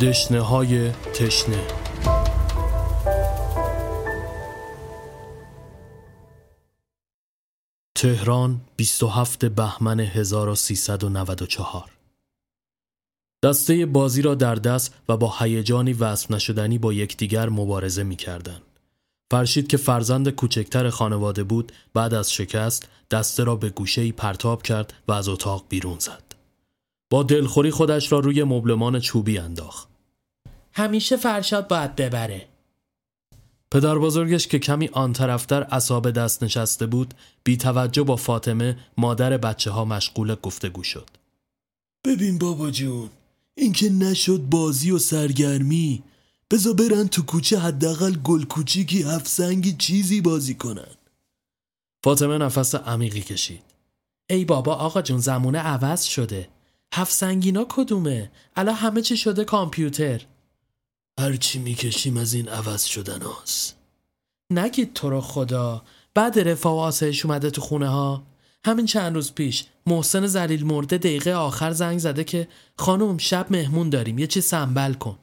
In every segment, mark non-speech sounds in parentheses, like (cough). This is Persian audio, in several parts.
دشنه های تشنه تهران 27 بهمن 1394 دسته بازی را در دست و با هیجانی وصف نشدنی با یکدیگر مبارزه می کردن. فرشید که فرزند کوچکتر خانواده بود بعد از شکست دسته را به گوشه پرتاب کرد و از اتاق بیرون زد. با دلخوری خودش را روی مبلمان چوبی انداخت. همیشه فرشاد باید ببره پدر بزرگش که کمی آن طرفتر اصاب دست نشسته بود بی توجه با فاطمه مادر بچه ها مشغول گفتگو شد. ببین بابا جون این که نشد بازی و سرگرمی بزا برن تو کوچه حداقل گل کوچیکی هفت سنگی چیزی بازی کنن فاطمه نفس عمیقی کشید. ای بابا آقا جون زمونه عوض شده هفت سنگینا کدومه؟ الان همه چی شده کامپیوتر. هرچی می‌کشیم از این عوض شدن هاست نگید تو رو خدا. بعد رفاه و آسایش اومده تو خونه ها. همین چند روز پیش محسن زلیل مرده دقیقه آخر زنگ زده که خانم شب مهمون داریم یه چی سنبل کن.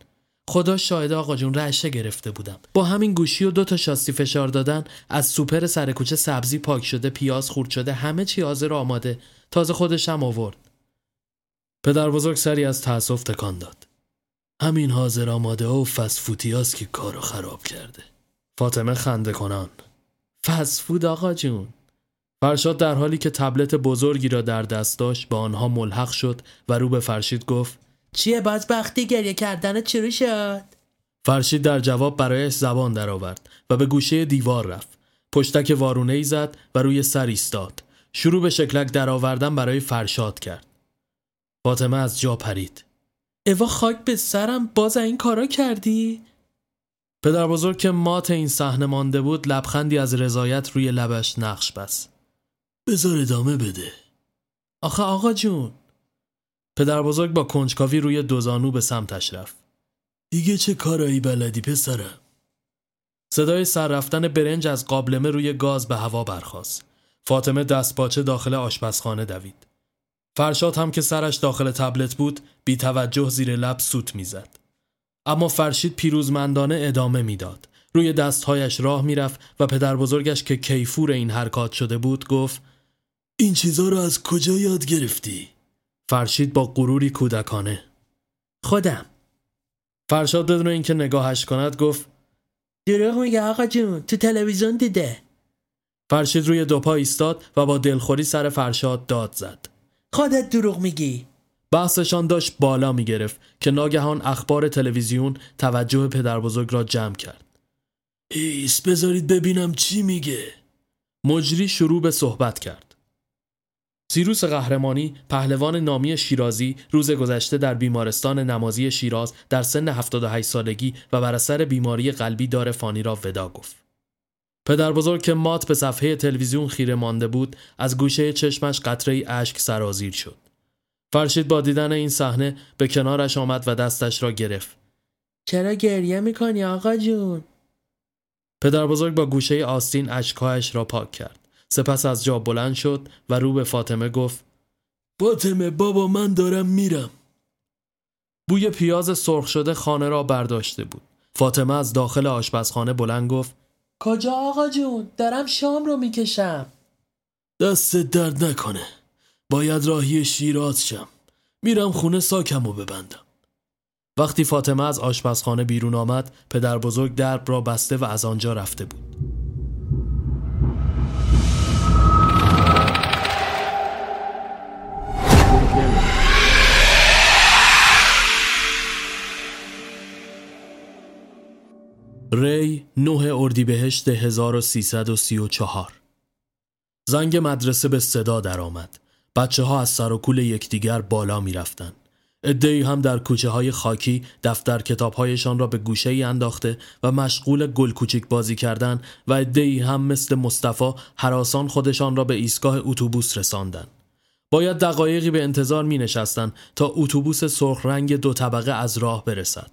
خدا شاهد آقا جون رشه گرفته بودم. با همین گوشی و دو تا شاستی فشار دادن از سوپر سر کوچه سبزی پاک شده پیاز خورد شده همه چی حاضر آماده. تازه خودش هم آورد. پدر بزرگ سری از تأسف تکان داد. همین حاضر آماده و فسفوتی که کارو خراب کرده فاطمه خنده کنان. فسفود آقا جون فرشاد در حالی که تبلت بزرگی را در دست داشت به آنها ملحق شد و رو به فرشید گفت چیه باز بختی گریه کردن چرو شد فرشید در جواب برایش زبان درآورد و به گوشه دیوار رفت. پشتک وارونه ای زد و روی سر ایستاد. شروع به شکلک درآوردن برای فرشاد کرد. فاطمه از جا پرید. اوا خاک به سرم باز این کارا کردی؟ پدر بزرگ که مات این صحنه مانده بود لبخندی از رضایت روی لبش نقش بست. بذار ادامه بده آخه آقا جون پدر بزرگ با کنجکاوی روی دوزانو به سمتش رفت. دیگه چه کارایی بلدی پسرم صدای سر رفتن برنج از قابلمه روی گاز به هوا برخاست. فاطمه دست باچه داخل آشپزخانه دوید. فرشاد هم که سرش داخل تبلت بود بی توجه زیر لب سوت می‌زد. اما فرشید پیروزمندانه ادامه می‌داد. روی دستهایش راه می‌رفت و پدر بزرگش که کیفور این حرکات شده بود گفت این چیزا رو از کجا یاد گرفتی؟ فرشید با غروری کودکانه خودم فرشاد بدون اینکه نگاهش کند گفت دروغ میگه آقا جون تو تلویزیون دیده فرشید روی دو پا ایستاد و با دلخوری سر فرشاد داد زد. خودت دروغ میگی بحثشان داشت بالا می گرفت که ناگهان اخبار تلویزیون توجه پدر بزرگ را جمع کرد. ایس بذارید ببینم چی میگه مجری شروع به صحبت کرد. سیروس قهرمانی پهلوان نامی شیرازی روز گذشته در بیمارستان نمازی شیراز در سن 78 سالگی و بر اثر بیماری قلبی دار فانی را ودا گفت. پدر بزرگ که مات به صفحه تلویزیون خیره مانده بود از گوشه چشمش قطره اشک سرازیر شد. فرشید با دیدن این صحنه به کنارش آمد و دستش را گرفت. چرا گریه می‌کنی آقا جون پدر بزرگ با گوشه آستین اشکهایش را پاک کرد. سپس از جا بلند شد و رو به فاطمه گفت فاطمه بابا من دارم میرم بوی پیاز سرخ شده خانه را برداشته بود. فاطمه از داخل آشپزخانه بلند گفت کجا آقا جون؟ دارم شام رو می‌کشم. دست درد نکنه. باید راهی شیراز شم. میرم خونه ساکم و ببندم. وقتی فاطمه از آشپزخانه بیرون آمد پدر بزرگ درب را بسته و از آنجا رفته بود. ری 9 اردیبهشت 1334 زنگ مدرسه به صدا درآمد. بچه ها از سر و کول یکدیگر بالا می رفتن. ادهی هم در کوچه های خاکی دفتر کتاب هایشان را به گوشه ای انداخته و مشغول گل کوچیک بازی کردن و ادهی هم مثل مصطفی حراسان خودشان را به ایستگاه اتوبوس رساندن. باید دقایقی به انتظار می نشستن تا اتوبوس سرخ رنگ دو طبقه از راه برسد.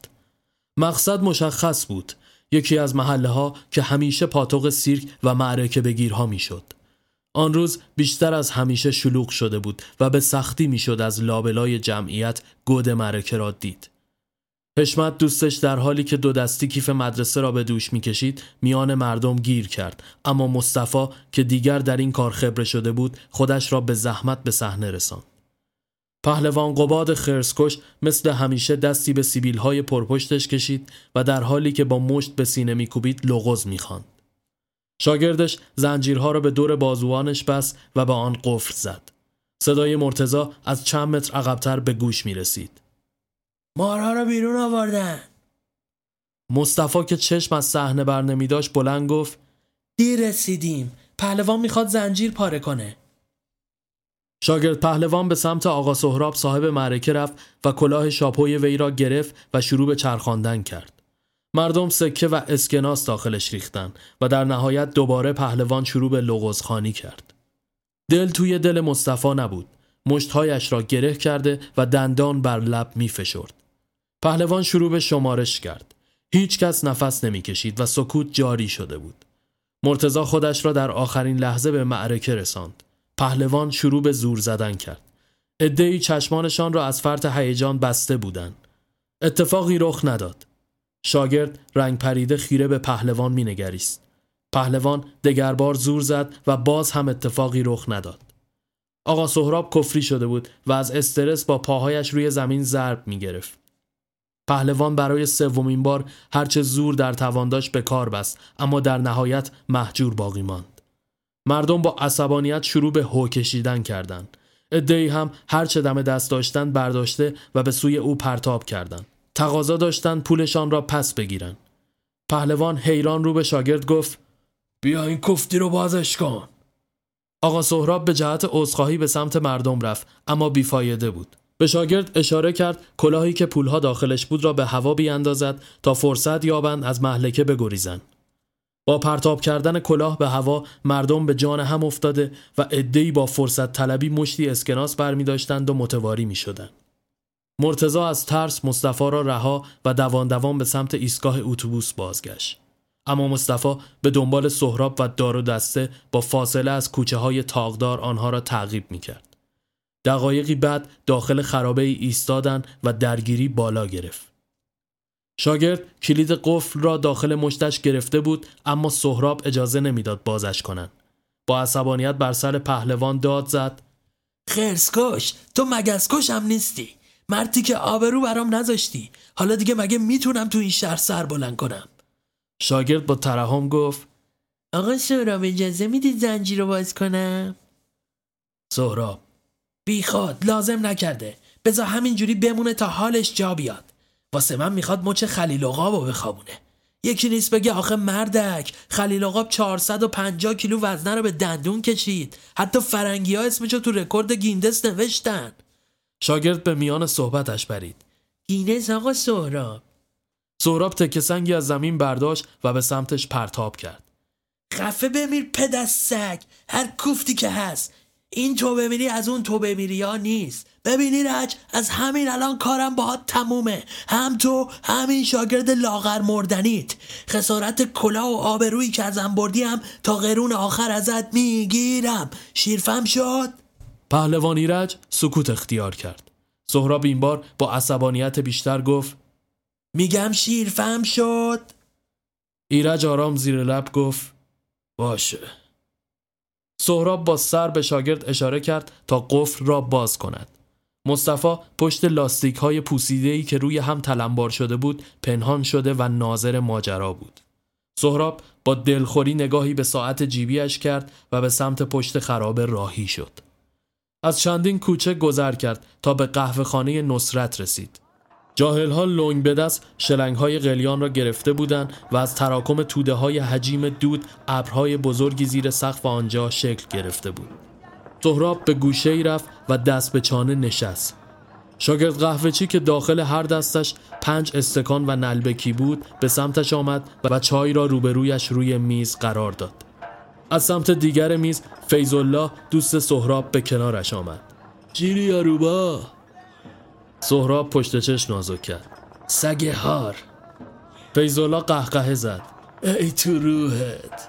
مقصد مشخص بود یکی از محله ها که همیشه پاتوق سیرک و معرکه بگیرها می‌شد. آن روز بیشتر از همیشه شلوغ شده بود و به سختی می‌شد از لابلای جمعیت گود معرکه را دید. حشمت دوستش در حالی که دو دستی کیف مدرسه را به دوش می‌کشید میان مردم گیر کرد اما مصطفی که دیگر در این کار خبره شده بود خودش را به زحمت به صحنه رساند پهلوان قباد خرسکش مثل همیشه دستی به سیبیل های پرپشتش کشید و در حالی که با مشت به سینه میکوبید لغز می‌خواند. شاگردش زنجیرها را به دور بازوانش بست و به آن قفل زد. صدای مرتزا از چند متر عقبتر به گوش می رسید. مارها را بیرون آوردن. مصطفی که چشم از صحنه بر نمی داشت بلند گفت دیر رسیدیم. پهلوان می‌خواد زنجیر پاره کنه. شاگرد پهلوان به سمت آقا سهراب صاحب معرکه رفت و کلاه شاپوی وی را گرفت و شروع به چرخاندن کرد. مردم سکه و اسکناس داخلش ریختن و در نهایت دوباره پهلوان شروع به لغزخانی کرد. دل توی دل مصطفی نبود. مشتهایش را گره کرده و دندان بر لب می فشرد. پهلوان شروع به شمارش کرد. هیچ کس نفس نمی کشید و سکوت جاری شده بود. مرتزا خودش را در آخرین لحظه به معرکه رساند. پهلوان شروع به زور زدن کرد. ادهی چشمانشان را از فرط هیجان بسته بودند. اتفاقی رخ نداد. شاگرد رنگ پریده خیره به پهلوان مینگریست. پهلوان دگربار زور زد و باز هم اتفاقی رخ نداد. آقا سهراب کفری شده بود و از استرس با پاهایش روی زمین ضرب می گرفت. پهلوان برای سومین بار هرچه زور در توان داشت به کار بست اما در نهایت محجور باقی ماند. مردم با عصبانیت شروع به هو کشیدن کردند. ادهی هم هرچه دم دست داشتن برداشته و به سوی او پرتاب کردند. تقاضا داشتند پولشان را پس بگیرند. پهلوان حیران رو به شاگرد گفت بیا این کفتی رو بازش کن. آقا سهراب به جهت عذرخواهی به سمت مردم رفت اما بیفایده بود. به شاگرد اشاره کرد کلاهی که پولها داخلش بود را به هوا بیاندازد تا فرصت یابند از محلکه بگریزند. با پرتاب کردن کلاه به هوا مردم به جان هم افتاده و عدهای با فرصت طلبی مشتی اسکناس برمی داشتند و متواری می شدن. مرتزا از ترس مصطفی را رها و دوان دوان به سمت ایستگاه اتوبوس بازگشت. اما مصطفی به دنبال سهراب و دار و دسته با فاصله از کوچه های تاغدار آنها را تعقیب می کرد. دقایقی بعد داخل خرابه ای ایستادن و درگیری بالا گرفت. شاگرد کلید قفل را داخل مشتش گرفته بود اما سهراب اجازه نمی‌داد بازش کنند. با عصبانیت بر سر پهلوان داد زد خرسکش تو مگسکش هم نیستی. مردی که آبرو برام نذاشتی. حالا دیگه مگه می‌تونم تو این شهر سر بلند کنم؟ شاگرد با ترحم گفت آقا سهراب اجازه می‌دید زنجیر رو باز کنم؟ سهراب. بیخواد لازم نکرده. بذار همینجوری بمونه تا حالش جا بیاد. واسه من می‌خواد مچ خلیل رو بخوابونه. یکی نیست بگه آخه مردک خلیل عقاب 450 کیلو وزنه رو به دندون کشید. حتی فرنگی ها اسمشو تو رکورد گیندس نوشتن. شاگرد به میان صحبتش برید. گینس آقا سهراب. سهراب تکه سنگی از زمین برداشت و به سمتش پرتاب کرد. خفه بمیر پدرسگ هر کوفتی که هست. این تو بمیری از اون تو بمیری‌ها نیست. ببین ایرج از همین الان کارم باهات تمومه. هم تو هم این شاگرد لاغر مردنیت. خسارت کلا و آبرویی که ازم بردی هم تا قرون آخر ازت می‌گیرم. شیرفم شد؟ پهلوان ایرج سکوت اختیار کرد. سهراب این بار با عصبانیت بیشتر گفت میگم شیرفم شد؟ ایرج آرام زیر لب گفت باشه. سهراب با سر به شاگرد اشاره کرد تا قفل را باز کند. مصطفی پشت لاستیک های پوسیده ای که روی هم تلمبار شده بود پنهان شده و ناظر ماجرا بود. سهراب با دلخوری نگاهی به ساعت جیبیش کرد و به سمت پشت خرابه راهی شد. از چندین کوچه گذر کرد تا به قهوه خانه نصرت رسید. جاهل ها لنگ به دست شلنگ های قلیان را گرفته بودند و از تراکم توده های حجیم دود ابرهای بزرگی زیر سقف آنجا شکل گرفته بود. سهراب به گوشه ای رفت و دست به چانه نشست. شاگرد قهوه چی که داخل هر دستش پنج استکان و نلبکی بود به سمتش آمد و چای را روبرویش روی میز قرار داد. از سمت دیگر میز فیضالله دوست سهراب به کنارش آمد. چیری اروبا سهراب پشت چش نازک کرد. سگ هار. فیضالله قهقه زد. ای تو روحت.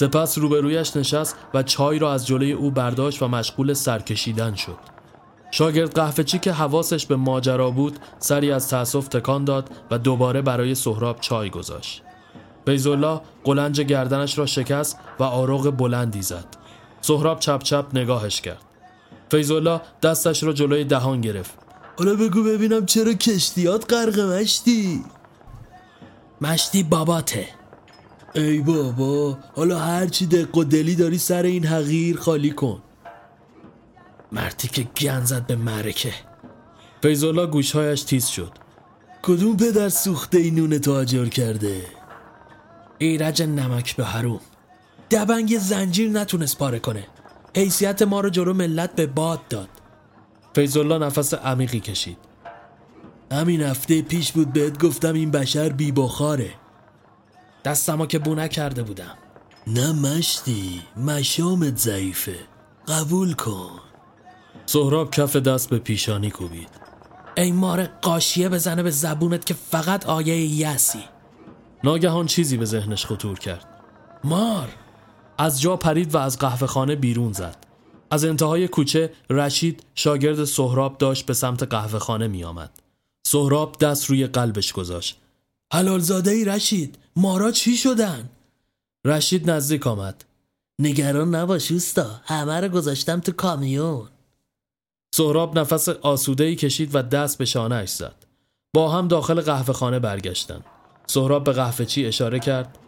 سپس روبرویش نشست و چای را از جلوی او برداشت و مشغول سرکشیدن شد. شاگرد قهوهچی که حواسش به ماجرا بود سری از تأسف تکان داد و دوباره برای سهراب چای گذاشت. فیضالله قلنج گردنش را شکست و آروغ بلندی زد. سهراب چپ چپ نگاهش کرد. فیضالله دستش را جلوی دهان گرفت. حالا بگو ببینم چرا کشتیات غرق مشتی؟ مشتی باباته. ای بابا حالا هرچی دق و دلی داری سر این حقیر خالی کن. مردی که گن زد به مرکه فیضالله گوشهایش تیز شد. کدوم پدر سوخته این نون تاجر کرده؟ ایرج نمک به حروم. دبنگ زنجیر نتونست پاره کنه. حیثیت ما رو جلو ملت به باد داد. فیضالله نفس عمیقی کشید. همین هفته پیش بود بهت گفتم این بشر بی بخاره. دستمو که بو نکرده بودم. نه مشتی مشامت ضعیفه. قبول کن. سهراب کف دست به پیشانی کوبید. ای مار قاشیه بزنه به زبونت که فقط آیه یسی ناگهان چیزی به ذهنش خطور کرد. مار! از جا پرید و از قهوه خانه بیرون زد. از انتهای کوچه رشید شاگرد سهراب داشت به سمت قهوه خانه می آمد. سهراب دست روی قلبش گذاشت. حلال زاده ای رشید! مارا چی شدن؟ رشید نزدیک آمد. نگران نباش اوستا همه رو گذاشتم تو کامیون. سهراب نفس آسوده ای کشید و دست به شانهش زد. با هم داخل قهوه خانه برگشتن. سهراب به قهوه چی اشاره کرد؟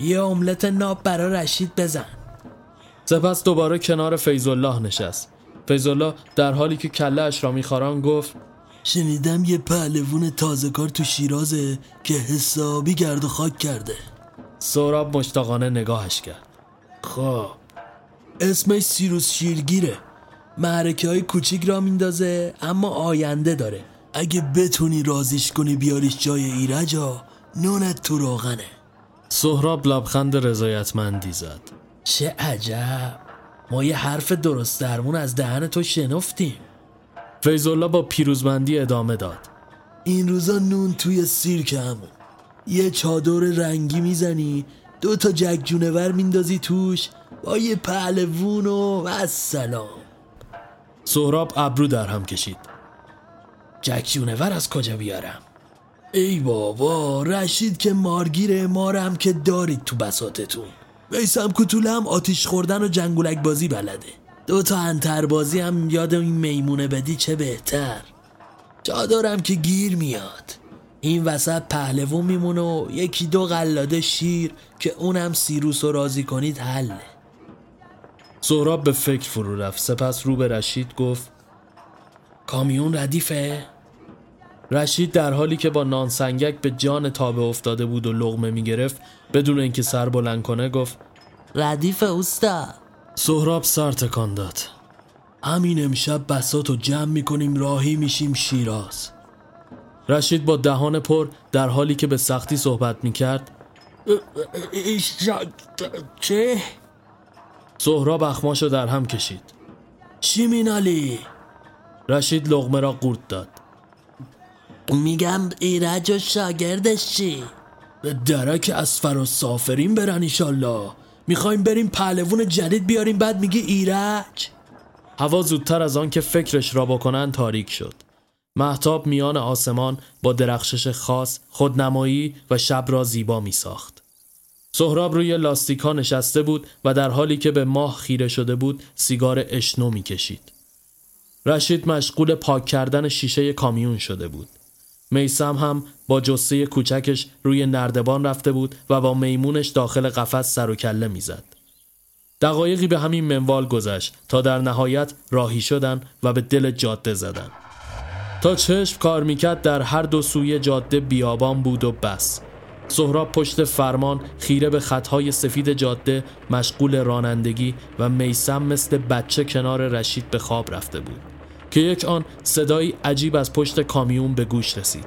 یه املت ناب برا رشید بزن. سپس دوباره کنار فیضالله نشست. فیضالله در حالی که کله اش را میخاران گفت شنیدم یه پهلوون تازه کار تو شیرازه که حسابی گرد و خاک کرده. سهراب مشتاقانه نگاهش کرد. خب. اسمش سیروس شیرگیره. معرکه های کوچیک را میندازه اما آینده داره. اگه بتونی رازیش کنی بیاریش جای ایرجا نونت تو روغنه. سهراب لبخند رضایتمندی زد. چه عجب. ما یه حرف درست درمون از دهن تو شنفتیم. فیضالله با پیروزمندی ادامه داد. این روزا نون توی سیرک همون. یه چادر رنگی می‌زنی دو تا جک جونور میندازی توش با یه پهلوون و سلام سهراب ابرو در هم کشید. جک جونور از کجا بیارم؟ ای بابا رشید که مارگیره مارم که دارید تو بساتتون میسم کتوله هم آتیش خوردن و جنگولک بازی بلده. دو تا انتر بازی هم یاد این میمونه بدی چه بهتر. چادرم که گیر میاد. این وسط پهلوون میمونه و یکی دو قلاده شیر که اونم سیروس و راضی کنید حله. سهراب به فکر فرو رفت. سپس رو به رشید گفت کامیون ردیفه؟ رشید در حالی که با نان سنگک به جان تابه افتاده بود و لغمه می‌گرفت بدون اینکه سر بلند کنه گفت ردیف اوستا سهراب سر تکان داد همین امشب بسات رو جمع می‌کنیم راهی میشیم شیراز رشید با دهان پر در حالی که به سختی صحبت می‌کرد چه؟ سهراب اخماشو در هم کشید چی مینالی؟ رشید لغمه را قورت داد میگم ایرج و شاگردش چی؟ درک از سافرین برن ایشالله می‌خوایم بریم پهلوون جدید بیاریم بعد میگی ایرج هوا زودتر از آن که فکرش را بکنن تاریک شد محتاب میان آسمان با درخشش خاص خودنمایی و شب را زیبا می ساخت. سهراب روی لاستیکا نشسته بود و در حالی که به ماه خیره شده بود سیگار اشنو می کشید. رشید مشغول پاک کردن شیشه کامیون شده بود. میسم هم با جسه کوچکش روی نردبان رفته بود و با میمونش داخل قفس سر و کله می‌زد. دقایقی به همین منوال گذشت تا در نهایت راهی شدن و به دل جاده زدن. تا چشم کار می‌کرد در هر دو سوی جاده بیابان بود و بس. سهراب پشت فرمان خیره به خطهای سفید جاده مشغول رانندگی و میسم مثل بچه کنار رشید به خواب رفته بود. که یک آن صدایی عجیب از پشت کامیون به گوش رسید.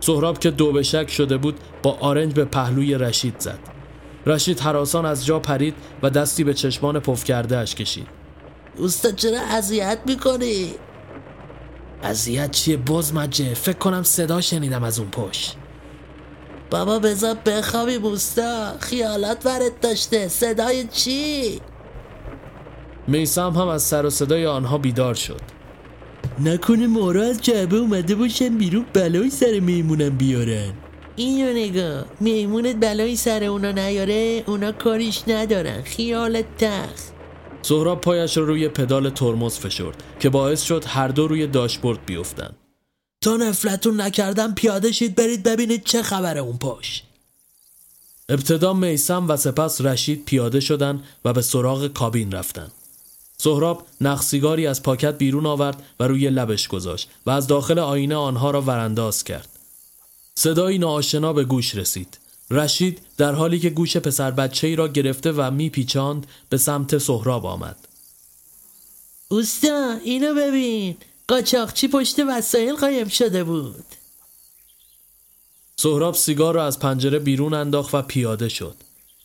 سهراب که دو شک شده بود با آرنج به پهلوی رشید زد. رشید حراسان از جا پرید و دستی به چشمان پف کرده اش کشید. اوستا چرا اذیت می‌کنی؟ اذیت چیه بزمجه فکر کنم صدا شنیدم از اون پشت. بابا بذار بخوابی بوستا. خیالات ورد داشته. صدای چی؟ میسم هم از سر و صدای آنها بیدار شد. نکنه مارا از جعبه اومده باشن بیرون بلای سر میمونم بیارن. اینو نگاه. میمونت بلایی سر اونا نیاره؟ اونا کاریش ندارن. خیالت تخت سهراب پایش رو روی پدال ترمز فشرد که باعث شد هر دو روی داشبورد بیفتن. تا نفلتون نکردم پیاده شید برید ببینید چه خبره اون پاش. ابتدا میسم و سپس رشید پیاده شدند و به سراغ کابین رفتند. سهراب نخسیگاری از پاکت بیرون آورد و روی لبش گذاشت و از داخل آینه آنها را ورانداز کرد. صدایی ناآشنا به گوش رسید. رشید در حالی که گوش پسر بچه ای را گرفته و میپیچاند به سمت سهراب آمد. اوستا اینو ببین قاچاقچی پشت وسایل قایم شده بود سهراب سیگار را از پنجره بیرون انداخت و پیاده شد.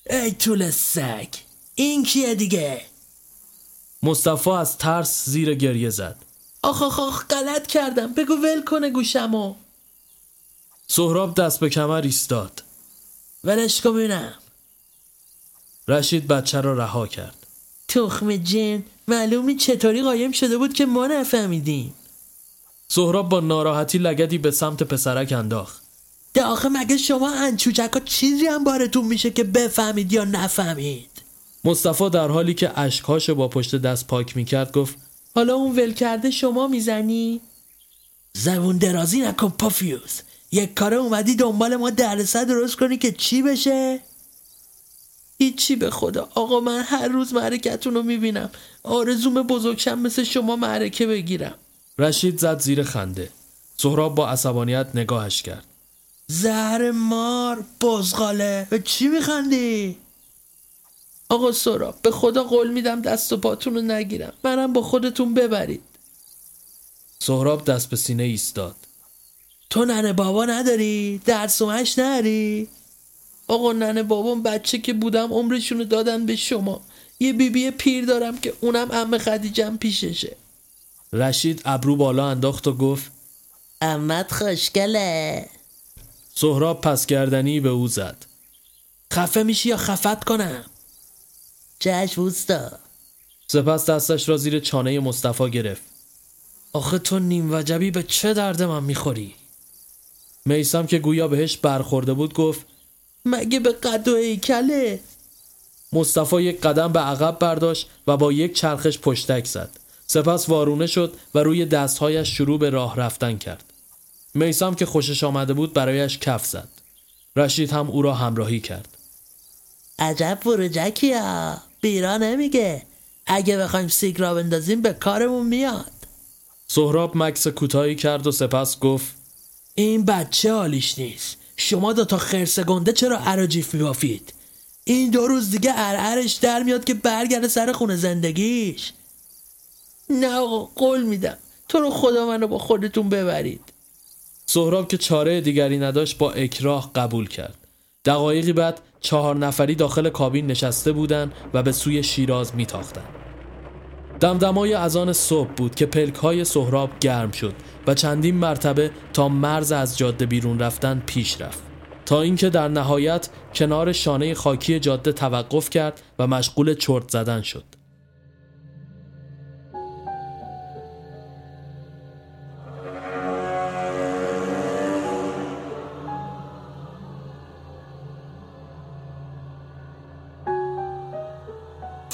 ای طول سگ این کیه دیگه مصطفی از ترس زیر گریه زد. آخ آخ آخ غلط کردم بگو ول کنه گوشمو سهراب دست به کمر ایستاد. ولش کن ببینم رشید بچه را رها کرد. تخم جن معلومی چطوری قایم شده بود که ما نفهمیدیم سهراب با ناراحتی لگدی به سمت پسرک انداخت. ده آخه مگه شما انچوچک ها چیزی هم بارتون میشه که بفهمید یا نفهمید مصطفی در حالی که اشکهاشو با پشت دست پاک می‌کرد گفت حالا اون ول کرده شما می‌زنی؟ زبون درازی نکن پافیوس یک کاره اومدی دنبال ما درسه درست کنی که چی بشه؟ هیچی به خدا. آقا من هر روز معرکتون رو می‌بینم. آرزوم بزرگشم مثل شما معرکه بگیرم. رشید زد زیر خنده. سهراب با عصبانیت نگاهش کرد. زهر مار بزغاله. به چی میخندی؟ آقا سرا به خدا قول میدم دست و پاتون رو نگیرم. منم با خودتون ببرید. سهراب دست به سینه ایستاد. تو ننه بابا نداری؟ درس و مش نداری آقا ننه بابام بچه که بودم عمرشونو دادن به شما. یه بیبی پیر دارم که اونم ام خدیجم پیششه. رشید ابرو بالا انداخت و گفت امت خوشگله. سهراب پس گردنی به او زد. خفه میشی یا خفت کنم؟ چشم اوستا سپس دستش را زیر چانه مصطفی گرفت. آخه تو نیم وجبی به چه درد من می‌خوری میسم که گویا بهش برخورده بود گفت مگه به قد و هیکله مصطفی یک قدم به عقب برداشت و با یک چرخش پشتک زد. سپس وارونه شد و روی دستهایش شروع به راه رفتن کرد. میسم که خوشش آمده بود برایش کف زد. رشید هم او را همراهی کرد. عجب فروجکی ها بیرا نمیگه. اگه بخوایم سیگ را بندازیم به کارمون میاد. سهراب مکس کوتاهی کرد و سپس گفت این بچه حالیش نیست. شما دوتا خرس گنده چرا عراجیف میبافید؟ این دو روز دیگه ارعرش در میاد که برگرده سر خونه زندگیش. نه آقا قول میدم. تو رو خدا منو با خودتون ببرید. سهراب که چاره دیگری نداشت با اکراه قبول کرد. دقایقی بعد چهار نفری داخل کابین نشسته بودند و به سوی شیراز میتاختند. دمدمای اذان صبح بود که پلک های سهراب گرم شد و چندین مرتبه تا مرز از جاده بیرون رفتن پیش رفت. تا اینکه در نهایت کنار شانه خاکی جاده توقف کرد و مشغول چرت زدن شد.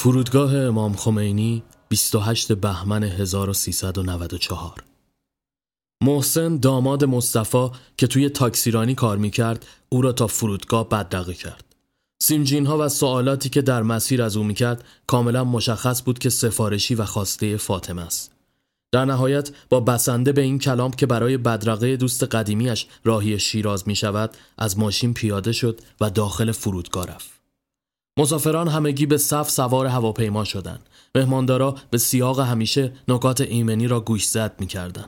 فرودگاه امام خمینی 28 بهمن 1394 محسن داماد مصطفی که توی تاکسیرانی کار می‌کرد او را تا فرودگاه بدرقه کرد. سیمجین ها و سوالاتی که در مسیر از او می‌کرد کاملا مشخص بود که سفارشی و خواسته فاطمه است. در نهایت با بسنده به این کلام که برای بدرقه دوست قدیمیش راهی شیراز می شود از ماشین پیاده شد و داخل فرودگاه رفت. مسافران همگی به صف سوار هواپیما شدند. مهماندارا به سیاق همیشه نکات ایمنی را گوش زد می کردن.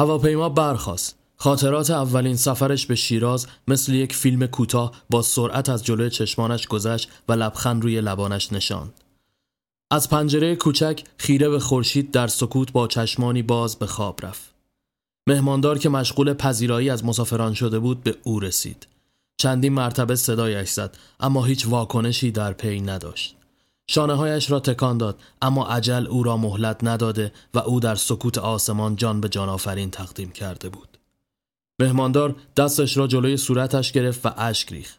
هواپیما برخاست. خاطرات اولین سفرش به شیراز مثل یک فیلم کوتاه با سرعت از جلوی چشمانش گذشت و لبخند روی لبانش نشاند. از پنجره کوچک خیره به خورشید در سکوت با چشمانی باز به خواب رفت. مهماندار که مشغول پذیرایی از مسافران شده بود به او رسید. چندین مرتبه صدایش زد اما هیچ واکنشی در پی نداشت. شانه هایش را تکان داد اما عجل او را مهلت نداده و او در سکوت آسمان جان به جان آفرین تقدیم کرده بود. مهماندار دستش را جلوی صورتش گرفت و اشک ریخت.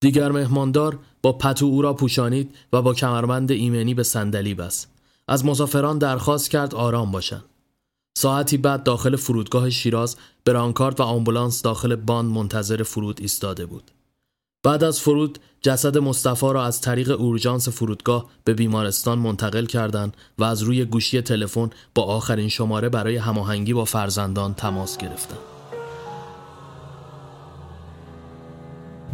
دیگر مهماندار با پتو او را پوشانید و با کمربند ایمنی به صندلی بست. از مسافران درخواست کرد آرام باشند. ساعتی بعد داخل فرودگاه شیراز برانکارد و آمبولانس داخل باند منتظر فرود ایستاده بود. بعد از فرود جسد مصطفی را از طریق اورژانس فرودگاه به بیمارستان منتقل کردند و از روی گوشی تلفن با آخرین شماره برای هماهنگی با فرزندان تماس گرفتند.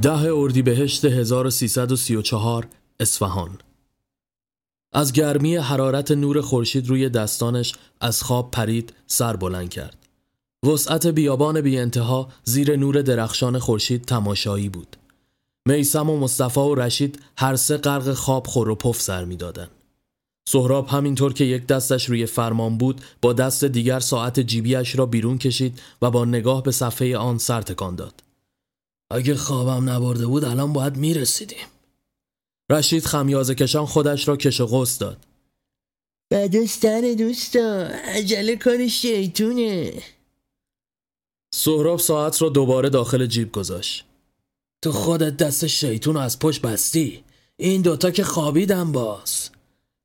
ده اردیبهشت 1334 اصفهان از گرمی حرارت نور خورشید روی دستانش از خواب پرید سر بلند کرد. وسعت بیابان بی انتها زیر نور درخشان خورشید تماشایی بود. میسم و مصطفی و رشید هر سه غرق خواب خور و پف سر می‌دادند. سهراب همینطور که یک دستش روی فرمان بود با دست دیگر ساعت جیبیش را بیرون کشید و با نگاه به صفحه آن سر تکان داد. اگه خوابم نبرده بود الان باید می‌رسیدیم. رشید خمیازه کشان خودش را کش و قوس داد. بدستر دوستا عجله کار شیطونه. سهراب ساعت را دوباره داخل جیب گذاشت. تو خودت دست شیطون از پشت بستی. این دوتا که خوابیدن باز.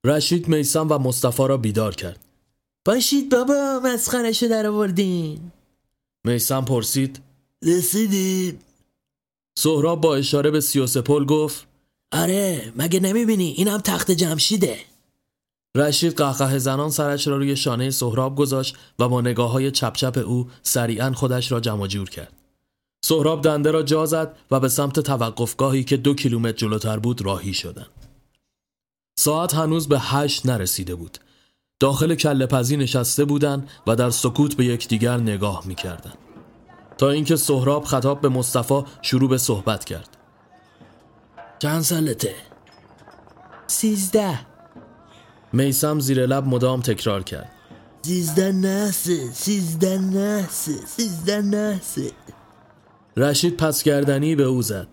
رشید میسم و مصطفی را بیدار کرد. باشید بابا مسخرشو در آوردین. میسم پرسید. رسیدیم. سهراب با اشاره به سی پل گفت آره مگه نمی‌بینی اینم تخت جمشیده رشید قهقه زنان سرش را روی شانه سهراب گذاشت و با نگاه های چپ چپ او سریعا خودش را جمع جور کرد سهراب دنده را جا زد و به سمت توقفگاهی که دو کیلومتر جلوتر بود راهی شدند. ساعت هنوز به هشت نرسیده بود. داخل کله پزی نشسته بودند و در سکوت به یکدیگر نگاه می‌کردند. تا اینکه سهراب خطاب به مصطفی شروع به صحبت کرد. چند سالته؟ سیزده میسم زیر لب مدام تکرار کرد. سیزده نحسه سیزده نحسه سیزده نحسه رشید پسگردنی به او زد.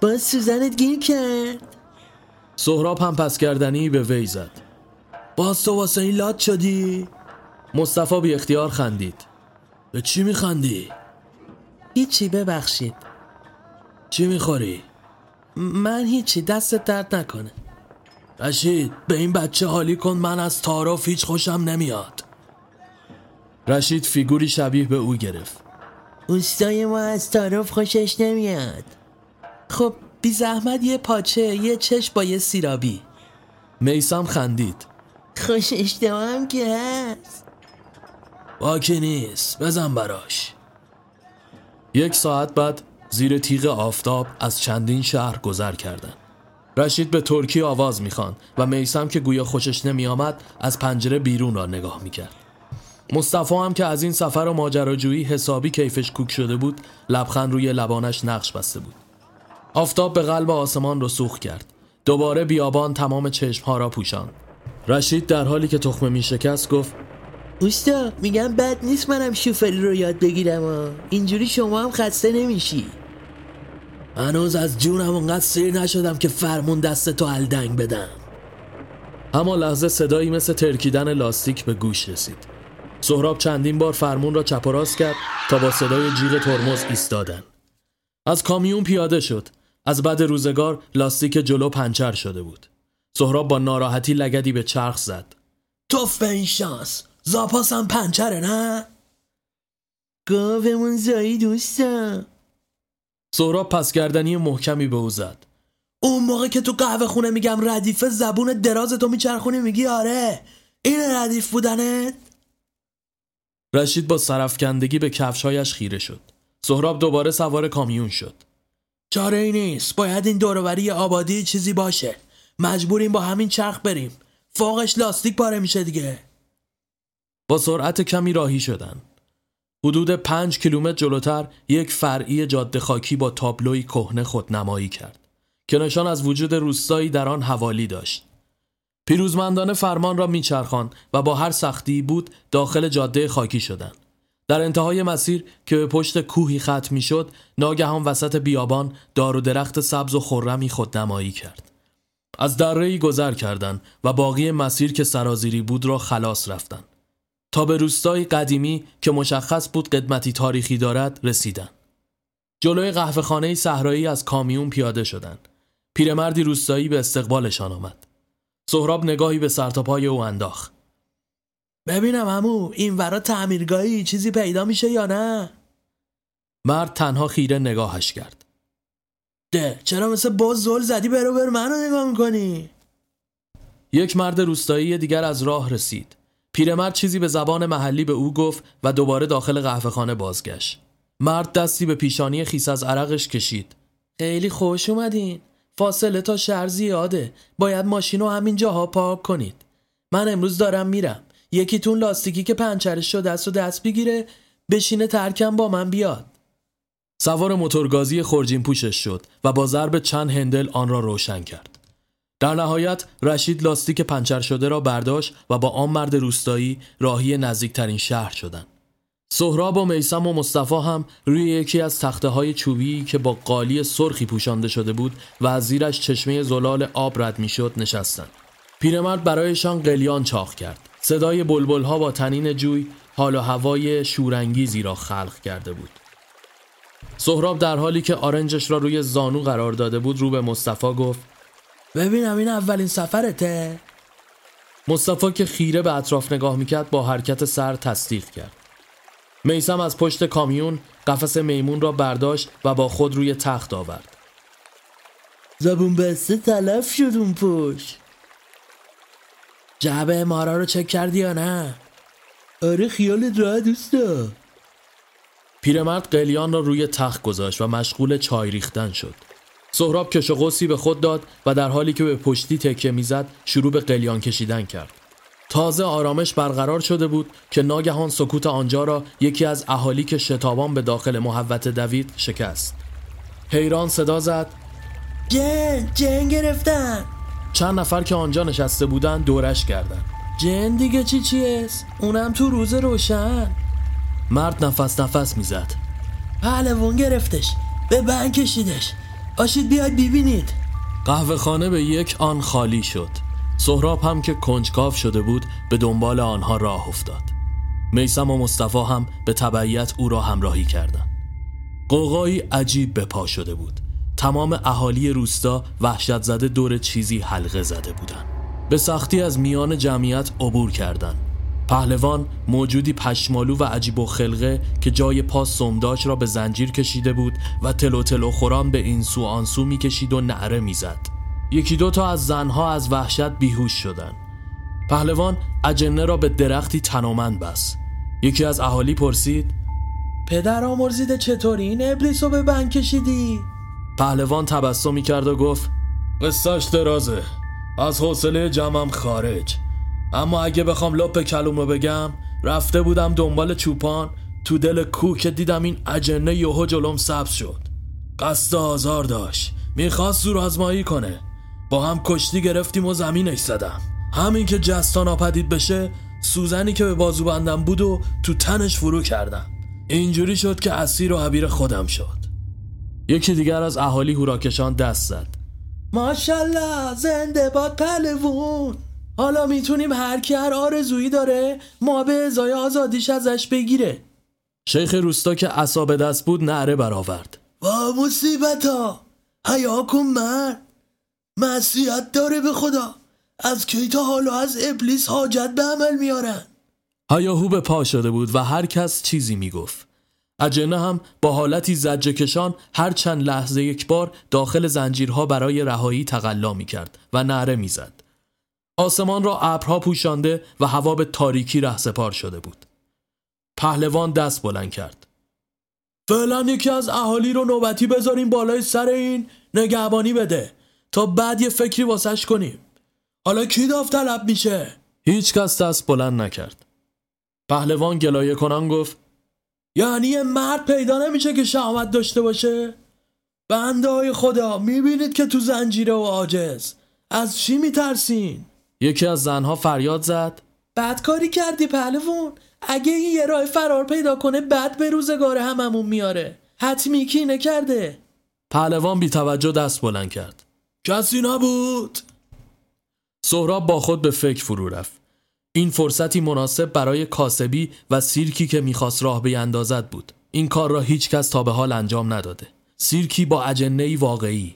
باز سوزنت گیر کرد سهراب هم پسگردنی به وی زد. باز تو واسه این لات شدی؟ مصطفی بی اختیار خندید. به چی میخندی؟ هیچی ببخشید چی می‌خوری؟ من هیچی دست درد نکنه. رشید به این بچه حالی کن من از تعارف هیچ خوشم نمیاد. رشید فیگوری شبیه به او گرفت. اوستای ما از تعارف خوشش نمیاد. خب بی زحمت یه پاچه یه چش با یه سیرابی. میسم خندید. خوش اشتباه هم که هست. باکی نیست بزن براش. یک ساعت بعد زیر تیغ آفتاب از چندین شهر گذر کردند. رشید به ترکی آواز می‌خوان و میسم که گویا خوشش نمیآمد از پنجره بیرون را نگاه می‌کرد. مصطفی هم که از این سفر و ماجراجویی حسابی کیفش کوک شده بود لبخند روی لبانش نقش بسته بود. آفتاب به قلب آسمان رسوخ کرد. دوباره بیابان تمام چشمها را پوشاند. رشید در حالی که تخمه می شکست گفت اوستا میگم بد نیست منم شوفری رو یاد بگیرم و اینجوری شما هم خسته نمیشی هنوز از جونم اونقدر سیر نشدم که فرمون دست تو الدنگ بدم اما لحظه صدایی مثل ترکیدن لاستیک به گوش رسید. سهراب چندین بار فرمون را چپ و راست کرد تا با صدای جیغ ترمز ایستادن. از کامیون پیاده شد. از بعد روزگار لاستیک جلو پنچر شده بود. سهراب با ناراحتی لگدی به چرخ زد. توف به این شانس زاپاسم پنچره نه؟ گاومون زایی دوستا سهراب پسگردنی محکمی به او زد. اون موقع که تو قهوه خونه میگم ردیفه زبون دراز تو میچرخونی میگی آره این ردیف بودنت رشید با سرفکندگی به کفشایش خیره شد. سهراب دوباره سوار کامیون شد. چاره ای نیست باید این دوروبری آبادی چیزی باشه مجبوریم با همین چرخ بریم فوقش لاستیک پاره میشه دیگه با سرعت کمی راهی شدند. حدود پنج کیلومتر جلوتر یک فرعی جاده خاکی با تابلوی کهنه خودنمایی کرد که نشان از وجود روستایی در آن حوالی داشت. پیروزمندانه فرمان را میچرخان و با هر سختی بود داخل جاده خاکی شدند. در انتهای مسیر که به پشت کوهی ختم می‌شد ناگهان وسط بیابان دار و درخت سبز و خرمی خودنمایی کرد. از درهی گذر کردند و باقی مسیر که سرازیری بود را خلاص رفتند. تا به روستای قدیمی که مشخص بود قدمتی تاریخی دارد رسیدند. جلوی قهوه خانه صحرایی از کامیون پیاده شدند. پیرمردی روستایی به استقبالشان آمد. سهراب نگاهی به سرتاپای او انداخت. ببینم همو این ورا تعمیرگاهی چیزی پیدا میشه یا نه؟ مرد تنها خیره نگاهش کرد. ده چرا مثل باز زل زدی برو بر منو نگاه می‌کنی؟ یک مرد روستایی دیگر از راه رسید. پیرمرد چیزی به زبان محلی به او گفت و دوباره داخل قهوه خانه بازگشت. مرد دستی به پیشانی خیس از عرقش کشید. خیلی خوش اومدین. فاصله تا شهر زیاده. باید ماشین رو همین جاها پارک کنید. من امروز دارم میرم. یکیتون لاستیکی که پنچرش شده است و دست بگیره بشینه ترکم با من بیاد. سوار موتورگازی خورجین پوشش شد و با ضرب چند هندل آن را روشن کرد. در نهایت رشید لاستیک پنچر شده را برداشت و با آن مرد روستایی راهی نزدیکترین شهر شدند. سهراب و میسم و مصطفی هم روی یکی از تخته های چوبی که با قالی سرخی پوشانده شده بود و از زیرش چشمه زلال آب رد می‌شد نشستند. پیرمرد برایشان قلیان چاخ کرد. صدای بلبل ها با تنین جوی حال و هوای شورانگیزی را خلق کرده بود. سهراب در حالی که آرنجش را روی زانو قرار داده بود رو به مصطفی گفت ببینم این اولین سفرته؟ مصطفی که خیره به اطراف نگاه می‌کرد با حرکت سر تصدیق کرد. میسم از پشت کامیون قفس میمون را برداشت و با خود روی تخت آورد. زبون بسته تلف شد اون پشت. جعبه مارا رو چک کردی یا نه؟ آره خیالت راحت دوستا. پیرمرد قلیان را روی تخت گذاشت و مشغول چای ریختن شد. سهراب کش قوسی به خود داد و در حالی که به پشتی تکیه می‌زد شروع به قلیان کشیدن کرد. تازه آرامش برقرار شده بود که ناگهان سکوت آنجا را یکی از اهالی که شتابان به داخل محوت دوید شکست. حیران صدا زد. جن جن گرفتن. چند نفر که آنجا نشسته بودند دورش کردند. جن دیگه چی چیست؟ اونم تو روز روشن. مرد نفس نفس می‌زد. پهلوون گرفتش. به بند کشیدش. باشید بیاید ببینید. قهوه خانه به یک آن خالی شد. سهراب هم که کنجکاو شده بود به دنبال آنها راه افتاد. میسم و مصطفی هم به تبعیت او را همراهی کردند. قوقایی عجیب به پا شده بود. تمام اهالی روستا وحشت زده دور چیزی حلقه زده بودند. به سختی از میان جمعیت عبور کردند. پهلوان موجودی پشمالو و عجیب و خلقه که جای پاس سمداش را به زنجیر کشیده بود و تلو تلو خوران به این سو آن سو می‌کشید و نعره می‌زد. یکی دو تا از زنها از وحشت بیهوش شدند. پهلوان اجنه را به درختی تنومند بس یکی از اهالی پرسید پدر آمرزیده چطوری؟ این ابلیس رو به بند کشیدی؟ پهلوان تبسمی کرد و گفت قصهش درازه. از حوصله جمعم خارج. اما اگه بخوام لپ کلومو بگم رفته بودم دنبال چوپان. تو دل کوه که دیدم این اجنه یهو جلوم سبز شد. قصد آزار داشت. می‌خواست زور آزمایی کنه. با هم کشتی گرفتیم و زمینش زدم. همین که جستان آپدید بشه سوزنی که به بازو بندم بود و تو تنش فرو کردم. اینجوری شد که اسیر و عبیر خودم شد. یکی دیگر از اهالی هوراکشان دست زد. ماشالله زنده باد پهلوون حالا می‌تونیم هر کی هر آرزویی داره ما به ازای آزادیش ازش بگیره. شیخ روستا که عصا دست بود نعره برآورد. و مصیبت ها حیا کن مرد! مسیحت داره به خدا! از کی تا حالا از ابلیس حاجت به عمل میارن؟ هیاهو به پا شده بود و هر کس چیزی می‌گفت. اجنه هم با حالتی زجه کشان هر چند لحظه یک بار داخل زنجیرها برای رهایی تقلا می کرد و نعره می‌زد. آسمان را ابرها پوشانده و هوا به تاریکی رهسپار شده بود. پهلوان دست بلند کرد. فعلا یکی از اهالی رو نوبتی بذاریم بالای سر این نگهبانی بده تا بعد یه فکری واسش کنیم. حالا کی داوطلب میشه؟ هیچ کس دست بلند نکرد. پهلوان گلایه کنان گفت یعنی یه مرد پیدا نمیشه که شهامت داشته باشه؟ بنده های خدا می‌بینید که تو زنجیره و عاجز از چی میترسین؟ یکی از زنها فریاد زد. بدکاری کردی پهلوون اگه این یه راه فرار پیدا کنه بعد به روزگار هممون میاره. حتمی کینه کرده؟ پهلوان بی توجه دست بلند کرد. کسی نبود. سهراب با خود به فکر فرو رفت. این فرصتی مناسب برای کاسبی و سیرکی که می‌خواست راه بیندازد بود. این کار را هیچ کس تا به حال انجام نداده. سیرکی با اجنه واقعی.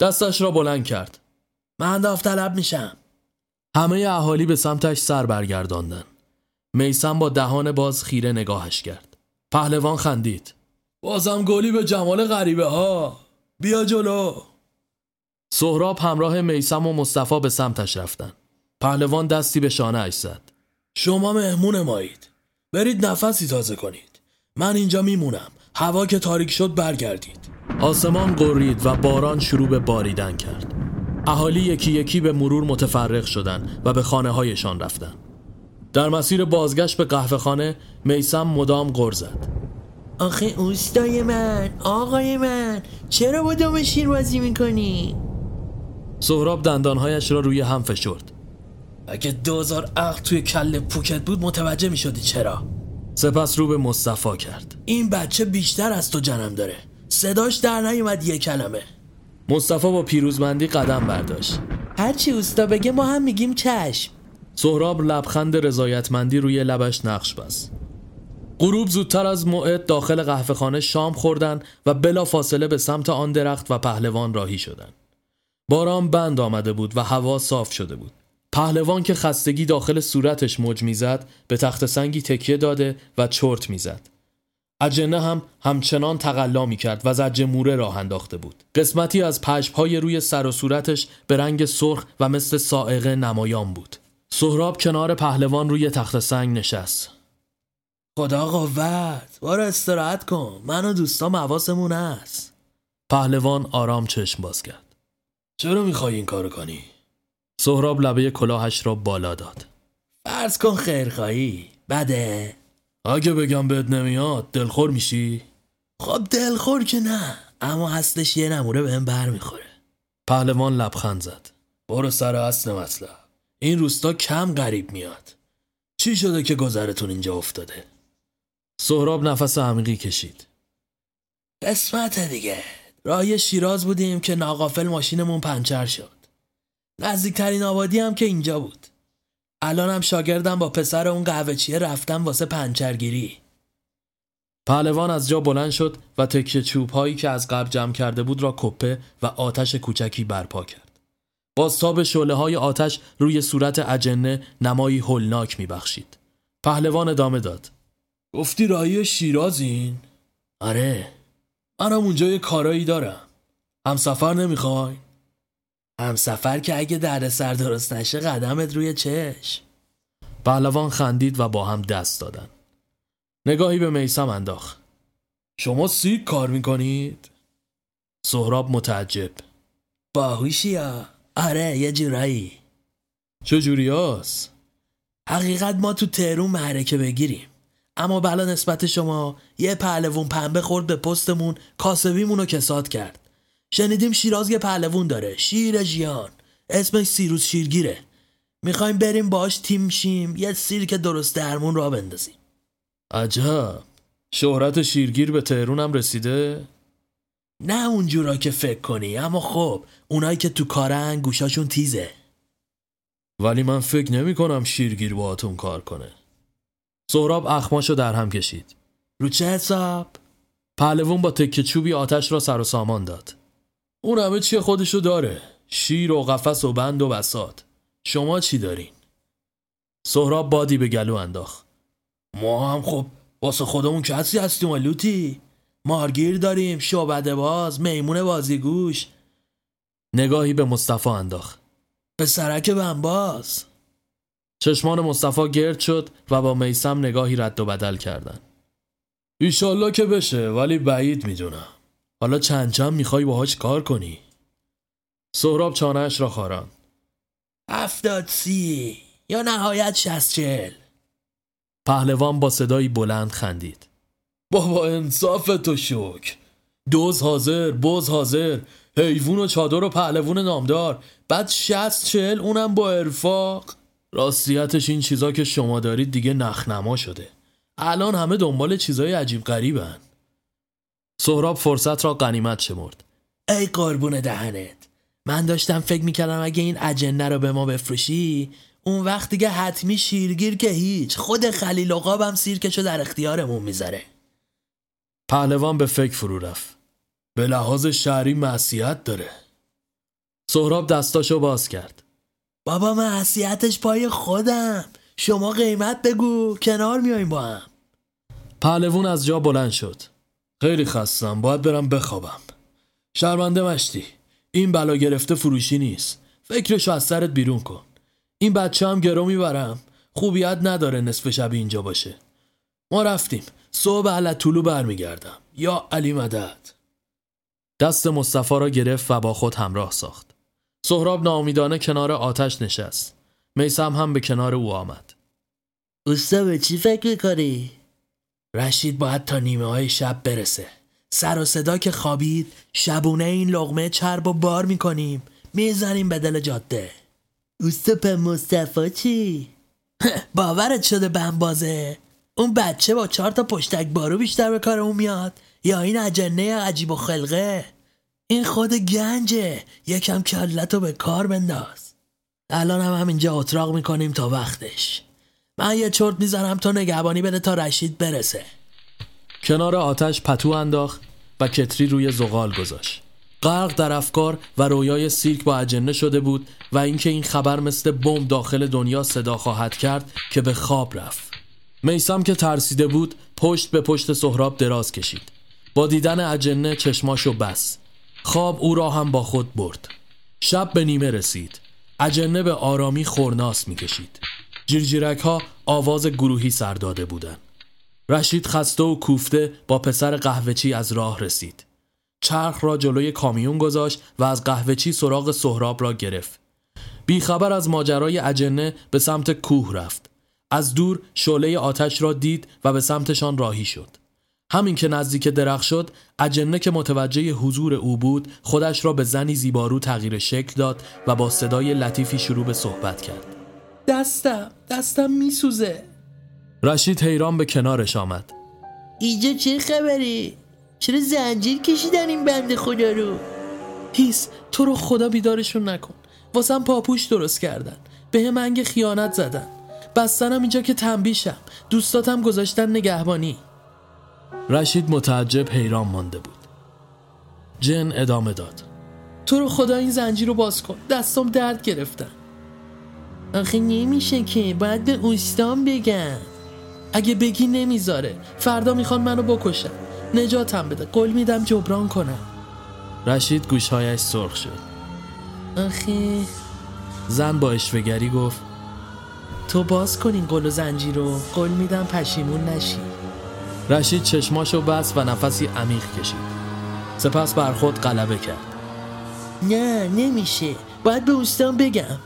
دستش را بلند کرد. من داوطلب میشم. همه اهالی به سمتش سر برگرداندن میسم با دهان باز خیره نگاهش کرد. پهلوان خندید. بازم گلی به جمال غریبه ها. بیا جلو. سهراب همراه میسم و مصطفی به سمتش رفتن پهلوان دستی به شانه اش زد. شما مهمون مایید. برید نفسی تازه کنید. من اینجا میمونم. هوا که تاریک شد برگردید. آسمان قرید و باران شروع به باریدن کرد. اهالی یکی یکی به مرور متفرق شدند و به خانه هایشان رفتن در مسیر بازگشت به قهوه خانه میسم مدام غر زد. آخه اوستای من آقای من چرا با دام شیر بازی می‌کنی؟ سهراب دندانهایش را روی هم فشرد. اگه دوزار عقل توی کل پوکت بود متوجه می شدی چرا؟ سپس رو به مصطفی کرد. این بچه بیشتر از تو جنم داره. صداش در نیومد یه کلمه. مصطفی با پیروزمندی قدم برداشت هرچی اوستا بگه ما هم میگیم چشم سهراب لبخند رضایتمندی روی لبش نقش بست غروب زودتر از موعد داخل قهوه خانه شام خوردن و بلا فاصله به سمت آن درخت و پهلوان راهی شدند. باران بند آمده بود و هوا صاف شده بود. پهلوان که خستگی داخل صورتش موج می‌زد به تخت سنگی تکیه داده و چرت می‌زد. اجنه هم همچنان تقلا می کرد و زج موره راه انداخته بود. قسمتی از پشمهای روی سر و صورتش به رنگ سرخ و مثل سائقه نمایان بود. سهراب کنار پهلوان روی تخت سنگ نشست. خدا قوت بارو استراحت کن من و دوستام حواسمون هست پهلوان آرام چشم باز کرد چرا می‌خوای این کارو کنی؟ سهراب لبه کلاهش را بالا داد فرض کن خیرخواهی بده اگه بگم بهت نمیاد دلخور میشی؟ خب دلخور که نه اما هستش یه نموره بهم بر می‌خوره پهلوان لبخند زد. برو سر اصل مطلب. این روستا کم غریب میاد. چی شده که گذرتون اینجا افتاده؟ سهراب نفس عمیقی کشید. قسمت دیگه. راه شیراز بودیم که ناقافل ماشینمون پنچر شد. نزدیکترین آبادی هم که اینجا بود. الانم شاگردم با پسر اون قهوه چیه رفتم واسه پنچرگیری پهلوان از جا بلند شد و تکه چوب هایی که از قبل جمع کرده بود را کپه و آتش کوچکی برپا کرد. بازتاب شعله های آتش روی صورت اجنه نمایی هولناک میبخشید. پهلوان ادامه داد. گفتی راهی شیرازین؟ آره منم اونجا یه کارایی دارم همسفر نمی‌خوای؟ همسفر که اگه درد سر درست نشه قدمت روی چشم پهلوان خندید و با هم دست دادن. نگاهی به میسم انداخت. شما سیک کار می‌کنید؟ سهراب متعجب. باهوشی ها آره یه جورایی. چه جوری هست؟ حقیقت ما تو تهرون معرکه بگیریم. اما بلا نسبت شما یه پهلوون پنبه خورد به پستمون کاسبیمون رو کساد کرد. شنیدیم شیراز یه پهلوون داره. شیر ژیان اسمش سیروس شیرگیره. می‌خوایم بریم باش تیم شیم. یه سیرک درست درمون را بندازیم. عجب. شهرت شیرگیر به تهرون هم رسیده؟ نه اونجورا که فکر کنی اما خب اونایی که تو کارن گوشاشون تیزه. ولی من فکر نمی کنم شیرگیر باهاتون کار کنه. سهراب اخماشو در هم کشید. رو چه حساب؟ پهلوون با تکه چوبی آتش را سر و سامان داد. اون همه چی خودشو داره. شیر و قفس و بند و بسات شما چی دارین؟ سهراب بادی به گلو انداخت. ما هم خب واسه خودمون کسی هستیم لوتی. مارگیر داریم. شعبده باز میمون بازیگوش نگاهی به مصطفی انداخت. به سرک بنباز چشمان مصطفی گرد شد و با میسم نگاهی رد و بدل کردن. ایشالله که بشه ولی بعید می‌دونم. حالا چند چند می‌خوای باهاش کار کنی؟ سهراب چانهش را خاران. هفتاد سی یا نهایت شست چل پهلوان با صدایی بلند خندید. بابا انصاف تو شک دوز حاضر بز حاضر. حیوون و چادر و پهلوون نامدار. بعد شست چل اونم با ارفاق. راستیتش این چیزا که شما دارید دیگه نخنما شده. الان همه دنبال چیزای عجیب غریبن. سهراب فرصت را قنیمت شمرد. ای قربون دهنت من داشتم فکر می‌کردم اگه این اجنه رو به ما بفروشی اون وقت دیگه حتمی شیرگیر که هیچ. خود خلیل عقابم سیرکشو در اختیارمون می‌ذاره. پهلوان به فکر فرو رفت. به لحاظ شهری معصیت داره. سهراب دستاشو باز کرد. بابا معصیتش پای خودم. شما قیمت بگو کنار میایم با هم. پهلوون از جا بلند شد. خیلی خستم باید برم بخوابم. شرمنده مشتی این بلا گرفته فروشی نیست. فکرشو از سرت بیرون کن. این بچه هم گرو می‌برم. خوبیت نداره نصف شب اینجا باشه. ما رفتیم. صبح علت طولو برمیگردم. یا علی مدد. دست مصطفی را گرفت و با خود همراه ساخت. سهراب ناامیدانه کنار آتش نشست. میسم هم به کنار او آمد. اوستا به چی فکر می‌کنی؟ رشید باید تا نیمه های شب برسه. سر و صدا که خوابید شبونه این لغمه چرب و بار می‌کنیم. می‌زنیم به دل جاده. اوستا به مصطفی چی؟ (laughs) باورت شده بمبازه اون بچه با چهار تا پشتک بارو بیشتر به کار اون میاد. یا این اجنه عجیب و خلقه. این خود گنجه. یکم کلتو به کار بنداز. الان هم همینجا اتراق می‌کنیم تا وقتش. من یه چرت می‌زنم تو نگهبانی بده تا رشید برسه. کنار آتش پتو انداخت و کتری روی زغال گذاشت. غرق در افکار و رویای سیرک با اجنه شده بود و اینکه این خبر مثل بمب داخل دنیا صدا خواهد کرد که به خواب رفت. میسم که ترسیده بود پشت به پشت سهراب دراز کشید. با دیدن اجنه چشماشو بس خواب او را هم با خود برد. شب به نیمه رسید. اجنه به آرامی خورناس می‌کشید. جیرجیرک ها آواز گروهی سر داده بودند. رشید خسته و کوفته با پسر قهوهچی از راه رسید. چرخ را جلوی کامیون گذاشت و از قهوهچی سراغ سهراب را گرفت. بیخبر از ماجرای اجنه به سمت کوه رفت. از دور شعله آتش را دید و به سمتشان راهی شد. همین که نزدیک درخت شد اجنه که متوجه حضور او بود خودش را به زنی زیبارو تغییر شکل داد و با صدای لطیفی شروع به صحبت کرد. دستم دستم میسوزه. رشید حیران به کنارش آمد. اینجا چه خبری؟ چرا زنجیر کشیدن این بند خدا رو؟ هیس تو رو خدا بیدارشون نکن. واسم پاپوش درست کردن. به هم انگ خیانت زدن. بستنم اینجا که تنبیشم. دوستاتم گذاشتن نگهبانی. رشید متعجب حیران مانده بود. جن ادامه داد. تو رو خدا این زنجیر رو باز کن. دستم درد گرفتن. آخه نمیشه که باید به اوستان بگم. اگه بگی نمی‌ذاره. فردا می‌خوان منو بکشن. نجاتم بده. قول میدم جبران کنم. رشید گوشهایش سرخ شد. آخه. زن با اشوگری گفت تو باز کن این قل و زنجیر رو. قول میدم پشیمون نشی. رشید چشماشو بست و نفسی عمیق کشید. سپس بر خود غلبه کرد. نه نمیشه. باید به اوستان بگم.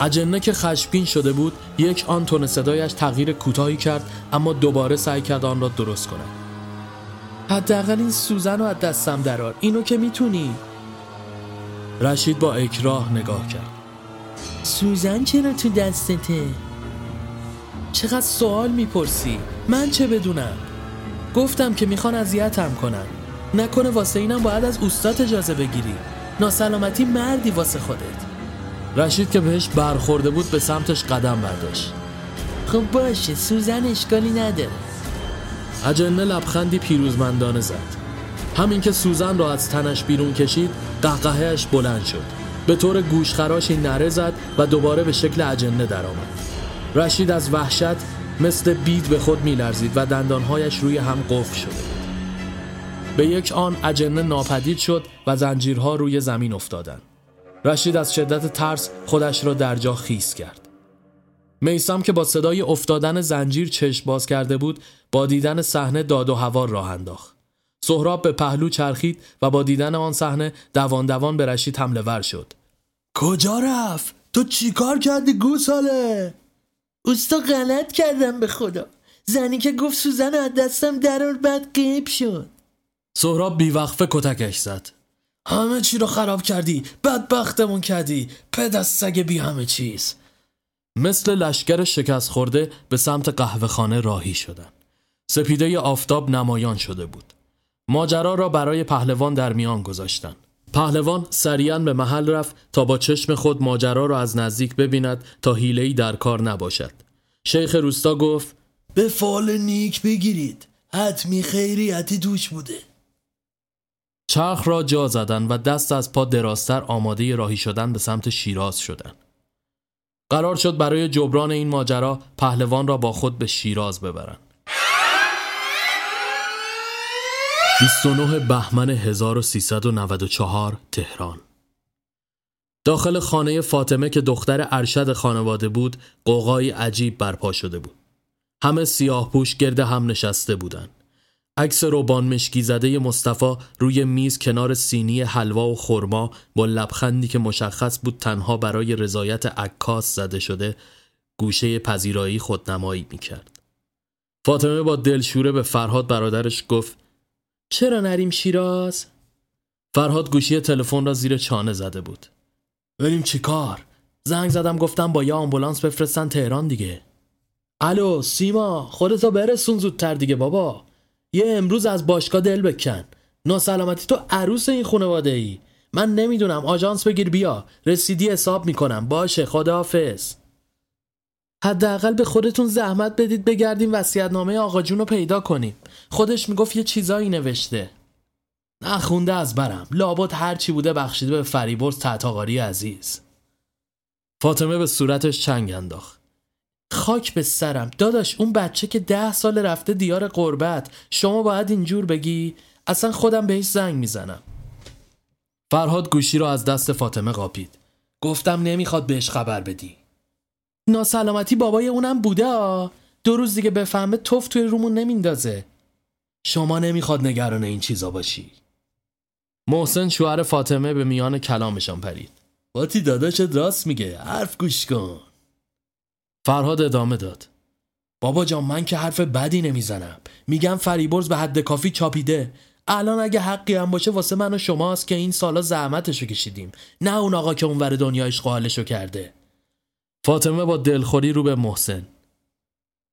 اجنه که خشمگین شده بود یک آن تون صدایش تغییر کوتاهی کرد اما دوباره سعی کرد آن را درست کند. حداقل این سوزن رو از دستم درار اینو که می‌تونی؟ رشید با اکراه نگاه کرد. سوزن چرا تو دستته؟ چقدر سوال می‌پرسی؟ من چه بدونم؟ گفتم که می‌خوان اذیتم کنن. نکنه واسه اینم باید از اوستات اجازه بگیری. ناسلامتی مردی واسه خودت. رشید که بهش برخورده بود به سمتش قدم برداشت. خب باشه سوزن اشکالی نداره. اجنه لبخندی پیروزمندانه زد. همین که سوزن را از تنش بیرون کشید قهقهش بلند شد. به طور گوشخراشی نره زد و دوباره به شکل اجنه درآمد. رشید از وحشت مثل بید به خود میلرزید و دندانهایش روی هم قفل شده بود. به یک آن اجنه ناپدید شد و زنجیرها روی زمین افتادند. رشید از شدت ترس خودش را در جا خیس کرد. میسم که با صدای افتادن زنجیر چشم باز کرده بود با دیدن صحنه داد و هوار راه انداخت. سهراب به پهلو چرخید و با دیدن آن صحنه دوان دوان به رشید حمله ور شد. کجا رفت؟ تو چیکار کردی گوساله؟ اوستا غلط کردم به خدا. زنی که گفت سوزن از دستم در بعد قیب شد. سهراب بیوقفه کتکش زد. همه چی رو خراب کردی بدبختمون کردی پدست سگ بی همه چیز مثل لشکر شکست خورده به سمت قهوه خانه راهی شدند. سپیده آفتاب نمایان شده بود. ماجرا را برای پهلوان در میان گذاشتند. پهلوان سریعا به محل رفت تا با چشم خود ماجرا را از نزدیک ببیند تا حیله‌ای در کار نباشد شیخ روستا گفت به فال نیک بگیرید حتمی خیریتی توش بوده چرخ را جا زدن و دست از پا دراستر آماده راهی شدن به سمت شیراز شدند. قرار شد برای جبران این ماجرا پهلوان را با خود به شیراز ببرند. 29 بهمن 1394 تهران داخل خانه فاطمه که دختر ارشد خانواده بود قوقایی عجیب برپا شده بود همه سیاه پوش گرد هم نشسته بودند عکس روبان مشکی زده مصطفی روی میز کنار سینی حلوا و خرما با لبخندی که مشخص بود تنها برای رضایت عکاس زده شده گوشه پذیرایی خودنمایی می‌کرد. فاطمه با دلشوره به فرهاد برادرش گفت چرا نریم شیراز؟ فرهاد گوشی تلفن را زیر چانه زده بود. بریم چیکار؟ زنگ زدم گفتم با یه آمبولانس بفرستن تهران دیگه. الو سیما خودتو برسون زودتر دیگه بابا. یه امروز از باشگاه دل بکن. ناسلامتی تو عروس این خانواده ای من نمی‌دونم. آژانس بگیر بیا. رسیدی حساب می‌کنم. باشه. خداحافظ. حداقل به خودتون زحمت بدید بگردیم وصیت‌نامه آقا جون رو پیدا کنیم. خودش می‌گفت یه چیزایی نوشته. نخونده از برم. لابد هر چی بوده بخشیده به فریبرز تحتاقاری عزیز. فاطمه به صورتش چنگ انداخت. خاک به سرم. داداش اون بچه که ده سال رفته دیار قربت. شما باید اینجور بگی؟ اصلا خودم بهش زنگ می‌زنم. فرهاد گوشی رو از دست فاطمه قاپید. گفتم نمی‌خواد بهش خبر بدی. ناسلامتی بابای اونم بوده آ. دو روز دیگه بفهمه توف توی رومون نمیندازه. شما نمی‌خواد نگران این چیزا باشی. محسن شوهر فاطمه به میان کلامشان پرید. باتی داداشت راست میگه. حرف گوش کن. فرهاد ادامه داد. بابا جان من که حرف بدی نمی‌زنم. میگم فریبرز به حد کافی چاپیده. الان اگه حقی هم باشه واسه من و شماست که این سالا زحمتشو کشیدیم. نه اون آقا که اونور دنیایش قالشو کرده. فاطمه با دلخوری رو به محسن.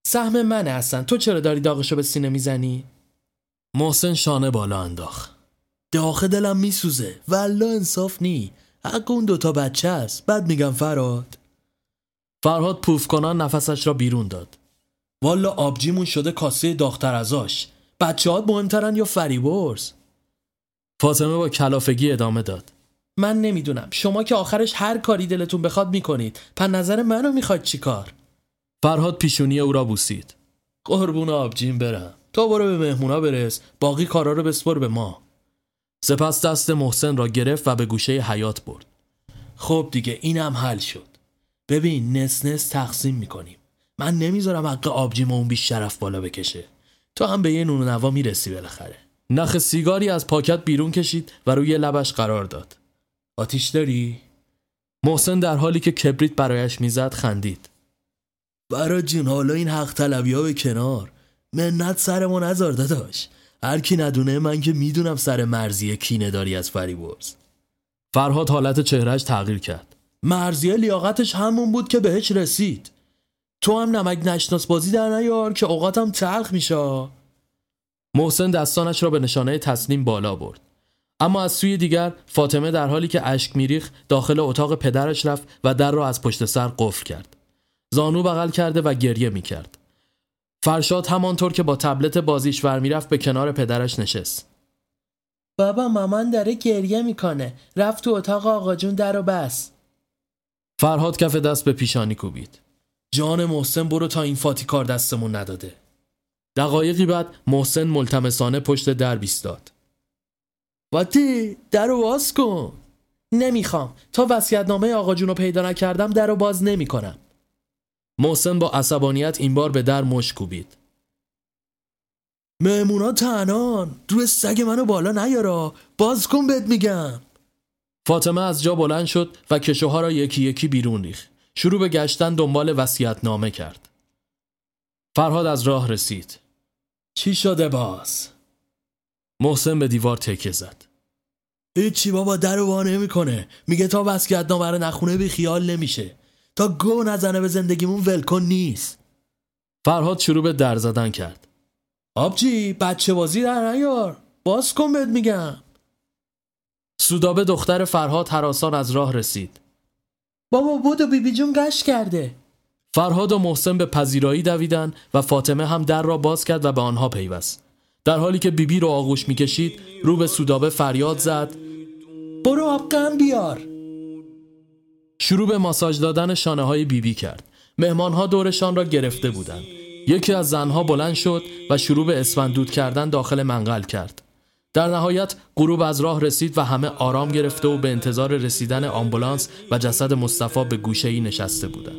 سهم منه هستن تو چرا داری داغشو به سینه می‌زنی؟ محسن شانه بالا انداخت. داخل دلم میسوزه. والله انصاف نی. حق اون دوتا بچه است. بعد میگم فراد فرهاد پوف کنان نفسش را بیرون داد. والا آبجیمون شده کاسه داختر ازاش. بچه هات مهمترن یا فریبرز؟ فاطمه با کلافگی ادامه داد. من نمی‌دونم. شما که آخرش هر کاری دلتون بخواد می‌کنید. پن نظر منو می‌خواد چی کار؟ فرهاد پیشونی او را بوسید. قربون آبجیم برم. تو برو به مهمونا برس. باقی کارا رو بسپر به ما. سپس دست محسن را گرفت و به گوشه حیات برد. خب دیگه اینم حل شد. ببین نس نس تقسیم می‌کنیم. من نمی‌ذارم حق آبجیم اون بیش شرف بالا بکشه. تو هم به یه نون نوا می‌رسی بالاخره. نخ سیگاری از پاکت بیرون کشید و روی لبش قرار داد. آتیش داری؟ محسن در حالی که کبریت برایش می‌زد خندید. برا جون حالا این حق طلبی ها به کنار. منت سرمو نزار داداش. هر کی ندونه من که می‌دونم سر مرزی کینه داری از فریبرز. فرهاد حالت چهرهش تغییر کرد. مرزیه لیاقتش همون بود که بهش رسید. تو هم نمک نشناس بازی در نیار که اوقاتم تلخ میشه. محسن دستانش را به نشانه تسلیم بالا برد. اما از سوی دیگر فاطمه در حالی که اشک میریخ داخل اتاق پدرش رفت و در را از پشت سر قفل کرد. زانو بغل کرده و گریه می‌کرد. فرشاد همانطور که با تبلت بازیش ور می‌رفت به کنار پدرش نشست. بابا مامان داره گریه می‌کنه. رفت تو اتاق آقا جون در و بس. فرهاد کف دست به پیشانی کوبید. جان محسن برو تا این فاتی کار دستمون نداده. دقایقی بعد محسن ملتمسانه پشت در بیستاد. فاتی در رو باز کن. نمی‌خوام. تا وصیت‌نامه آقا جون رو پیدا نکردم در رو باز نمی‌کنم. محسن با عصبانیت این بار به در مش کوبید. مهمونا تنان. روی سگ منو بالا نیارا. باز کن بهت میگم. فاطمه از جا بلند شد و کشوها را یکی یکی بیرون ریخت. شروع به گشتن دنبال وسیعت نامه کرد. فرهاد از راه رسید. چی شده باز؟ محسن به دیوار تکه زد. هیچی بابا در وا نمی‌کنه. میگه تا وصیت نامه رو نخونه بی خیال نمیشه. تا گو نزنه به زندگیمون ولکن نیست. فرهاد شروع به در زدن کرد. آبجی بچه بازی در نیار. باز کن بهت میگم. سودابه دختر فرهاد حراسان از راه رسید. بابا بودو بیبی جون گشت کرده. فرهاد و محسن به پذیرایی دویدن و فاطمه هم در را باز کرد و به آنها پیوست. در حالی که بیبی رو آغوش می‌کشید رو به سودابه فریاد زد. برو آبقم بیار. شروع به ماساژ دادن شانه های بیبی کرد. مهمان ها دورشان را گرفته بودند. یکی از زنها بلند شد و شروع به اسفندود کردن داخل منقل کرد. در نهایت غروب از راه رسید و همه آرام گرفته و به انتظار رسیدن آمبولانس و جسد مصطفی به گوشه ای نشسته بودند.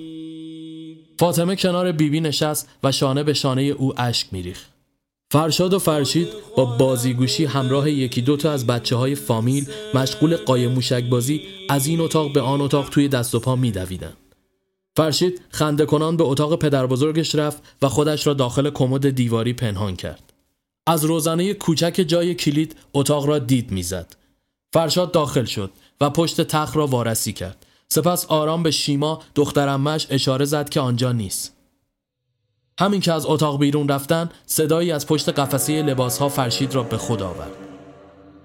فاطمه کنار بیبی نشست و شانه به شانه او اشک میریخ. فرشاد و فرشید با بازیگوشی همراه یکی دوتا از بچه های فامیل مشغول قایم موشک بازی از این اتاق به آن اتاق توی دست و پا میدویدند. فرشید خنده کنان به اتاق پدر بزرگش رفت و خودش را داخل کمد دیواری پنهان کرد. از روزنه کوچک جای کلید اتاق را دید می‌زد. فرشاد داخل شد و پشت تخت را وارسی کرد. سپس آرام به شیما دخترمش اشاره زد که آنجا نیست. همین که از اتاق بیرون رفتن صدایی از پشت قفسه لباسها فرشید را به خود آورد.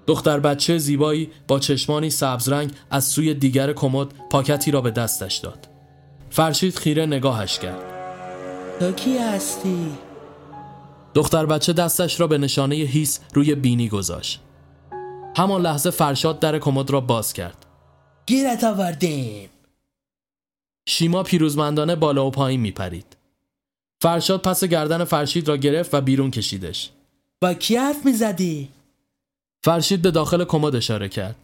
دختر بچه زیبایی با چشمانی سبزرنگ از سوی دیگر کمد پاکتی را به دستش داد. فرشید خیره نگاهش کرد. تو کی هستی؟ دختر بچه دستش را به نشانه هیس روی بینی گذاشت. همان لحظه فرشاد در کمد را باز کرد. گیرت آوردیم. شیما پیروزمندانه بالا و پایین میپرید. فرشاد پس گردن فرشید را گرفت و بیرون کشیدش. با کی حرف می‌زدی؟ فرشید به داخل کمد اشاره کرد.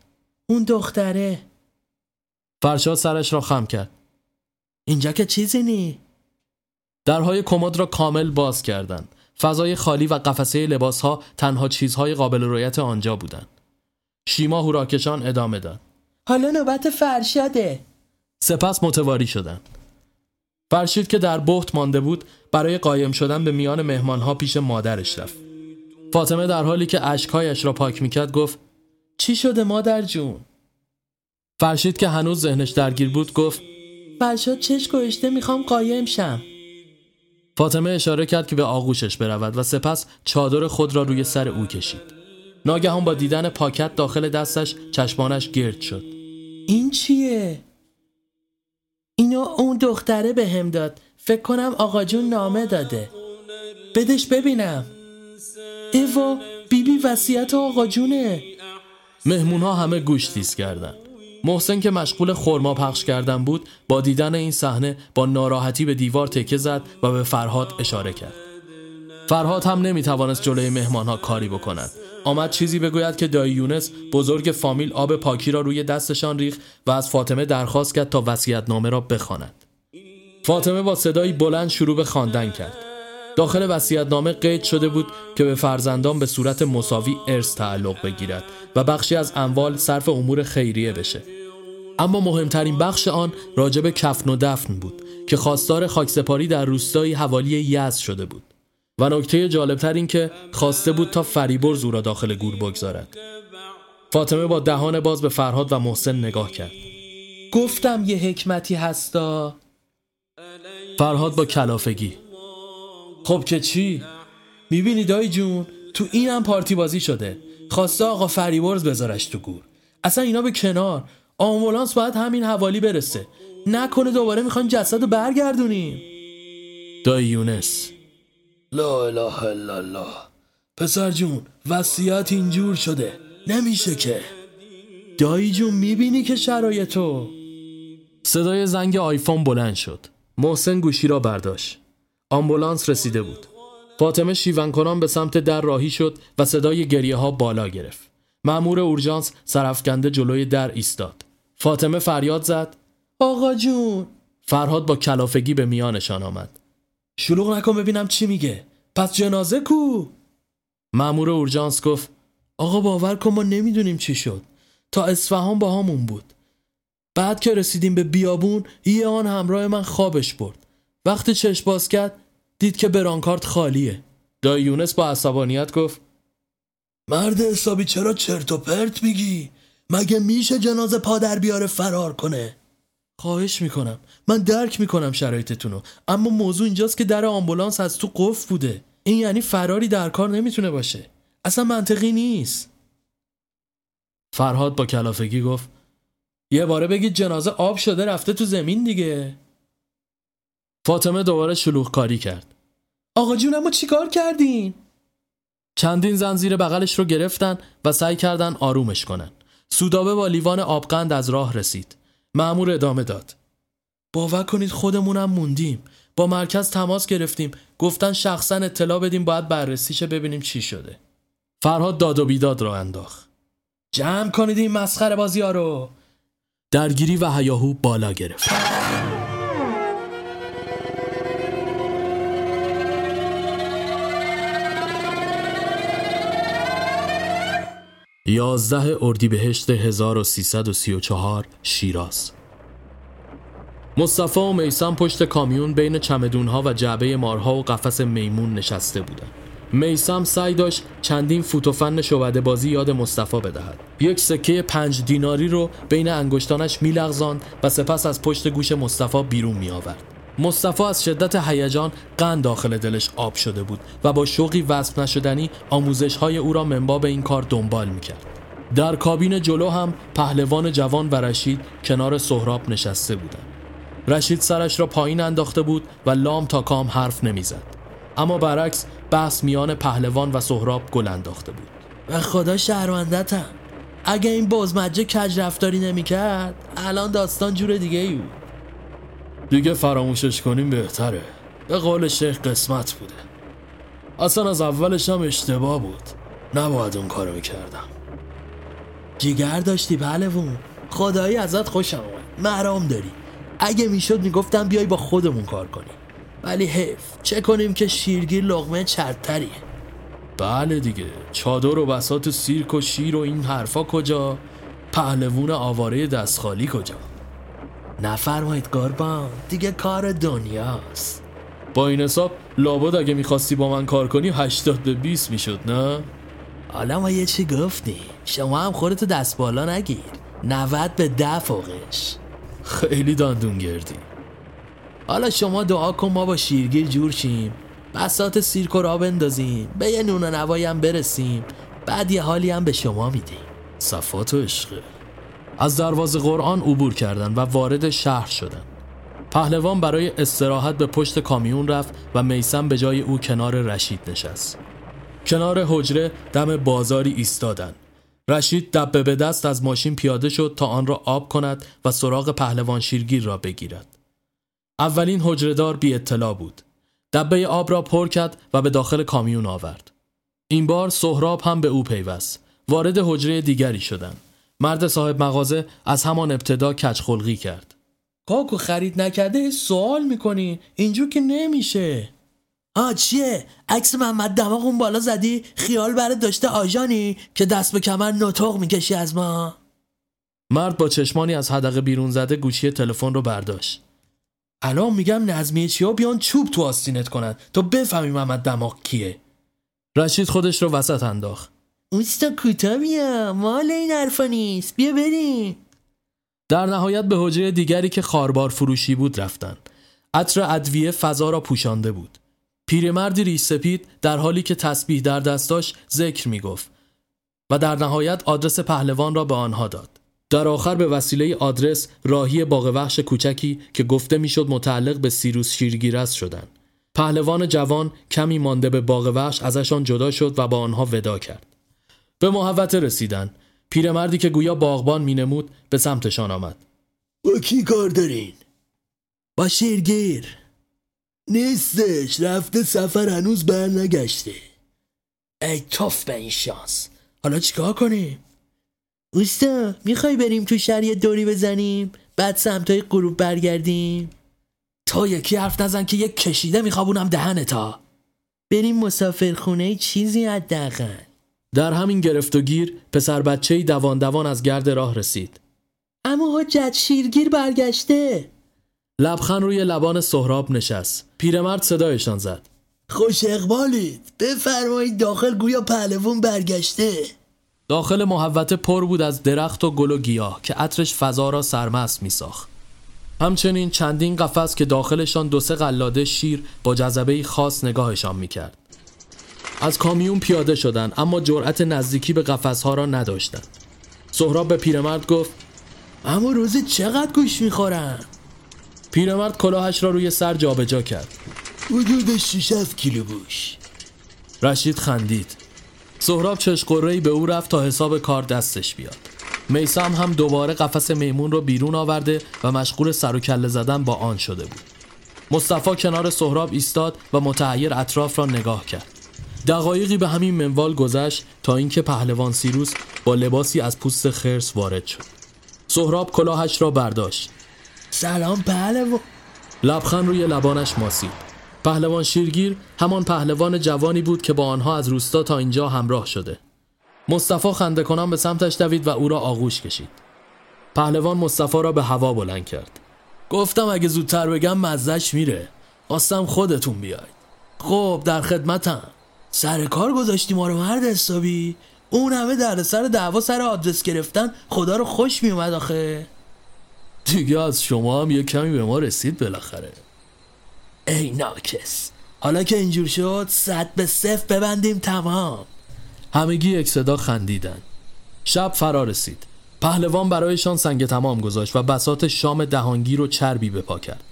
اون دختره. فرشاد سرش را خم کرد. اینجا که چیزی نی؟ درهای کمد را کامل باز کردند. فضای خالی و قفسه لباس ها تنها چیزهای قابل رویت آنجا بودند. شیما هوراکشان ادامه داد. حالا نوبت فرشاده. سپس متواری شدند. فرشید که در بحت مانده بود برای قایم شدن به میان مهمانها پیش مادرش رفت. فاطمه در حالی که اشکهایش را پاک می‌کرد گفت چی شده مادر جون؟ فرشید که هنوز ذهنش درگیر بود گفت فرشاد چش گوشته می‌خوام قایم شم. فاطمه اشاره کرد که به آغوشش برود و سپس چادر خود را روی سر او کشید. ناگهان با دیدن پاکت داخل دستش چشمانش گرد شد. این چیه؟ اینو اون دختره به هم داد. فکر کنم آقا جون نامه داده. بدش ببینم. ایوا بیبی وصیت آقا جونه. مهمون ها همه گوش تیز کردند. محسن که مشغول خورما پخش کردن بود با دیدن این صحنه با ناراحتی به دیوار تکه زد و به فرهاد اشاره کرد فرهاد هم نمی‌توانست جلوی مهمان ها کاری بکند آمد چیزی بگوید که دایی یونس بزرگ فامیل آب پاکی را روی دستشان ریخ و از فاطمه درخواست کرد تا نامه را بخواند. فاطمه با صدایی بلند شروع به خواندن کرد. داخل نامه قید شده بود که به فرزندان به صورت مساوی ارث تعلق بگیرد و بخشی از اموال صرف امور خیریه بشه. اما مهمترین بخش آن راجب کفن و دفن بود که خواستار خاکسپاری در روستایی حوالی یز شده بود. و نکته جالبتر این که خواسته بود تا فریبرز او را داخل گور بگذارد فاطمه با دهان باز به فرهاد و محسن نگاه کرد گفتم یه حکمتی هستا فرهاد با کلافگی خب که چی؟ می‌بینی دایی جون تو اینم پارتی بازی شده. خواسته آقا فریبرز بذارش تو گور. اصلا اینا به کنار. آمبولانس باید همین حوالی برسه. نکنه دوباره می‌خوان جسد رو برگردونیم. دایی یونس. لا اله الا الله. پسر جون وصیت اینجور شده. نمیشه که. دایی جون می‌بینی که شرایطو صدای زنگ آیفون بلند شد. محسن گوشی را برداشت. آمبولانس رسیده بود. فاطمه شیون کنان به سمت در راهی شد و صدای گریه ها بالا گرفت. مأمور اورژانس سرفکنده جلوی در ایستاد. فاطمه فریاد زد. آقا جون. فرهاد با کلافگی به میانشان آمد. شلوغ نکن ببینم چی میگه. پس جنازه کو. مامور اورژانس گفت. آقا باور کن ما نمی‌دونیم چی شد. تا اصفهان با همون بود. بعد که رسیدیم به بیابون یه آن همراه من خوابش برد. وقتی چشم باز کرد دید که برانکارت خالیه. دای یونس با عصبانیت گفت مرد حسابی چرا چرت و پرت میگی؟ مگه میشه جنازه پادر بیاره فرار کنه؟ خواهش می‌کنم. من درک می‌کنم شرایطتون رو اما موضوع اینجاست که در آمبولانس از تو قفل بوده. این یعنی فراری در کار نمی‌تونه باشه. اصلا منطقی نیست. فرهاد با کلافگی گفت یه باره بگید جنازه آب شده رفته تو زمین دیگه. فاطمه دوباره شلوغ کاری کرد. آقا جون اما چیکار کردین؟ چندین زن زیر بغلش رو گرفتن و سعی کردن آرومش کنن. سودابه با لیوان آبقند از راه رسید. معمور ادامه داد. باور کنید خودمونم موندیم. با مرکز تماس گرفتیم. گفتن شخصا اطلاع بدیم باید بررسیشه ببینیم چی شده. فرهاد داد و بیداد را انداخت. جمع کنید این مسخره بازی ها رو. درگیری و هیاهو بالا گرفت. یازده اردیبهشت 1334 شیراز. مصطفی و میسم پشت کامیون بین چمدونها و جعبه مارها و قفس میمون نشسته بودند. میسم سعی داشت چندین فوتوفن شعبده بازی یاد مصطفی بدهد. یک سکه پنج دیناری رو بین انگشتانش میلغزاند و سپس از پشت گوش مصطفی بیرون می آورد مصطفی از شدت هیجان قند داخل دلش آب شده بود و با شوقی وصف نشدنی آموزش های او را منباب این کار دنبال می کرد. در کابین جلو هم پهلوان جوان و رشید کنار سهراب نشسته بودند. رشید سرش را پایین انداخته بود و لام تا کام حرف نمی‌زد. اما برعکس بحث میان پهلوان و سهراب گل انداخته بود. و خدا شهروندتم اگه این بازمجه کج رفتاری نمی‌کرد الان داستان جور دیگه ای بود دیگه فراموشش کنیم بهتره. به قول شیخ قسمت بوده. اصلا از اولش هم اشتباه بود. نباید اون کارو می‌کردم. جیگر داشتی پهلوون خدایی ازت خوشم اومد. مرام داری. اگه می‌شد می‌گفتم بیای با خودمون کار کنیم ولی حیف. چه کنیم که شیرگیر لغمه چرتریه. بله دیگه. چادر و بسات و سیرک و شیر و این حرفا کجا؟ پهلوون آواره دستخالی کجا؟ نفرمایید قربان دیگه کار دنیاست. با این حساب لابد اگه می‌خواستی با من کار کنی 80 به 20 می‌شد نه؟ حالا ما یه چی گفتیم شما هم خودتو دست بالا نگیر. 90 به ده فوقش. خیلی دندون گردی. حالا شما دعا کن ما با شیرگیر جور شیم. بسات سیرک و را بندازیم. به یه نون و نوایی هم برسیم. بعد یه حالی هم به شما میدیم. صفات و عشقه از دروازه قرآن عبور کردند و وارد شهر شدند. پهلوان برای استراحت به پشت کامیون رفت و میسم به جای او کنار رشید نشست. کنار حجره دم بازاری ایستادند. رشید دبه به دست از ماشین پیاده شد تا آن را آب کند و سراغ پهلوان شیرگیر را بگیرد. اولین حجردار بی اطلاع بود. دبه آب را پر کرد و به داخل کامیون آورد. این بار سهراب هم به او پیوست. وارد حجره دیگری شدند. مرد صاحب مغازه از همان ابتدا کچ خلقی کرد. کاکو خرید نکرده سوال می‌کنی؟ اینجور که نمیشه. آ چیه؟ عکس محمد دماغ اون بالا زدی؟ خیال برات داشته آژانی که دست به کمر نطق می‌کشی از ما؟ مرد با چشمانی از حدقه بیرون زده گوشی تلفن رو برداشت. الان میگم نظمیه چیا بیان چوب تو آستینت کنن. تا بفهمی محمد دماغ کیه. رشید خودش رو وسط انداخت. اوستا کوتا بیا مال این حرفا نیست. بیا بریم. در نهایت به حجره دیگری که خاربار فروشی بود رفتن. عطر ادویه فضا را پوشانده بود. پیرمردی ریش سپید در حالی که تسبیح در دست داشت ذکر می گفت و در نهایت آدرس پهلوان را به آنها داد. در آخر به وسیله آدرس راهی باغ وحش کوچکی که گفته می‌شد متعلق به سیروس شیرگیرست شدند پهلوان جوان کمی مانده به باغ وحش ازشان جدا شد و با آنها ودا کرد. به محوطه رسیدن. پیرمردی که گویا باغبان مینمود به سمتشان آمد. با کی کار دارین؟ با شیرگیر. نیستش رفته سفر هنوز بر نگشته ای توف به این شانس. حالا چیکار کنیم؟ اوستا می‌خوای بریم تو شهر یه دوری بزنیم؟ بعد سمتای غروب برگردیم؟ تا یکی حرف نزن که یک کشیده میخوابونم دهنتا. بریم مسافرخونه چیزی حداقل. در همین گرفت و گیر پسر بچه دوان دوان از گرد راه رسید. اما حجت شیرگیر برگشته. لبخند روی لبان سهراب نشست. پیرمرد صدایشان زد. خوش اقبالید. بفرمایید داخل گویا پهلوون برگشته. داخل محوطه پر بود از درخت و گل و گیاه که عطرش فضا را سرمست می ساخت. همچنین چندین قفس که داخلشان دو سه قلاده شیر با جذبه خاص نگاهشان می کرد. از کامیون پیاده شدند اما جرأت نزدیکی به قفسها را نداشتند. سهراب به پیرمرد گفت اما روزی چقدر گوش می‌خورن؟ پیرمرد کلاهش را روی سر جابجا کرد. حدود 6 کیلو گوش. رشید خندید. سهراب چشقرهی به او رفت تا حساب کار دستش بیاد. میسم هم دوباره قفس میمون رو بیرون آورده و مشغول سر و کله زدن با آن شده بود. مصطفی کنار سهراب ایستاد و متعیر اطراف را نگاه کرد. دقایقی به همین منوال گذشت تا اینکه پهلوان سیروس با لباسی از پوست خرس وارد شد. سهراب کلاهش را برداشت. سلام پهلوان. لبخند روی لبانش ماسید. پهلوان شیرگیر همان پهلوان جوانی بود که با آنها از روستا تا اینجا همراه شده. مصطفی خنده کنان به سمتش دوید و او را آغوش کشید. پهلوان مصطفی را به هوا بلند کرد. گفتم اگه زودتر بگم مزش میره. خواستم خودتون بیاید. خب در خدمتم. سر کار گذاشتی ما رو مرد حسابی. اون همه در سر دعوا سر آدرس گرفتن. خدا رو خوش میومد آخه. دیگه از شما هم یه کمی به ما رسید بالاخره. ای ناکس. حالا که اینجور شد صد به صف ببندیم تمام. همگی یک صدا خندیدن. شب فرا رسید. پهلوان برایشان سنگ تمام گذاشت و بسات شام دهانگیر و چربی به پا کرد.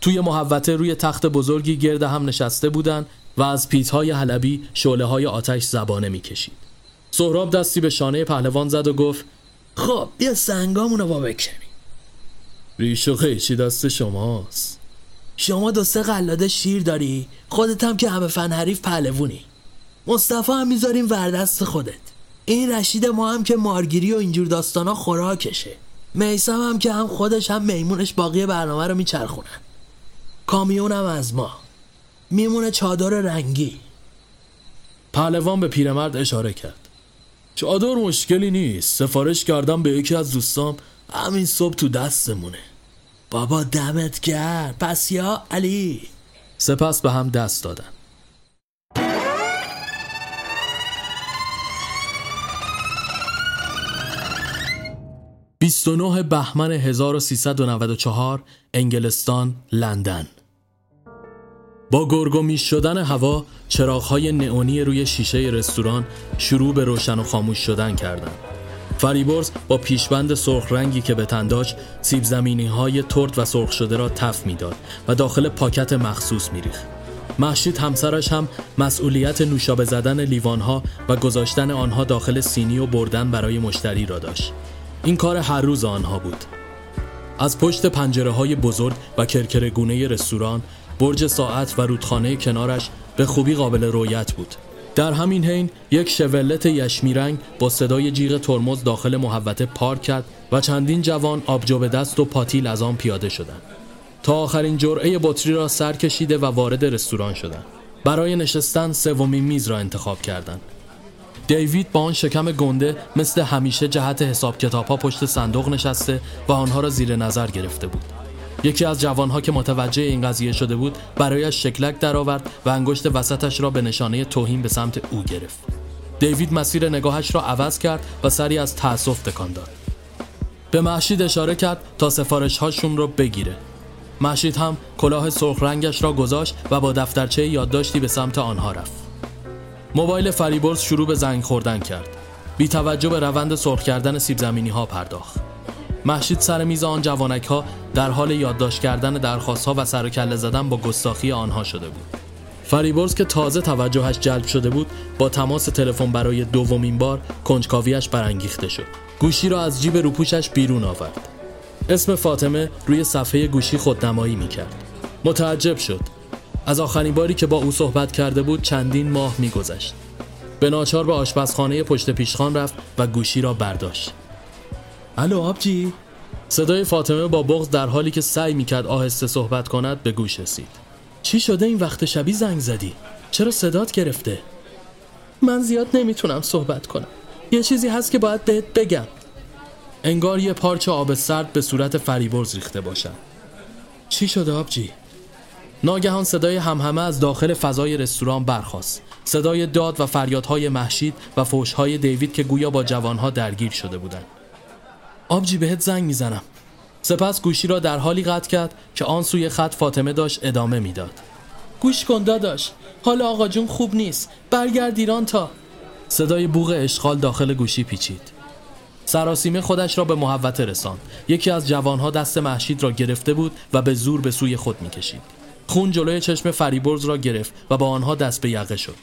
توی محوته روی تخت بزرگی گرد هم نشسته بودند و از پیتهای حلبی شعله های آتش زبانه می‌کشید. سهراب دستی به شانه پهلوان زد و گفت خب بیا سنگامونو با بکنی. ریش و قیچی دست شماست. شما دو سه قلاده شیر داری؟ خودت هم که همه فن حریف پهلوونی مصطفی هم می‌ذاریم وردست خودت. این رشید ما هم که مارگیری و اینجور داستانا خوراکشه. میسم هم که هم خودش هم میمونش باقی برنامه رو میچرخونن. کامیون هم از ما. میمونه چادر رنگی. پهلوان به پیرمرد اشاره کرد. چادر مشکلی نیست. سفارش کردم به یکی از دوستام. همین صبح تو دستمونه. بابا دمت کرد پس یا علی؟ سپس به هم دست دادن. 29 بهمن 1394 انگلستان لندن. با گرگومیش شدن هوا چراغهای نئونی روی شیشه رستوران شروع به روشن و خاموش شدن کردند. فریبرز با پیشبند سرخ رنگی که به تنداش سیب زمینی های ترد و سرخ شده را تف می‌داد و داخل پاکت مخصوص میریخت. محشید همسرش هم مسئولیت نوشابه زدن لیوانها و گذاشتن آنها داخل سینی و بردن برای مشتری را داشت. این کار هر روز آنها بود از پشت پنجره های بزرگ و کرکرگونه رستوران برج ساعت و رودخانه کنارش به خوبی قابل رویت بود. در همین حین یک شولت یشمی رنگ با صدای جیغ ترمز داخل محوطه پارک کرد و چندین جوان آبجو به دست و پاتیل از آن پیاده شدند. تا آخرین جرعه بطری را سر کشیده و وارد رستوران شدند. برای نشستن سومین میز را انتخاب کردند. دیوید با آن شکم گنده مثل همیشه جهت حساب کتاب ها پشت صندوق نشسته و آنها را زیر نظر گرفته بود. یکی از جوانها که متوجه این قضیه شده بود برایش شکلک درآورد و انگشت وسطش را به نشانه توهین به سمت او گرفت. دیوید مسیر نگاهش را عوض کرد و سری از تأسف تکان داد. به محشید اشاره کرد تا سفارش هاشون رو بگیره. محشید هم کلاه سرخ رنگش را گذاشت و با دفترچه یادداشتی به سمت آنها رفت. موبایل فریبرز شروع به زنگ خوردن کرد. بی توجه به روند سرخ کردن سیب زمینی ها پرداخت. محشید سر میز آن جوانک ها در حال یادداشت کردن درخواست ها و سر و کله زدن با گستاخی آنها شده بود. فریبرز که تازه توجهش جلب شده بود با تماس تلفن برای دومین بار کنجکاویش برانگیخته شد. گوشی را از جیب روپوشش بیرون آورد. اسم فاطمه روی صفحه گوشی خودنمایی می‌کرد. متعجب شد. از آخرین باری که با او صحبت کرده بود چندین ماه میگذشت. به ناچار به آشپزخانه پشت پیشخان رفت و گوشی را برداشت. الو آبجی؟ صدای فاطمه با بغض در حالی که سعی می‌کرد آهسته صحبت کند به گوش رسید. چی شده این وقت شبی زنگ زدی؟ چرا صدات گرفته؟ من زیاد نمی‌تونم صحبت کنم. یه چیزی هست که باید بهت بگم. انگار یه پارچه آب سرد به صورت فریبرز ریخته باشد چی شده آبجی؟ ناگهان صدای همهمه از داخل فضای رستوران برخاست. صدای داد و فریادهای محشید و فوشهای دیوید که گویا با جوانها درگیر شده بودند. آبجی بهت زنگ می‌زنم. سپس گوشی را در حالی قطع کرد که آن سوی خط فاطمه داشت ادامه می‌داد. گوش کن داداش حال آقا جون خوب نیست. برگرد ایران تا. صدای بوغ اشغال داخل گوشی پیچید. سراسیمه خودش را به محوته رساند. یکی از جوانها دست محشید را گرفته بود و به زور به سوی خود می‌کشید. خون جلوی چشم فریبرز را گرفت و با آنها دست به یقه شد.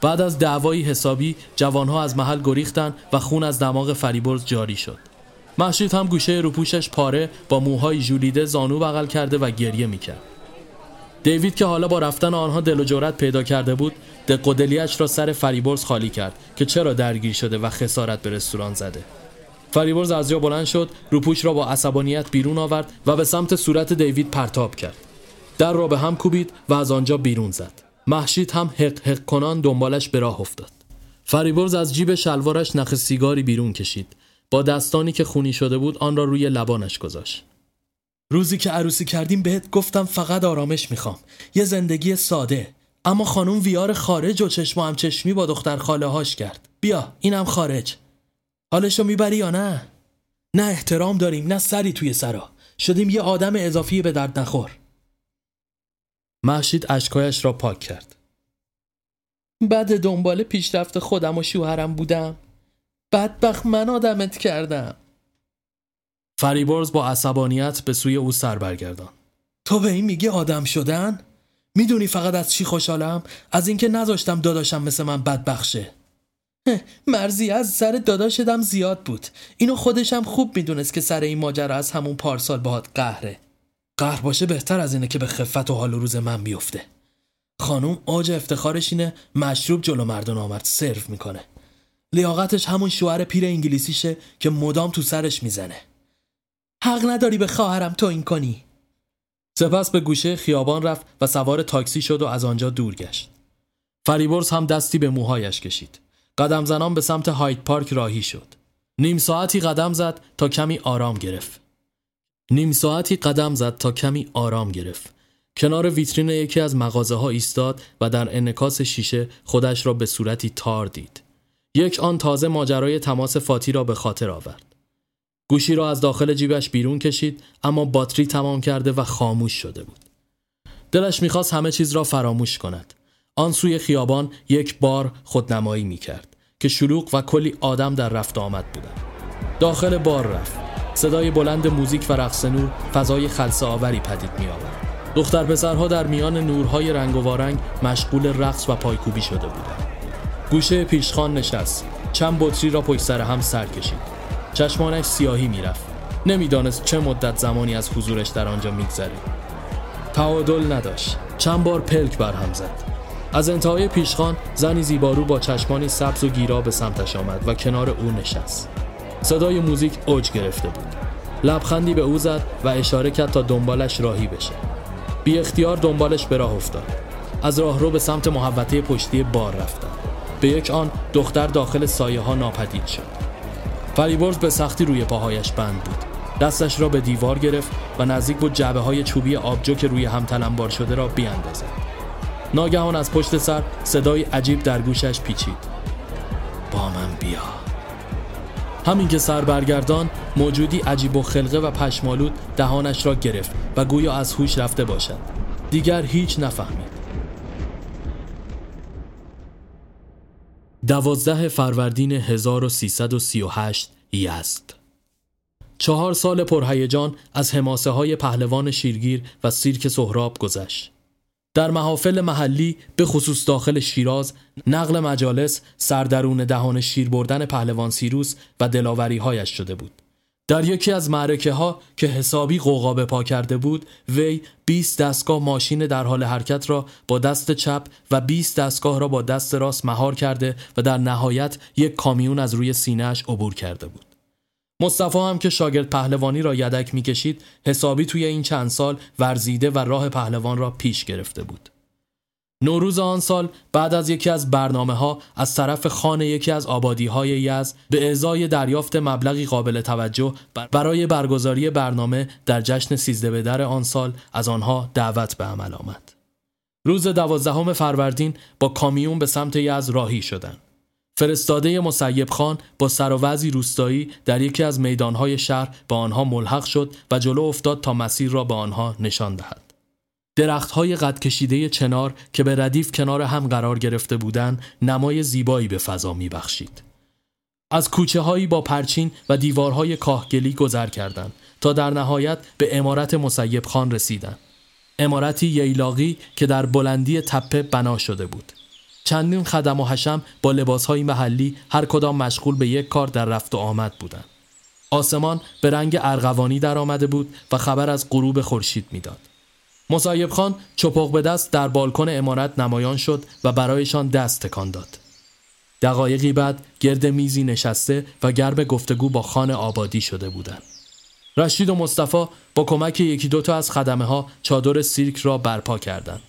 بعد از دعوایی حسابی جوانها از محل گریختند و خون از دماغ فریبرز جاری شد. محشید هم گوشه روپوشش پاره با موهای ژولیده زانو بغل کرده و گریه می‌کرد. دیوید که حالا با رفتن آنها دل و جرأت پیدا کرده بود دق را سر فریبرز خالی کرد که چرا درگیر شده و خسارت به رستوران زده. فریبرز از جا بلند شد روپوش را با عصبانیت بیرون آورد و به سمت صورت دیوید پرتاب کرد. در را به هم کوبید و از آنجا بیرون زد. محشید هم حق حق کنان دنبالش به راه افتاد. فریبرز از جیب شلوارش نخ سیگاری بیرون کشید. با دستانی که خونی شده بود آن را روی لبانش گذاشت. روزی که عروسی کردیم بهت گفتم فقط آرامش می‌خوام. یه زندگی ساده. اما خانوم ویار خارج و چشم هم چشمی با دختر خاله هاش کرد. بیا اینم خارج. حالشو می‌بری یا نه؟ نه احترام داریم نه سری توی سرا. شدیم یه آدم اضافی به درد نخور. محشید اشکایش را پاک کرد. بعد دنبال پیشرفت خودم و شوهرم بودم. بدبخت من آدمت کردم. فریبرز با عصبانیت به سوی او سر برگردان. تو به این میگی آدم شدن؟ می‌دونی فقط از چی خوشحالم؟ از اینکه نذاشتم داداشم مثل من بدبخشه. مرزی از سر داداشدم زیاد بود. اینو خودشم خوب می‌دونست که سر این ماجرا از همون پارسال باهات قهره. قهر باشه بهتر از اینه که به خفت و حال و روز من بیفته. خانوم آج افتخارش اینه مشروب جلو مردان آمد سرو می‌کنه. لیاقتش همون شوهر پیر انگلیسیشه که مدام تو سرش می‌زنه. حق نداری به خواهرم تو این کنی. سپس به گوشه خیابان رفت و سوار تاکسی شد و از آنجا دور گشت. فریبرز هم دستی به موهایش کشید. قدم زنان به سمت هایت پارک راهی شد. نیم ساعتی قدم زد تا کمی آرام گرفت. نیم ساعتی قدم زد تا کمی آرام گرفت. کنار ویترین یکی از مغازه ها ایستاد و در انکاس شیشه خودش را به صورتی تار دید. یک آن تازه ماجرای تماس فاتی را به خاطر آورد. گوشی را از داخل جیبش بیرون کشید اما باتری تمام کرده و خاموش شده بود. دلش می‌خواست همه چیز را فراموش کند. آن سوی خیابان یک بار خودنمایی می‌کرد که شلوغ و کلی آدم در رفت آمد بودند. داخل بار رفت. صدای بلند موزیک و رقص نور فضای خلصه آوری پدید می آورد. دختر پسرها در میان نورهای رنگ و وارنگ مشغول رقص و پایکوبی شده بودند. گوشه پیشخان نشست. چند بطری را پشت سر هم سر کشید. چشمانش سیاهی می‌رفت. نمی‌دانست چه مدت زمانی از حضورش در آنجا میگذره. تعادل نداشت. چند بار پلک برهم زد. از انتهای پیشخان زنی زیبارو با چشمانی سبز و گیرا به سمتش آمد و کنار او نشست. صدای موزیک اوج گرفته بود. لبخندی به او زد و اشاره کرد تا دنبالش راهی بشه. بی اختیار دنبالش به راه افتاد. از راهرو به سمت محوطه پشتی بار رفتن. به یک آن دختر داخل سایه ها ناپدید شد. فریبرز به سختی روی پاهایش بند بود. دستش را به دیوار گرفت و نزدیک بود جعبه های چوبی آبجو که روی هم تلمبار شده را بیاندازد. ناگهان از پشت سر صدای عجیب در گوشش پیچید با من بیا همین که سر برگردان موجودی عجیب و خلقه و پشمالود دهانش را گرفت و گویا از هوش رفته باشد دیگر هیچ نفهمید دوازده فروردین 1338 یزد چهار سال پرهیجان از حماسه های پهلوان شیرگیر و سیرک سهراب گذشت. در محافل محلی به خصوص داخل شیراز نقل مجالس سردرون دهان شیر بردن پهلوان سیروس و دلاوری هایش شده بود. در یکی از معرکه ها که حسابی قوقا به پا کرده بود وی 20 دستگاه ماشین در حال حرکت را با دست چپ و 20 دستگاه را با دست راست مهار کرده و در نهایت یک کامیون از روی سینهش عبور کرده بود مصطفی هم که شاگرد پهلوانی را یدک می‌کشید حسابی توی این چند سال ورزیده و راه پهلوان را پیش گرفته بود. نوروز آن سال بعد از یکی از برنامه ها از طرف خانه یکی از آبادی های یز به ازای دریافت مبلغی قابل توجه برای برگزاری برنامه در جشن سیزده به در آن سال از آنها دعوت به عمل آمد. روز دوازدهم فروردین با کامیون به سمت یز راهی شدند. فرستاده مسیب خان با سروزی روستایی در یکی از میدانهای شهر با آنها ملحق شد و جلو افتاد تا مسیر را به آنها نشان دهد. درختهای قد کشیده چنار که به ردیف کنار هم قرار گرفته بودند نمای زیبایی به فضا می بخشید. از کوچه هایی با پرچین و دیوارهای کاهگلی گذر کردند تا در نهایت به امارت مسیب خان رسیدند. امارتی ییلاقی که در بلندی تپه بنا شده بود. چندین خدم و حشم با لباسهای محلی هر کدام مشغول به یک کار در رفت و آمد بودند. آسمان به رنگ ارغوانی در آمده بود و خبر از غروب خورشید می‌داد. مصایب خان چپق به دست در بالکن امارت نمایان شد و برایشان دست تکان داد. دقایقی بعد گرد میزی نشسته و گرم گفتگو با خان آبادی شده بودند. رشید و مصطفی با کمک یکی دوتا از خدمه ها چادر سیرک را برپا کردند.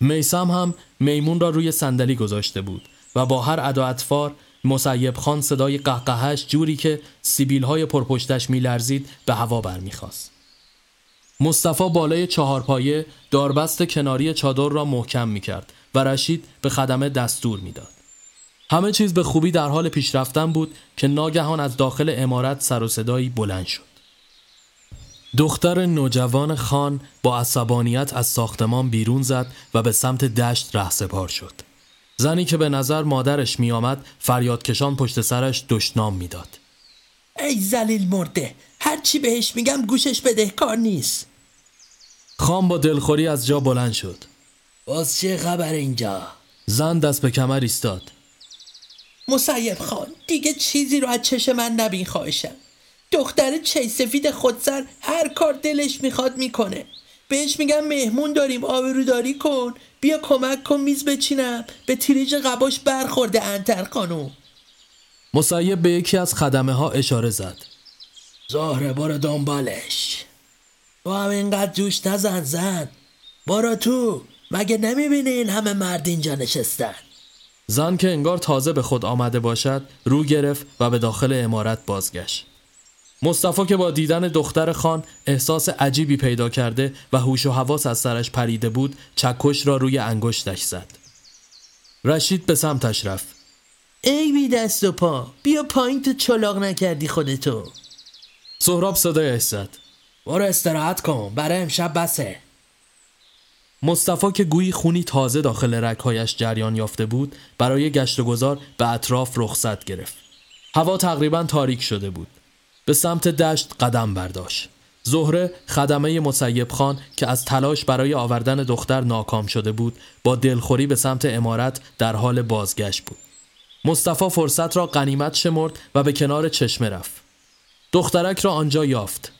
میسم هم میمون را روی صندلی گذاشته بود و با هر ادا اطفار مسیب خان صدای قهقهش جوری که سیبیل های پرپشتش میلرزید به هوا برمیخواست. مصطفی بالای چهارپایه داربست کناری چادر را محکم می‌کرد و رشید به خدمه دستور می‌داد. همه چیز به خوبی در حال پیشرفتن بود که ناگهان از داخل امارت سر و صدایی بلند شد. دختر نوجوان خان با عصبانیت از ساختمان بیرون زد و به سمت دشت رهسپار شد. زنی که به نظر مادرش می آمد فریادکشان پشت سرش دشنام می‌داد. ای زلیل مرده هرچی بهش میگم گوشش بدهکار نیست. خان با دلخوری از جا بلند شد. باز چه خبر اینجا؟ زن دست به کمر ایستاد. مسیب خان دیگه چیزی رو از چش من نبین خواهشم. دختر چی سفید خودسر هر کار دلش می‌خواد می‌کنه. بهش میگم مهمون داریم آبروداری کن. بیا کمک کن میز بچینم. به تیریج قباش برخورده انتر خانوم. مسیب به یکی از خدمه ها اشاره زد. زهره برو دنبالش. با هم اینقدر جوش نزن زن. برو تو. مگه نمی‌بینی این همه مرد اینجا نشستن؟ زن که انگار تازه به خود آمده باشد رو گرفت و به داخل امارت بازگشت. مصطفی که با دیدن دختر خان احساس عجیبی پیدا کرده و هوش و حواس از سرش پریده بود چکش را روی انگشتش زد. رشید به سمتش رفت. ای بی دست و پا بیا پایین تو چلاق نکردی خودتو. سهراب صدایش زد. برو استراحت کن برای امشب بسه. مصطفی که گویی خونی تازه داخل رکهایش جریان یافته بود برای گشت و گذار به اطراف رخصت گرفت. هوا تقریبا تاریک شده بود. به سمت دشت قدم برداشت. زهره خدمه مسیب خان که از تلاش برای آوردن دختر ناکام شده بود با دلخوری به سمت امارت در حال بازگشت بود. مصطفی فرصت را قنیمت شمرد و به کنار چشمه رفت. دخترک را آنجا یافت.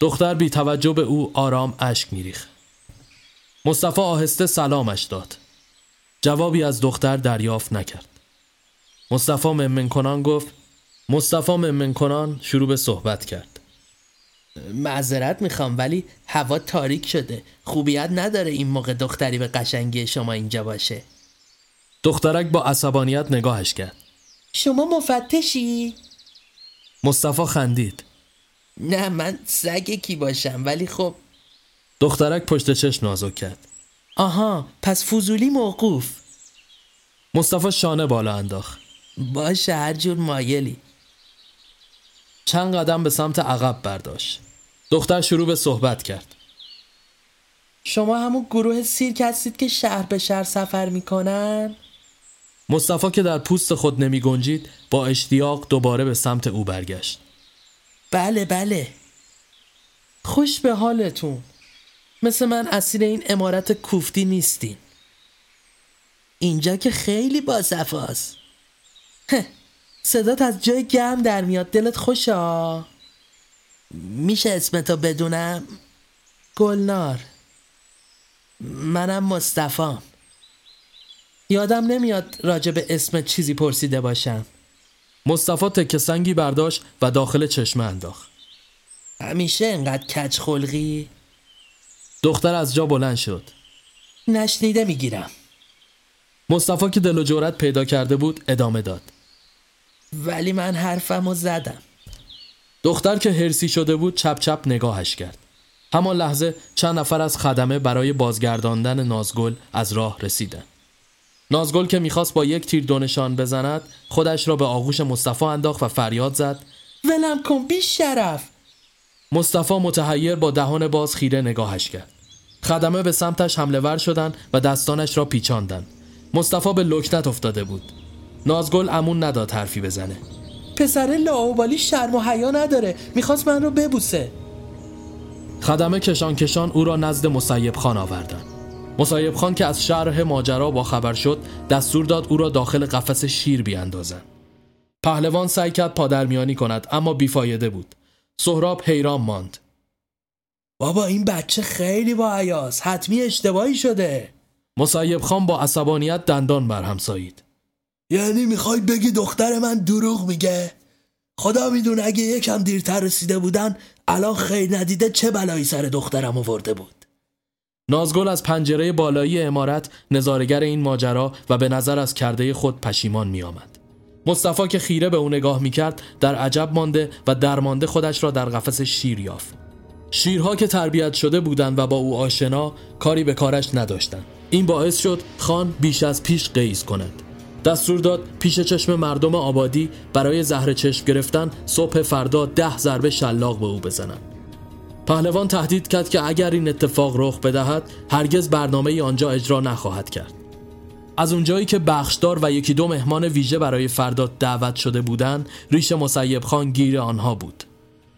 دختر بی توجه به او آرام اشک میریخ مصطفی آهسته سلامش داد. جوابی از دختر دریافت نکرد. مصطفی ممن کنان گفت مصطفی ممن کنان شروع به صحبت کرد. معذرت می‌خوام ولی هوا تاریک شده. خوبیت نداره این موقع دختری به قشنگی شما اینجا باشه. دخترک با عصبانیت نگاهش کرد. شما مفتشی؟ مصطفی خندید. نه من سگ کی باشم ولی خب دخترک پشت چش نازک کرد. آها پس فضولی موقوف. مصطفی شانه بالا انداخت. باشه هر جور مایلی. چند قدم به سمت عقب برداشت. دختر شروع به صحبت کرد. شما همون گروه سیرک هستید که شهر به شهر سفر می‌کنن؟ مصطفی که در پوست خود نمی گنجید با اشتیاق دوباره به سمت او برگشت. بله بله. خوش به حالتون. مثل من اسیر این امارت کوفتی نیستین. اینجا که خیلی با صفاست صدات از جای گرم در میاد. دلت خوشا میشه اسمتو بدونم؟ گلنار. منم مصطفام یادم نمیاد راجع به اسم چیزی پرسیده باشم. مصطفی تکه سنگی برداشت و داخل چشمه انداخت. همیشه انقدر کچ خلقی؟ دختر از جا بلند شد. نشنیده می‌گیرم. مصطفی که دل و جورت پیدا کرده بود ادامه داد. ولی من حرفمو زدم. دختر که هرسی شده بود چپ چپ نگاهش کرد. همان لحظه چند نفر از خدمه برای بازگرداندن نازگل از راه رسیدند نازگل که می‌خواست با یک تیر دونشان بزند خودش را به آغوش مصطفی انداخت و فریاد زد. ولم کن بی شرف. مصطفی متحیر با دهان باز خیره نگاهش کرد. خدمه به سمتش حمله ور شدند و دستانش را پیچاندند. مصطفی به لکنت افتاده بود. نازگل امون نداد حرفی بزنه. پسر لاوبالی شرم و حیا نداره. می‌خواست من رو ببوسه. خدمه کشان کشان او را نزد مسیب خان آوردن مسیب خان که از شرح ماجرا با خبر شد دستور داد او را داخل قفس شیر بیاندازند پهلوان سعی کرد پادرمیانی کند اما بیفایده بود. سهراب حیران ماند. بابا این بچه خیلی با عیاس حتمی اشتباهی شده. مسیب خان با عصبانیت دندان برهم سایید. یعنی می‌خوای بگی دختر من دروغ میگه؟ خدا می‌دونه اگه یکم دیرتر رسیده بودن الان خیر ندیده چه بلایی سر دخترم آورده بود؟ نازگل از پنجره بالایی امارت نظارگر این ماجرا و به نظر از کرده خود پشیمان می آمد. مصطفی که خیره به او نگاه می کرد در عجب مانده و درمانده خودش را در قفس شیر یافت. شیرها که تربیت شده بودند و با او آشنا کاری به کارش نداشتند. این باعث شد خان بیش از پیش قیز کند. دستور داد پیش چشم مردم آبادی برای زهر چشم گرفتن صبح فردا ده ضربه شلاق به او بزنند. پهلوان تهدید کرد که اگر این اتفاق رخ بدهد هرگز برنامه آنجا اجرا نخواهد کرد. از اونجایی که بخشدار و یکی دو مهمان ویژه برای فردا دعوت شده بودند، ریش مسیب خان گیر آنها بود.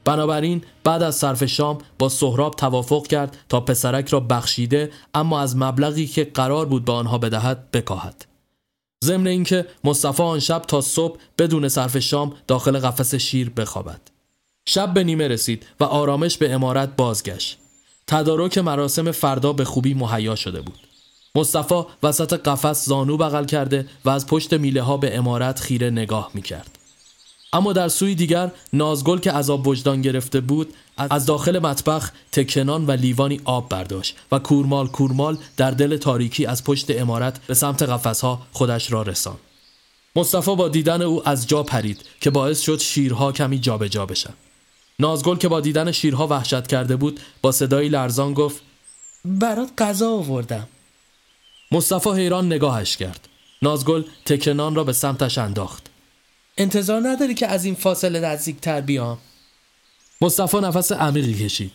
بنابراین بعد از صرف شام با سهراب توافق کرد تا پسرک را بخشیده اما از مبلغی که قرار بود به آنها بدهد بکاهد. ضمن اینکه مصطفی آن شب تا صبح بدون صرف شام داخل قفس شیر بخوابد. شب به نیمه رسید و آرامش به امارت بازگشت. تدارک مراسم فردا به خوبی مهیا شده بود. مصطفی وسط قفس زانو بغل کرده و از پشت میله ها به امارت خیره نگاه می کرد. اما در سوی دیگر نازگل که عذاب وجدان گرفته بود از داخل مطبخ تکنان و لیوانی آب برداشت و کورمال کورمال در دل تاریکی از پشت امارت به سمت قفسها خودش را رسان. مصطفی با دیدن او از جا پرید که باعث شد شیرها کمی جابجا جا بشن. نازگل که با دیدن شیرها وحشت کرده بود با صدایی لرزان گفت برات غذا آوردم. مصطفی حیران نگاهش کرد. نازگل تکنان را به سمتش انداخت. انتظار نداری که از این فاصله نزدیکتر بیام؟ مصطفی نفس عمیقی کشید.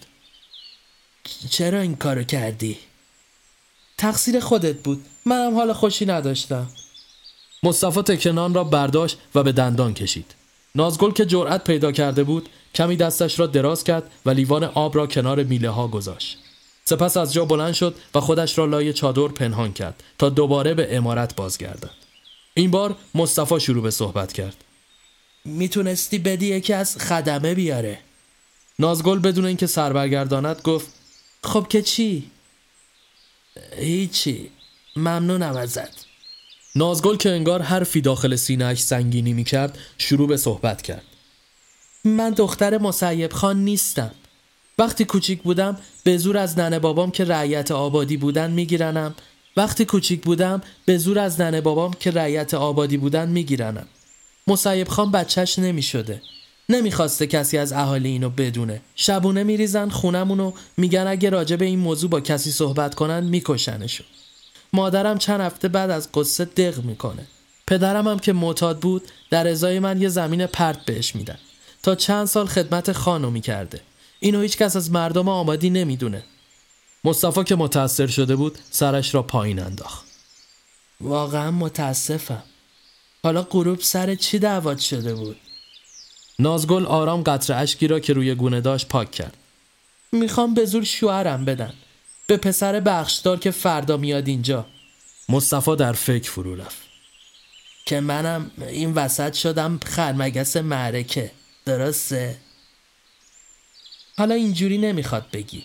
چرا این کارو کردی؟ تقصیر خودت بود. منم حال خوشی نداشتم. مصطفی تکنان را برداشت و به دندان کشید. نازگل که جرأت پیدا کرده بود کمی دستش را دراز کرد و لیوان آب را کنار میله ها گذاشت. سپس از جا بلند شد و خودش را لای چادر پنهان کرد تا دوباره به امارت بازگردد. این بار مصطفی شروع به صحبت کرد. می‌تونستی بدی یکی از خدمه بیاره؟ نازگل بدون اینکه سر برگرداند گفت خب که چی؟ هیچی. ممنونم ازت. نازگل که انگار حرفی داخل سینهش سنگینی می‌کرد شروع به صحبت کرد. من دختر مسیب خان نیستم. وقتی کوچیک بودم به زور از ننه بابام که رعیت آبادی بودن میگیرنم. وقتی کوچیک بودم به زور از ننه بابام که رعیت آبادی بودن میگیرنم. مسیب خان بچهش نمی‌شده. نمی‌خواسته کسی از اهالی اینو بدونه. شبونه میریزن خونمونو میگن اگه راجع به این موضوع با کسی صحبت کنن میکشنشون. مادرم چند هفته بعد از قصه دق می‌کنه. پدرم هم که معتاد بود در ازای من یه زمین پرت بهش میدن. تا چند سال خدمت خانو می‌کرده. اینو هیچ کس از مردم آمادی نمی‌دونه. مصطفی که متأثر شده بود سرش را پایین انداخت. واقعا متاسفم حالا غروب سر چی دعوت شده بود؟ نازگل آرام قطر اشکی را که روی گونه داشت پاک کرد. می‌خوام به زور شوهرم بدن. به پسر بخشدار که فردا میاد اینجا. مصطفی در فکر فرو رفت. که منم این وسط شدم خرمگس معرکه. درسته؟ حالا اینجوری نمی‌خواد بگی.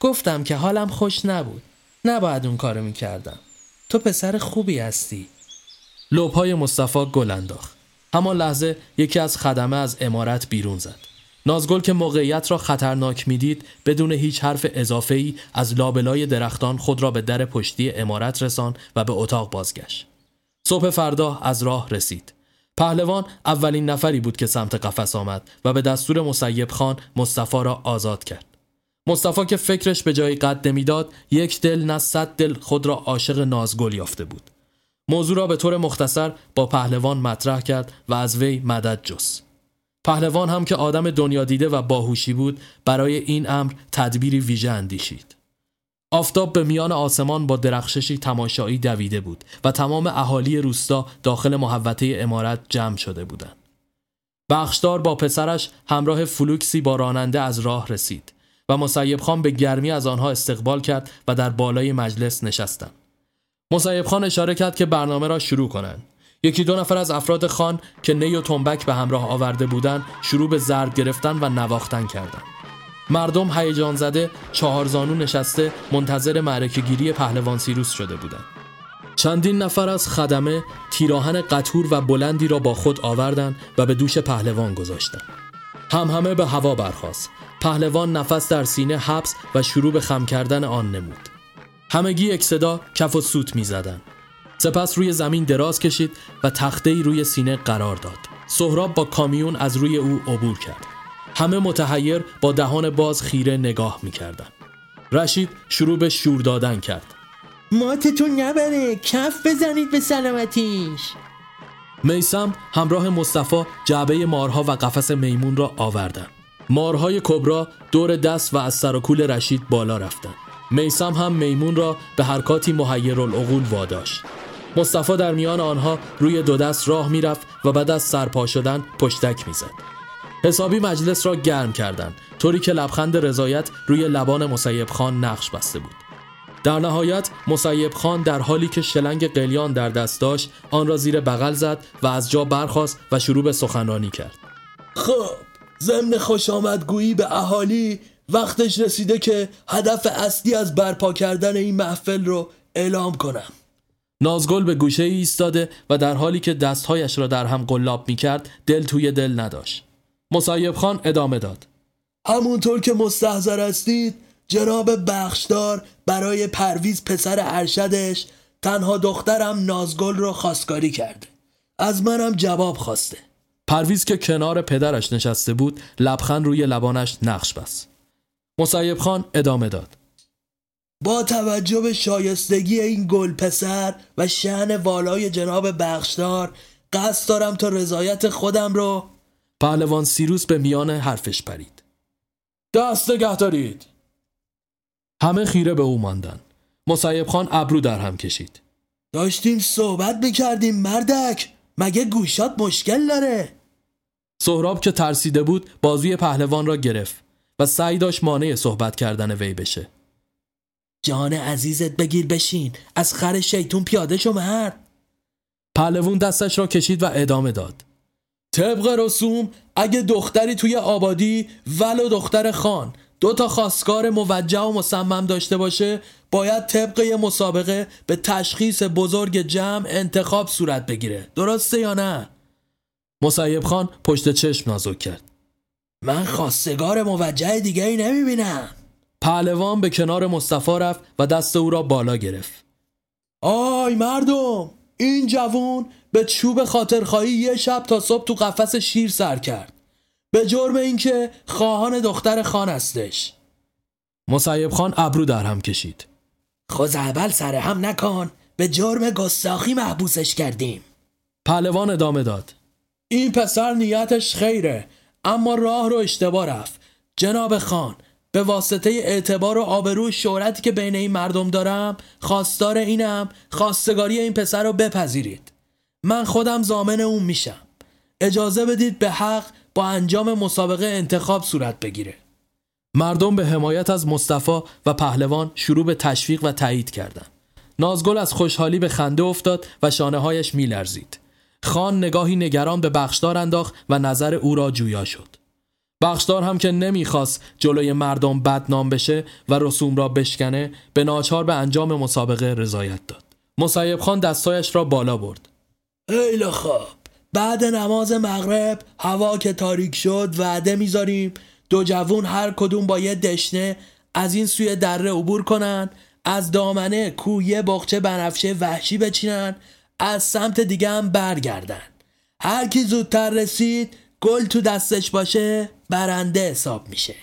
گفتم که حالم خوش نبود. نباید اون کارو می‌کردم. تو پسر خوبی هستی. لبهای مصطفی گل انداخت. همان لحظه یکی از خدمه از امارت بیرون زد. نازگل که موقعیت را خطرناک می‌دید بدون هیچ حرف اضافه ای از لابلای درختان خود را به در پشتی امارت رسان و به اتاق بازگشت. صبح فردا از راه رسید. پهلوان اولین نفری بود که سمت قفس آمد و به دستور مسیب خان مصطفی را آزاد کرد. مصطفی که فکرش به جای قد نمی‌داد یک دل نه صد دل خود را عاشق نازگل یافته بود. موضوع را به طور مختصر با پهلوان مطرح کرد و از وی مدد جس. پهلوان هم که آدم دنیا دیده و باهوشی بود برای این امر تدبیری ویژه اندیشید. آفتاب به میان آسمان با درخششی تماشایی دویده بود و تمام اهالی روستا داخل محوطه امارت جمع شده بودند. بخشدار با پسرش همراه فلوکسی با راننده از راه رسید و مسیب خان به گرمی از آنها استقبال کرد و در بالای مجلس نشستند. مسیب خان اشاره کرد که برنامه را شروع کنند. یکی دو نفر از افراد خان که نی و تنبک به همراه آورده بودند شروع به ضرب گرفتن و نواختن کردند. مردم هیجان زده چهار زانو نشسته منتظر معرکه گیری پهلوان سیروس شده بودند. چندین نفر از خدمه تیراهن قطور و بلندی را با خود آوردند و به دوش پهلوان گذاشتند. هم همه به هوا برخاست. پهلوان نفس در سینه حبس و شروع به خم کردن آن نمود. همگی یک صدا کف و سوت می زدن. سپس روی زمین دراز کشید و تخته روی سینه قرار داد. سهراب با کامیون از روی او عبور کرد. همه متحیر با دهان باز خیره نگاه می کردن. رشید شروع به شور دادن کرد. ماتتون نبره کف بزنید به سلامتیش. میسم همراه مصطفی جعبه مارها و قفس میمون را آوردن. مارهای کبرا دور دست و از سر و کول رشید بالا رفتن. میسم هم میمون را به حرکاتی محیر العقول واداشت. مصطفی در میان آنها روی دو دست راه می‌رفت و بعد از سرپا شدن پشتک می‌زد. حسابی مجلس را گرم کردند. طوری که لبخند رضایت روی لبان مسیب خان نقش بسته بود. در نهایت مسیب خان در حالی که شلنگ قلیان در دست داشت آن را زیر بغل زد و از جا برخاست و شروع به سخنرانی کرد. خب ضمن خوش آمدگویی به اهالی وقتش رسیده که هدف اصلی از برپا کردن این محفل رو اعلام کنم. نازگل به گوشه ایستاده و در حالی که دستهایش را در هم قلاب می کرد دل توی دل نداشت. مسایب خان ادامه داد. همونطور که مستحضر هستید جناب بخشدار برای پرویز پسر ارشدش تنها دخترم نازگل رو خواستگاری کرده. از منم جواب خواسته. پرویز که کنار پدرش نشسته بود لبخند روی لبانش نقش بست. مسیب خان ادامه داد. با توجه به شایستگی این گل پسر و شعن والای جناب بخشدار قصد دارم تا رضایت خودم رو پهلوان سیروس به میان حرفش پرید. دست نگه دارید. همه خیره به او ماندن. مسیب خان ابرو در هم کشید. داشتیم صحبت می‌کردیم مردک. مگه گوشات مشکل داره؟ سهراب که ترسیده بود بازوی پهلوان را گرفت و سعی داشت مانع صحبت کردن وی بشه. جان عزیزت بگیر بشین. از خر شیطون پیاده شو مرد پهلوان دستش را کشید و ادامه داد. طبق رسوم اگه دختری توی آبادی ولو دختر خان. دو تا خواستگار موجه و مصمم داشته باشه باید طبق یه مسابقه به تشخیص بزرگ جمع انتخاب صورت بگیره. درسته یا نه؟ مسیب خان پشت چشم نازک کرد. من خواستگار موجه دیگه ای نمی‌بینم. پهلوان به کنار مصطفی رفت و دست او را بالا گرفت. آی مردم این جوون به چوب خاطرخواهی یه شب تا صبح تو قفس شیر سر کرد. به جرم اینکه خواهان دختر خان هستش. مسیب خان ابرو در هم کشید. اول سر هم نکن به جرم گستاخی محبوسش کردیم. پهلوان ادامه داد. این پسر نیتش خیره اما راه رو اشتباه رفت. جناب خان به واسطه اعتبار و آبرو شهرتی که بین این مردم دارم خواستار اینم خواستگاری این پسر رو بپذیرید. من خودم زامن اون میشم اجازه بدید به حق با انجام مسابقه انتخاب صورت بگیره مردم به حمایت از مصطفی و پهلوان شروع به تشویق و تایید کردند. نازگل از خوشحالی به خنده افتاد و شانه هایش می لرزید. خان نگاهی نگران به بخشدار انداخت و نظر او را جویا شد. بخشدار هم که نمی‌خواست جلوی مردم بدنام بشه و رسوم را بشکنه به ناچار به انجام مسابقه رضایت داد. مسیب خان دستایش را بالا برد. ایلا خواب بعد نماز مغرب هوا که تاریک شد وعده می‌ذاریم دو جوون هر کدوم با یه دشنه از این سوی دره عبور کنن از دامنه کویه بخچه بنفشه وحشی بچینن از سمت دیگه هم برگردن. هر کی زودتر رسید گل تو دستش باشه برنده حساب میشه.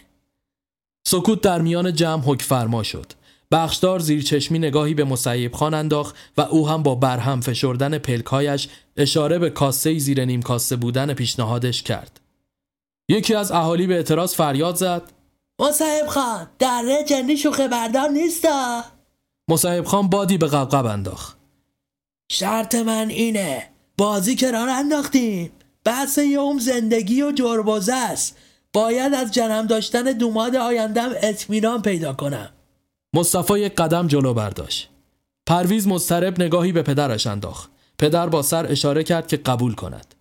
سکوت در میان جمع حک فرما شد. بخشدار زیر چشمی نگاهی به مسیب خان انداخت و او هم با برهم فشردن پلکایش اشاره به کاسه زیر نیم کاسه بودن پیشنهادش کرد. یکی از اهالی به اعتراض فریاد زد. مصاحب خان دره جنی شوخه بردار نیستا؟ مصاحب خان بادی به قبقب انداخت. شرط من اینه بازی که ران انداختیم. بحث یه زندگی و جربازه است. باید از جنم داشتن دوماد آیندم اطمینان پیدا کنم. مصطفی یک قدم جلو برداشت. پرویز مضطرب نگاهی به پدرش انداخت. پدر با سر اشاره کرد که قبول کند.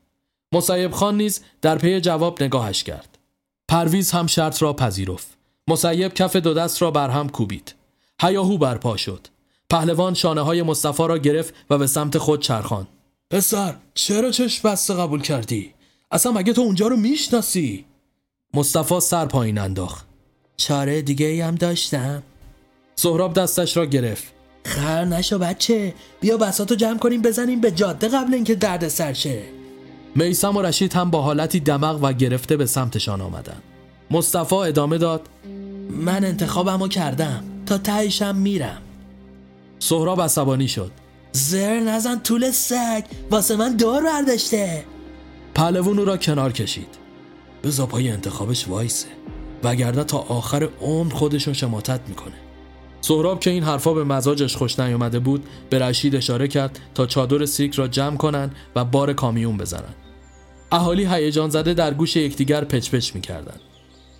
مسیب خان نیز در پی جواب نگاهش کرد. پرویز هم شرط را پذیرفت. مسیب کف دو دست را بر هم کوبید. هیاهو برپا شد. پهلوان شانه های مصطفی را گرفت و به سمت خود چرخاند پسر چرا چشم بسته قبول کردی؟ اصلا مگه تو اونجا رو می‌شناسی؟ مصطفی سر پایین انداخت. چاره دیگه هم داشتم. سهراب دستش را گرفت. خر نشو بچه بیا بساتو جمع کنیم بزنیم به جاده قبل اینکه درد سرشه میسم و رشید هم با حالتی دماغ و گرفته به سمتشان آمدند. مصطفی ادامه داد من انتخابمو کردم. تا تهشم میرم. سهراب عصبانی شد. زر نزن طول سگ واسه من دار برداشته. پهلوون او را کنار کشید. بزا پای انتخابش وایسه. وگرنه تا آخر عمر خودشو شماتت می‌کنه. سهراب که این حرفا به مزاجش خوش نیامده بود به رشید اشاره کرد تا چادر سیک را جمع کنند و بار کامیون بزنند اهالی هیجان زده در گوش یکدیگر پچ پچ می‌کردند.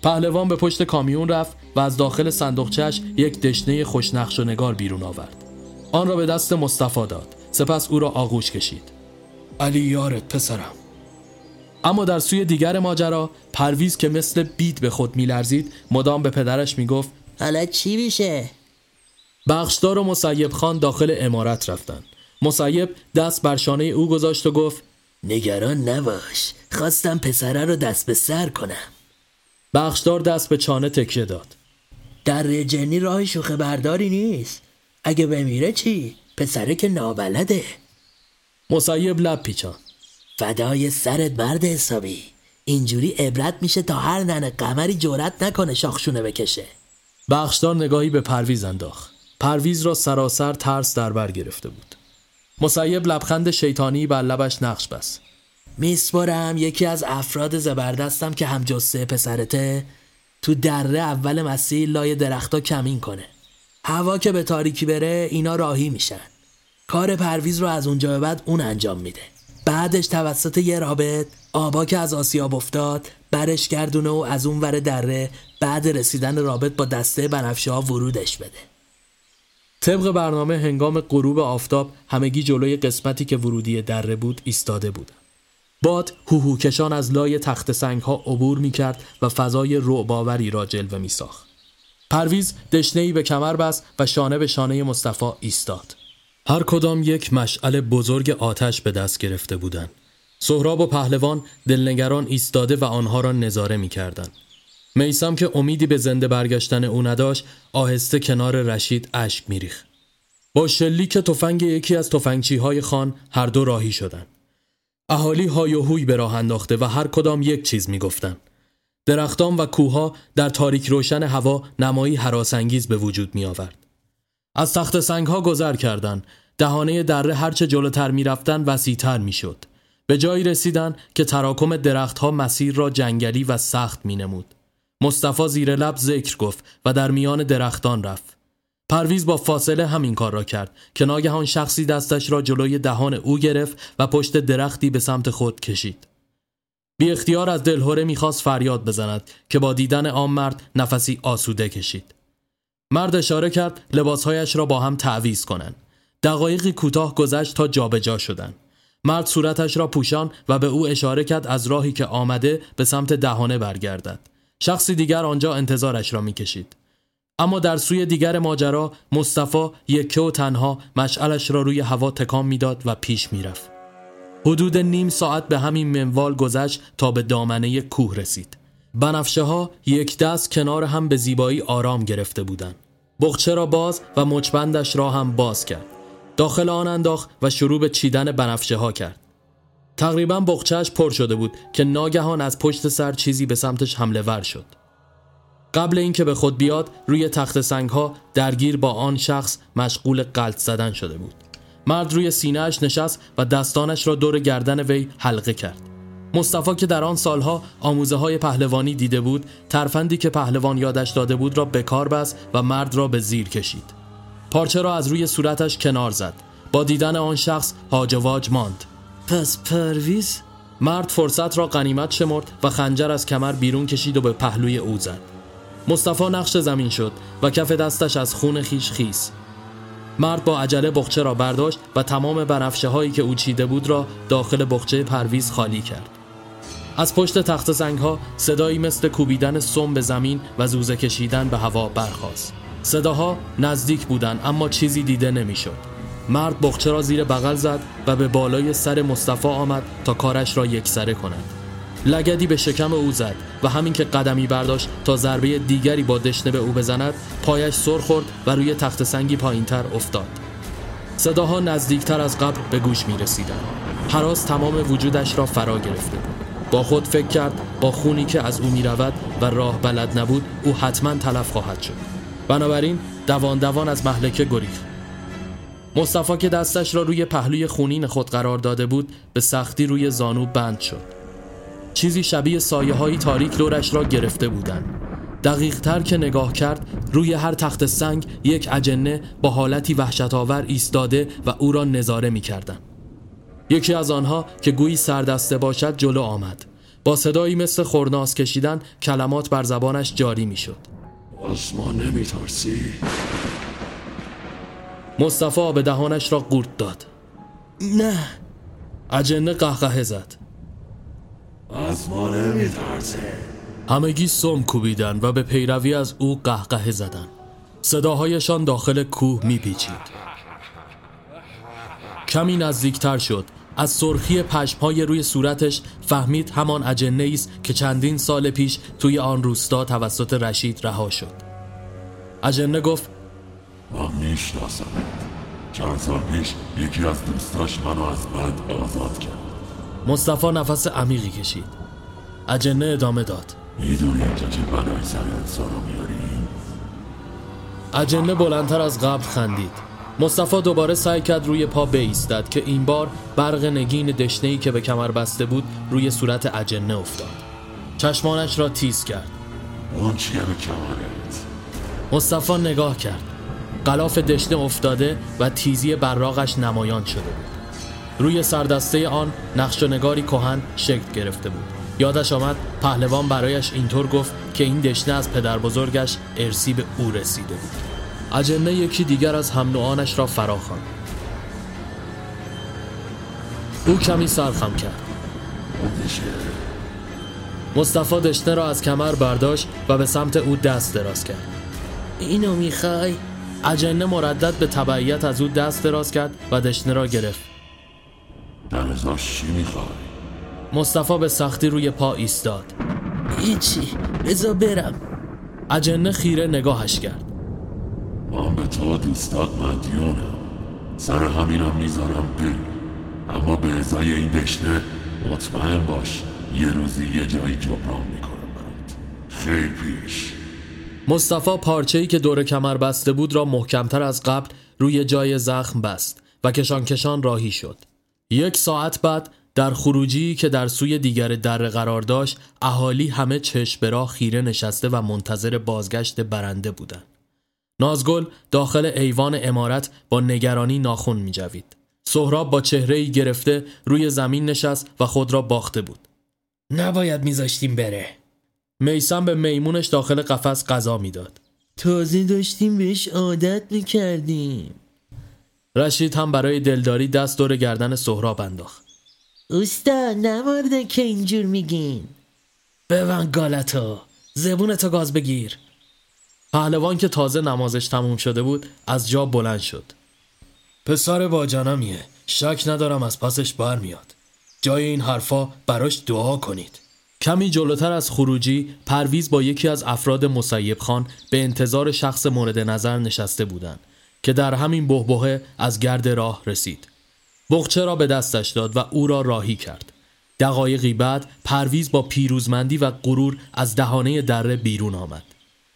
پهلوان به پشت کامیون رفت و از داخل صندوقچش یک دشنه خوشنقش و نگار بیرون آورد. آن را به دست مصطفی داد. سپس او را آغوش کشید. علی یارت پسرم. اما در سوی دیگر ماجرا پرویز که مثل بید به خود میلرزید مدام به پدرش می‌گفت حالا چی میشه؟ بخشدار و مسیب خان داخل امارت رفتند. مسیب دست بر شانه او گذاشت و گفت نگران نباش خواستم پسره رو دست به سر کنم. بخشدار دست به چانه تکیه داد. در جنی راه شوخه برداری نیست. اگه بمیره چی؟ پسره که نابلده مسیب لب پیچان فدای سرت مرد حسابی. اینجوری عبرت میشه تا هر ننه قمری جورت نکنه شاخشونه بکشه. بخشدار نگاهی به پرویز انداخت. پرویز را سراسر ترس در بر گرفته بود. مسیب لبخند شیطانی بر لبش نقش بست. میسپرم یکی از افراد زبردستم که هم جسه پسرته تو دره اول مسیح لای درختا کمین کنه. هوا که به تاریکی بره اینا راهی میشن. کار پرویز رو از اونجا به بعد اون انجام میده. بعدش توسط یه رابط آبا که از آسیاب افتاد برش گردونه و از اون ور دره بعد رسیدن رابط با دسته بنفشه ها ورودش بده. طبق برنامه هنگام غروب آفتاب همگی جلوی قسمتی که ورودی دره بود ایستاده بودند. باد هوهو کشان از لای تخت سنگ ها عبور می کرد و فضای رعباوری را جلوه می ساخت. پرویز دشنهی به کمر بست و شانه به شانه مصطفی ایستاد. هر کدام یک مشعل بزرگ آتش به دست گرفته بودند. سهراب و پهلوان دلنگران ایستاده و آنها را نظاره می کردند. میسم که امیدی به زنده برگشتن او نداشت آهسته کنار رشید اشک میریخ. با شلیک تفنگ یکی از تفنگچی های خان هر دو راهی شدند. اهالی های و هوی به راه انداخته و هر کدام یک چیز می‌گفتند. درختان و کوها در تاریک روشن هوا نمایی حراسانگیز به وجود می آورد. از تخت سنگ ها گذر کردند. دهانه دره هرچه جلوتر می رفتن وسیعتر می شد. به جایی رسیدن که تراکم درختها مسیر را جنگلی و سخت می نمود. مصطفی زیر لب ذکر گفت و در میان درختان رفت. پرویز با فاصله همین کار را کرد که ناگهان شخصی دستش را جلوی دهان او گرفت و پشت درختی به سمت خود کشید. بی اختیار از دلهوره می‌خواست فریاد بزند که با دیدن آن مرد نفسی آسوده کشید. مرد اشاره کرد لباسهایش را با هم تعویز کنند. دقایقی کوتاه گذشت تا جابجا جا شدند. مرد صورتش را پوشان و به او اشاره کرد از راهی که آمده به سمت دهانه برگردد. شخصی دیگر آنجا انتظارش را می‌کشید. اما در سوی دیگر ماجرا مصطفی یکه و تنها مشعلش را روی هوا تکان می‌داد و پیش می‌رفت. حدود نیم ساعت به همین منوال گذشت تا به دامنه کوه رسید. بنفشه ها یک دست کنار هم به زیبایی آرام گرفته بودند. بخچه را باز و مچبندش را هم باز کرد. داخل آن انداخت و شروع به چیدن بنفشه ها کرد. تقریبا بخچهش پر شده بود که ناگهان از پشت سر چیزی به سمتش حمله ور شد. قبل اینکه به خود بیاد روی تخت سنگ ها درگیر با آن شخص مشغول قلط زدن شده بود. مرد روی سینهش نشست و دستانش را دور گردن وی حلقه کرد. مصطفی که در آن سالها آموزه های پهلوانی دیده بود ترفندی که پهلوان یادش داده بود را به کار بست و مرد را به زیر کشید پارچه را از روی صورتش کنار زد با دیدن آن شخص هاجواج ماند پس پرویز؟ مرد فرصت را قنیمت شمرد و خنجر از کمر بیرون کشید و به پهلوی او زد. مصطفی نقش زمین شد و کف دستش از خون خیش خیس. مرد با عجله بخچه را برداشت و تمام بنفشه هایی که او چیده بود را داخل بخچه پرویز خالی کرد. از پشت تخت زنگ ها صدایی مثل کوبیدن سم به زمین و زوزه کشیدن به هوا برخاست. صداها نزدیک بودند اما چیزی دیده نمی‌شد. مرد بخچه را زیر بغل زد و به بالای سر مصطفی آمد تا کارش را یکسره کند. لگدی به شکم او زد و همین که قدمی برداشت تا ضربه دیگری با دشنه به او بزند پایش سر خورد و روی تخت سنگی پایینتر افتاد. صداها نزدیکتر از قبل به گوش می رسیدن. حراس تمام وجودش را فرا گرفته بود. با خود فکر کرد با خونی که از او می رود و راه بلد نبود او حتما تلف خواهد شد. بنابراین دوان دوان از محلکه گریخت. مصطفی که دستش را روی پهلوی خونین خود قرار داده بود به سختی روی زانو بند شد چیزی شبیه سایه های تاریک دورش را گرفته بودند. دقیق تر که نگاه کرد روی هر تخت سنگ یک اجنه با حالتی وحشت آور ایستاده و او را نظاره می کردن. یکی از آنها که گویی سردسته باشد جلو آمد با صدایی مثل خورناس کشیدن کلمات بر زبانش جاری می شد از ما نمی ترسی؟ مصطفی به دهانش را قورت داد. نه. اجنه قهقه زد. از ما نمیترسه. همگی سم کوبیدن و به پیروی از او قهقه زدن. صداهایشان داخل کوه میپیچید. کمی نزدیکتر شد. از سرخی پشمهای روی صورتش فهمید همان اجنه است که چندین سال پیش توی آن روستا توسط رشید رها شد. اجنه گفت من می‌شناسم. چند سال پیش یکی از دوستاش منو از بند آزاد کرد. مصطفی نفس عمیقی کشید. اجنه ادامه داد. می‌دونی اینجا چه بلای سر انسان رو میاری؟ اجنه بلندتر از قبل خندید. مصطفی دوباره سعی کرد روی پا بیستد که این بار برق نگین دشنهی که به کمر بسته بود روی صورت اجنه افتاد. چشمانش را تیز کرد. اون چیه به کمرت؟ مصطفی نگاه کرد. غلاف دشنه افتاده و تیزی براغش نمایان شده بود. روی سردسته آن نقش و نگاری کهن شکل گرفته بود. یادش آمد پهلوان برایش اینطور گفت که این دشنه از پدر بزرگش ارسی به او رسیده بود. اجنه یکی دیگر از هم را فرا خواند او کمی سرخم کرد. مصطفی دشنه را از کمر برداشت و به سمت او دست دراز کرد. اینو می‌خوای؟ اجنه مردد به تبعیت از او دست دراز کرد و دشنه را گرفت. در ازاش چی می‌خوای؟ مصطفی به سختی روی پا ایستاد. هیچی بذار برم. اجنه خیره نگاهش کرد. من به تو دوستات مدیونم. سر همینم می‌ذارم بری. اما به ازای این دشنه مطمئن باش یه روزی یه جایی جبران می‌کنم برات. خیلی پیش. مصطفی پارچه‌ای که دور کمر بسته بود را محکمتر از قبل روی جای زخم بست و کشان کشان راهی شد یک ساعت بعد در خروجی که در سوی دیگر در قرار داشت اهالی همه چشم به راه خیره نشسته و منتظر بازگشت برنده بودند. نازگل داخل ایوان امارت با نگرانی ناخون می جوید. سهراب با چهره گرفته روی زمین نشست و خود را باخته بود. نباید میذاشتیم بره میسم به میمونش داخل قفس غذا می‌داد. تازه داشتیم بهش عادت می‌کردیم رشید هم برای دلداری دست دور گردن سهراب انداخت. اوستا نمارده که اینجور میگین ببند گالتا زبونتو گاز بگیر پهلوان که تازه نمازش تموم شده بود از جا بلند شد. پسر با جنمیه شک ندارم از پسش برمیاد. جای این حرفا براش دعا کنید. کمی جلوتر از خروجی پرویز با یکی از افراد مسیب خان به انتظار شخص مورد نظر نشسته بودند که در همین بهبهه از گرد راه رسید. بغچه را به دستش داد و او را راهی کرد. دقایقی بعد پرویز با پیروزمندی و غرور از دهانه دره بیرون آمد.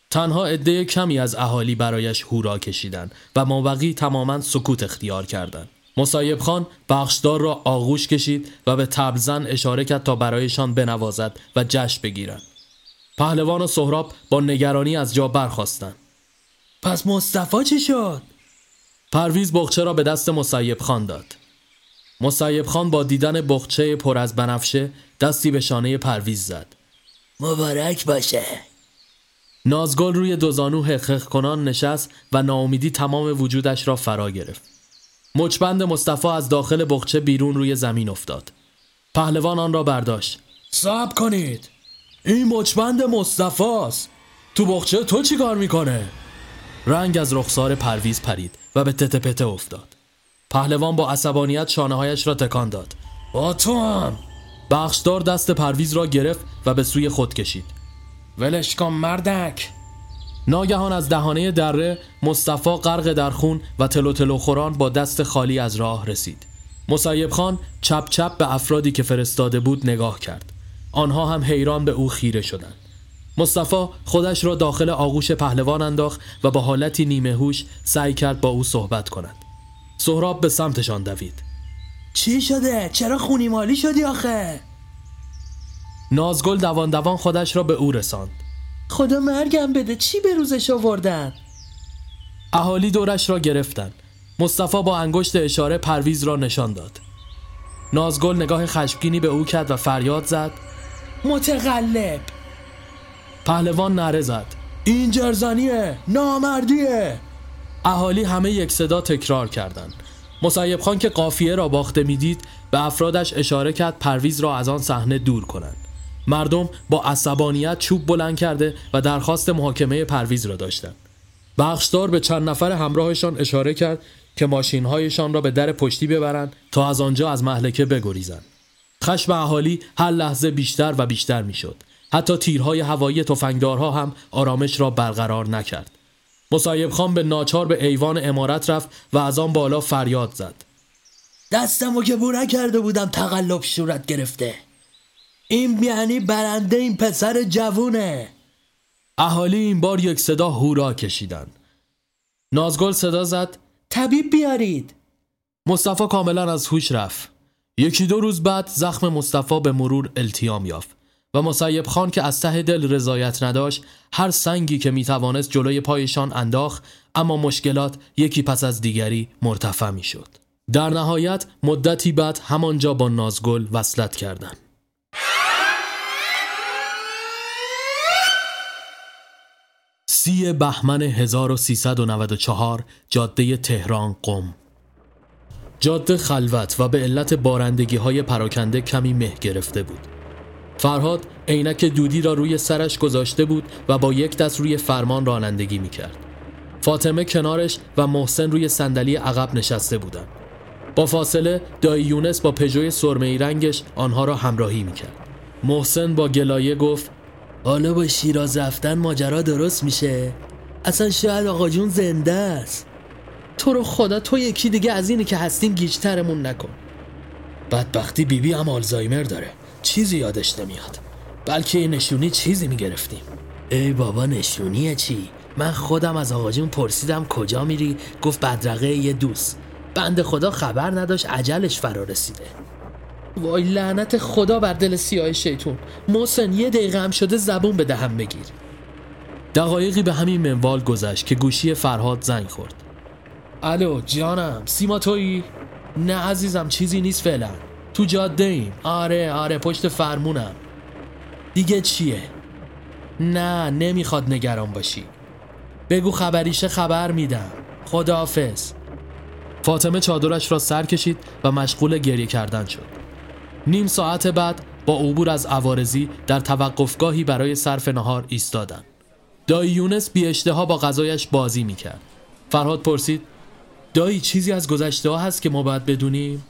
تنها عده کمی از اهالی برایش هورا کشیدند و مابقی تماما سکوت اختیار کردند. مصایب خان بخشدار را آغوش کشید و به تبلزن اشاره کرد تا برایشان بنوازد و جشن بگیرند. پهلوان و سهراب با نگرانی از جا برخواستند. پس مصطفی چی شد؟ پرویز بغچه را به دست مصیب خان داد. مسیب خان با دیدن بخچه پر از بنفشه دستی به شانه پرویز زد مبارک باشه نازگل روی دوزانو حقق کنان نشست و ناامیدی تمام وجودش را فرا گرفت مچبند مصطفی از داخل بخچه بیرون روی زمین افتاد. پهلوان آن را برداشت. صبر کنید. این مچبند مصطفی است تو بخچه تو چی کار می‌کنه؟ رنگ از رخسار پرویز پرید و به تته پته افتاد. پهلوان با عصبانیت شانه هایش را تکان داد. با تو هم. بخشدار دست پرویز را گرفت و به سوی خود کشید. ولش کن مردک. ناگهان از دهانه دره مصطفی غرق در خون و تلو تلو خوران با دست خالی از راه رسید. مسیب خان چپ چپ به افرادی که فرستاده بود نگاه کرد. آنها هم حیران به او خیره شدند. مصطفی خودش را داخل آغوش پهلوان انداخت و با حالتی نیمه هوش سعی کرد با او صحبت کند. سهراب به سمتشان دوید. چی شده؟ چرا خونی مالی شدی آخه؟ نازگل دوان دوان خودش را به او رساند. خدا مرگم بده. چی به روزش آوردن؟ اهالی دورش را گرفتند مصطفی با انگشت اشاره پرویز را نشان داد. نازگل نگاه خشمگینی به او کرد و فریاد زد. متقلب. پهلوان نره زد. این جرزنیه نامردیه. اهالی همه یک صدا تکرار کردند. مسیب خان که قافیه را باخته می‌دید به افرادش اشاره کرد پرویز را از آن صحنه دور کنند. مردم با عصبانیت چوب بلند کرده و درخواست محاکمه پرویز را داشتند. بخشدار به چند نفر همراهشان اشاره کرد که ماشینهایشان را به در پشتی ببرند تا از آنجا از محلکه بگریزند. خشم اهالی هر لحظه بیشتر و بیشتر می‌شد. حتی تیرهای هوایی تفنگدارها هم آرامش را برقرار نکرد. مصایب خان به ناچار به ایوان امارت رفت و از آن بالا فریاد زد. دستمو که بو نکرده بودم تقلب صورت گرفته. این یعنی برنده این پسر جوونه اهالی این بار یک صدا هورا کشیدند نازگل صدا زد طبیب بیارید مصطفی کاملا از هوش رفت یکی دو روز بعد زخم مصطفی به مرور التیام یافت و مسیب خان که از ته دل رضایت نداشت هر سنگی که می‌توانست جلوی پایشان انداخت اما مشکلات یکی پس از دیگری مرتفع می‌شد. در نهایت مدتی بعد همانجا با نازگل وصلت کردند. سی بهمن 1394 جاده تهران قم جاده خلوت و به علت بارندگی های پراکنده کمی مه گرفته بود فرهاد عینک دودی را روی سرش گذاشته بود و با یک دست روی فرمان رانندگی می‌کرد. فاطمه کنارش و محسن روی صندلی عقب نشسته بودند. با فاصله دایی یونس با پژوی سرمه رنگش آنها را همراهی می‌کرد. محسن با گلایه گفت حالا با شیراز رفتن ماجرا درست میشه؟ اصلا شاید آقا جون زنده است. تو رو خدا تو یکی دیگه از اینی که هستیم گیجترمون نکن. بدبختی بیبی هم آلزایمر داره. چیزی یادش نمیاد. بلکه یه نشونی چیزی می‌گرفتیم. ای بابا نشونیه چی؟ من خودم از آقا جون پرسیدم کجا میری؟ گفت بدرقه یه دوست. بند خدا خبر نداشت عجلش فرا رسیده وای لعنت خدا بر دل سیاه شیطون. محسن یه دقیقه هم شده زبون به دهم بگیر. دقایقی به همین منوال گذشت که گوشی فرهاد زنگ خورد. الو جانم سیما تویی؟ نه عزیزم چیزی نیست فعلا. تو جاده ایم. آره آره پشت فرمونم. دیگه چیه؟ نه نمی‌خواد نگران باشی. بگو خبریشه خبر میدم. خداحافظ. فاطمه چادرش را سر کشید و مشغول گریه کردن شد. نیم ساعت بعد با عبور از عوارزی در توقفگاهی برای صرف نهار ایستادند. دایی یونس بی ها با غذایش بازی می‌کرد. فرهاد پرسید دایی چیزی از گذشته ها هست که ما باید بدونیم؟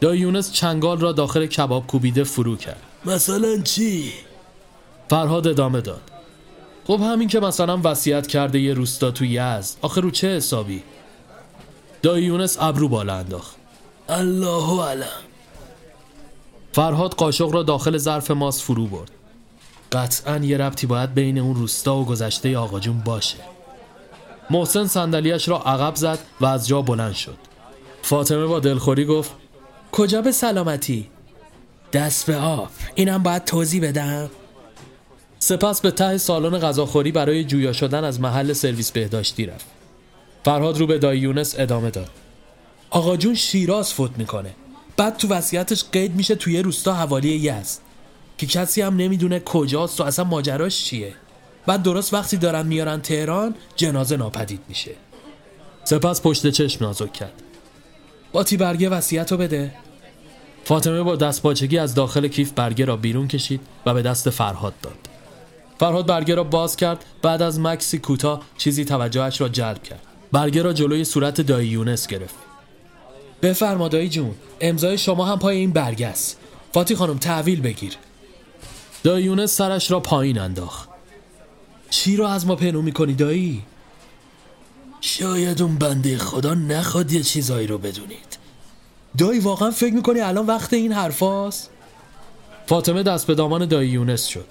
دایی یونس چنگال را داخل کباب کوبیده فرو کرد. مثلا چی؟ فرهاد ادامه داد. خب همین که مثلا وصیت کرده یه روستا تو یزد. آخه رو چه حسابی؟ دایی یونس ابرو بالا انداخت. الله علم فرهاد قاشق را داخل ظرف ماست فرو برد. قطعا یه ربطی باید بین اون روستا و گذشته آقا جون باشه. محسن صندلیاش را عقب زد و از جا بلند شد. فاطمه با دلخوری گفت کجا به سلامتی؟ دست به آب. اینم باید توضیح بدم؟ سپس به ته سالن غذاخوری برای جویا شدن از محل سرویس بهداشتی رفت. فرهاد رو به دایی یونس ادامه داد. آقا جون شیراز فوت می‌کنه. بعد تو وصیتش قید میشه توی روستا حوالی یزد که کسی هم نمی‌دونه کجاست و اصلا ماجراش چیه. بعد درست وقتی دارن میارن تهران جنازه ناپدید میشه. سپس پشت چشم نازک کرد. باتی برگه وصیت بده. فاطمه با دست باچگی از داخل کیف برگه را بیرون کشید و به دست فرهاد داد. فرهاد برگه را باز کرد بعد از مکسی کوتاه چیزی توجهش را جلب کرد. برگه را جلوی صورت دایی یونس گرفت. بفرما دایی جون امضای شما هم پای این برگه است. فاتی خانم تحویل بگیر. دایی یونس سرش را پایین انداخت. چی رو از ما پنو می‌کنی دایی؟ شاید اون بنده خدا نخواد یه چیزایی رو بدونید. دایی واقعا فکر می‌کنی الان وقت این حرفاست؟ فاطمه دست به دامان دایی یونس شد.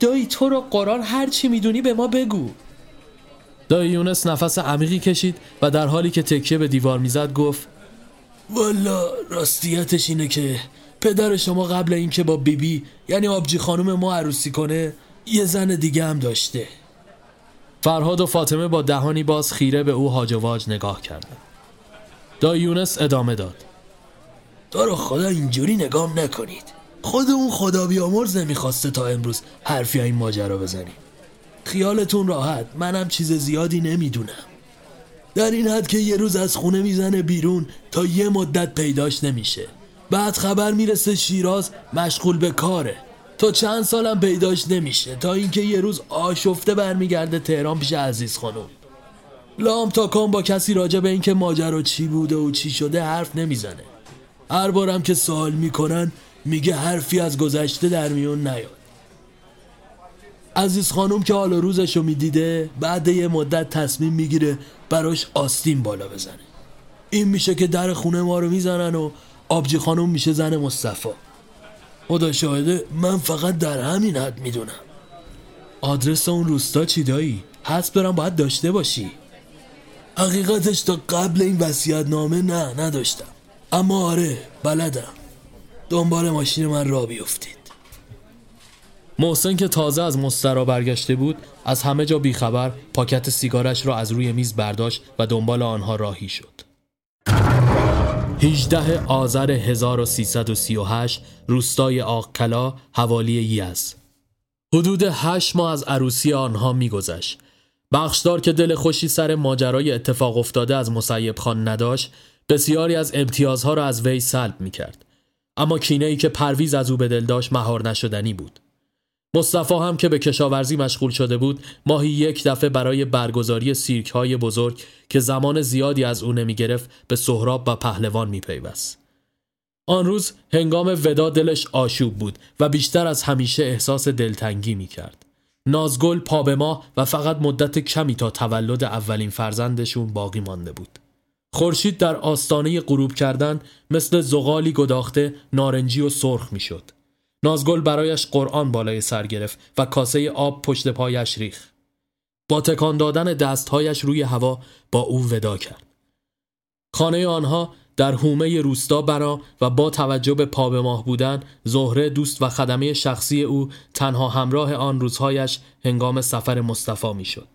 دایی تو رو قرآن هر چی می‌دونی به ما بگو. دایی یونس نفس عمیقی کشید و در حالی که تکیه به دیوار می‌زد گفت والا راستیتش اینه که پدر شما قبل اینکه با بیبی بی یعنی آبجی خانم ما عروسی کنه یه زن دیگه هم داشته. فرهاد و فاطمه با دهانی باز خیره به او هاج واج نگاه کردند. دای یونس ادامه داد. تو رو خدا اینجوری نگام نکنید. خود اون خدا بیامرز نمی‌خواسته تا امروز حرفی این ماجرا بزنیم خیالتون راحت منم چیز زیادی نمی‌دونم. در این حد که یه روز از خونه می‌زنه بیرون تا یه مدت پیداش نمیشه. بعد خبر می‌رسه شیراز مشغول به کاره. تا چند سالم پیداش نمیشه تا اینکه یه روز آشفته برمیگرده تهران پیش عزیز خانم. لام تا کام با کسی راجع به اینکه ماجرا چی بوده و چی شده حرف نمی‌زنه. هر بارم که سوال می‌کنن میگه حرفی از گذشته در میون نیاد. عزیز خانم که حال روزش رو می‌دیده بعد یه مدت تصمیم می‌گیره براش آستین بالا بزنه. این میشه که در خونه ما رو می‌زنن و آبجی خانم میشه زن مصطفی. خدا شاهده من فقط در همین حد می‌دونم. آدرس اون روستا چی دایی؟ حس برم باید داشته باشی. حقیقتش تا قبل این وسیعت نامه نه نداشتم. اما آره بلدم. دنبال ماشین من را بیفتید. محسن که تازه از مسترا برگشته بود از همه جا بیخبر پاکت سیگارش را از روی میز برداشت و دنبال آنها راهی شد 18 آذر 1338 روستای آقکلا حوالی یز حدود هشت ماه از عروسی آنها میگذشت بخشدار که دل خوشی سر ماجرای اتفاق افتاده از مسیب خان نداشت بسیاری از امتیازها را از وی سلب می کرد. اما کینه ای که پرویز از او به دل داشت مهار نشدنی بود. مصطفی هم که به کشاورزی مشغول شده بود ماهی یک دفعه برای برگزاری سیرک های بزرگ که زمان زیادی از او نمی گرفت به سهراب و پهلوان می پیوست. آن روز هنگام ودا دلش آشوب بود و بیشتر از همیشه احساس دلتنگی می کرد. نازگل پا به ما و فقط مدت کمی تا تولد اولین فرزندشون باقی مانده بود. خورشید در آستانه غروب کردن مثل زغالی گداخته نارنجی و سرخ می‌شد. نازگل برایش قرآن بالای سر گرفت و کاسه آب پشت پایش ریخ. با تکان دادن دستهایش روی هوا با او ودا کرد. خانه آنها در حومه روستا برا و با توجه به پا به ماه بودن زهره دوست و خدمه شخصی او تنها همراه آن روزهایش هنگام سفر مصطفی می‌شد.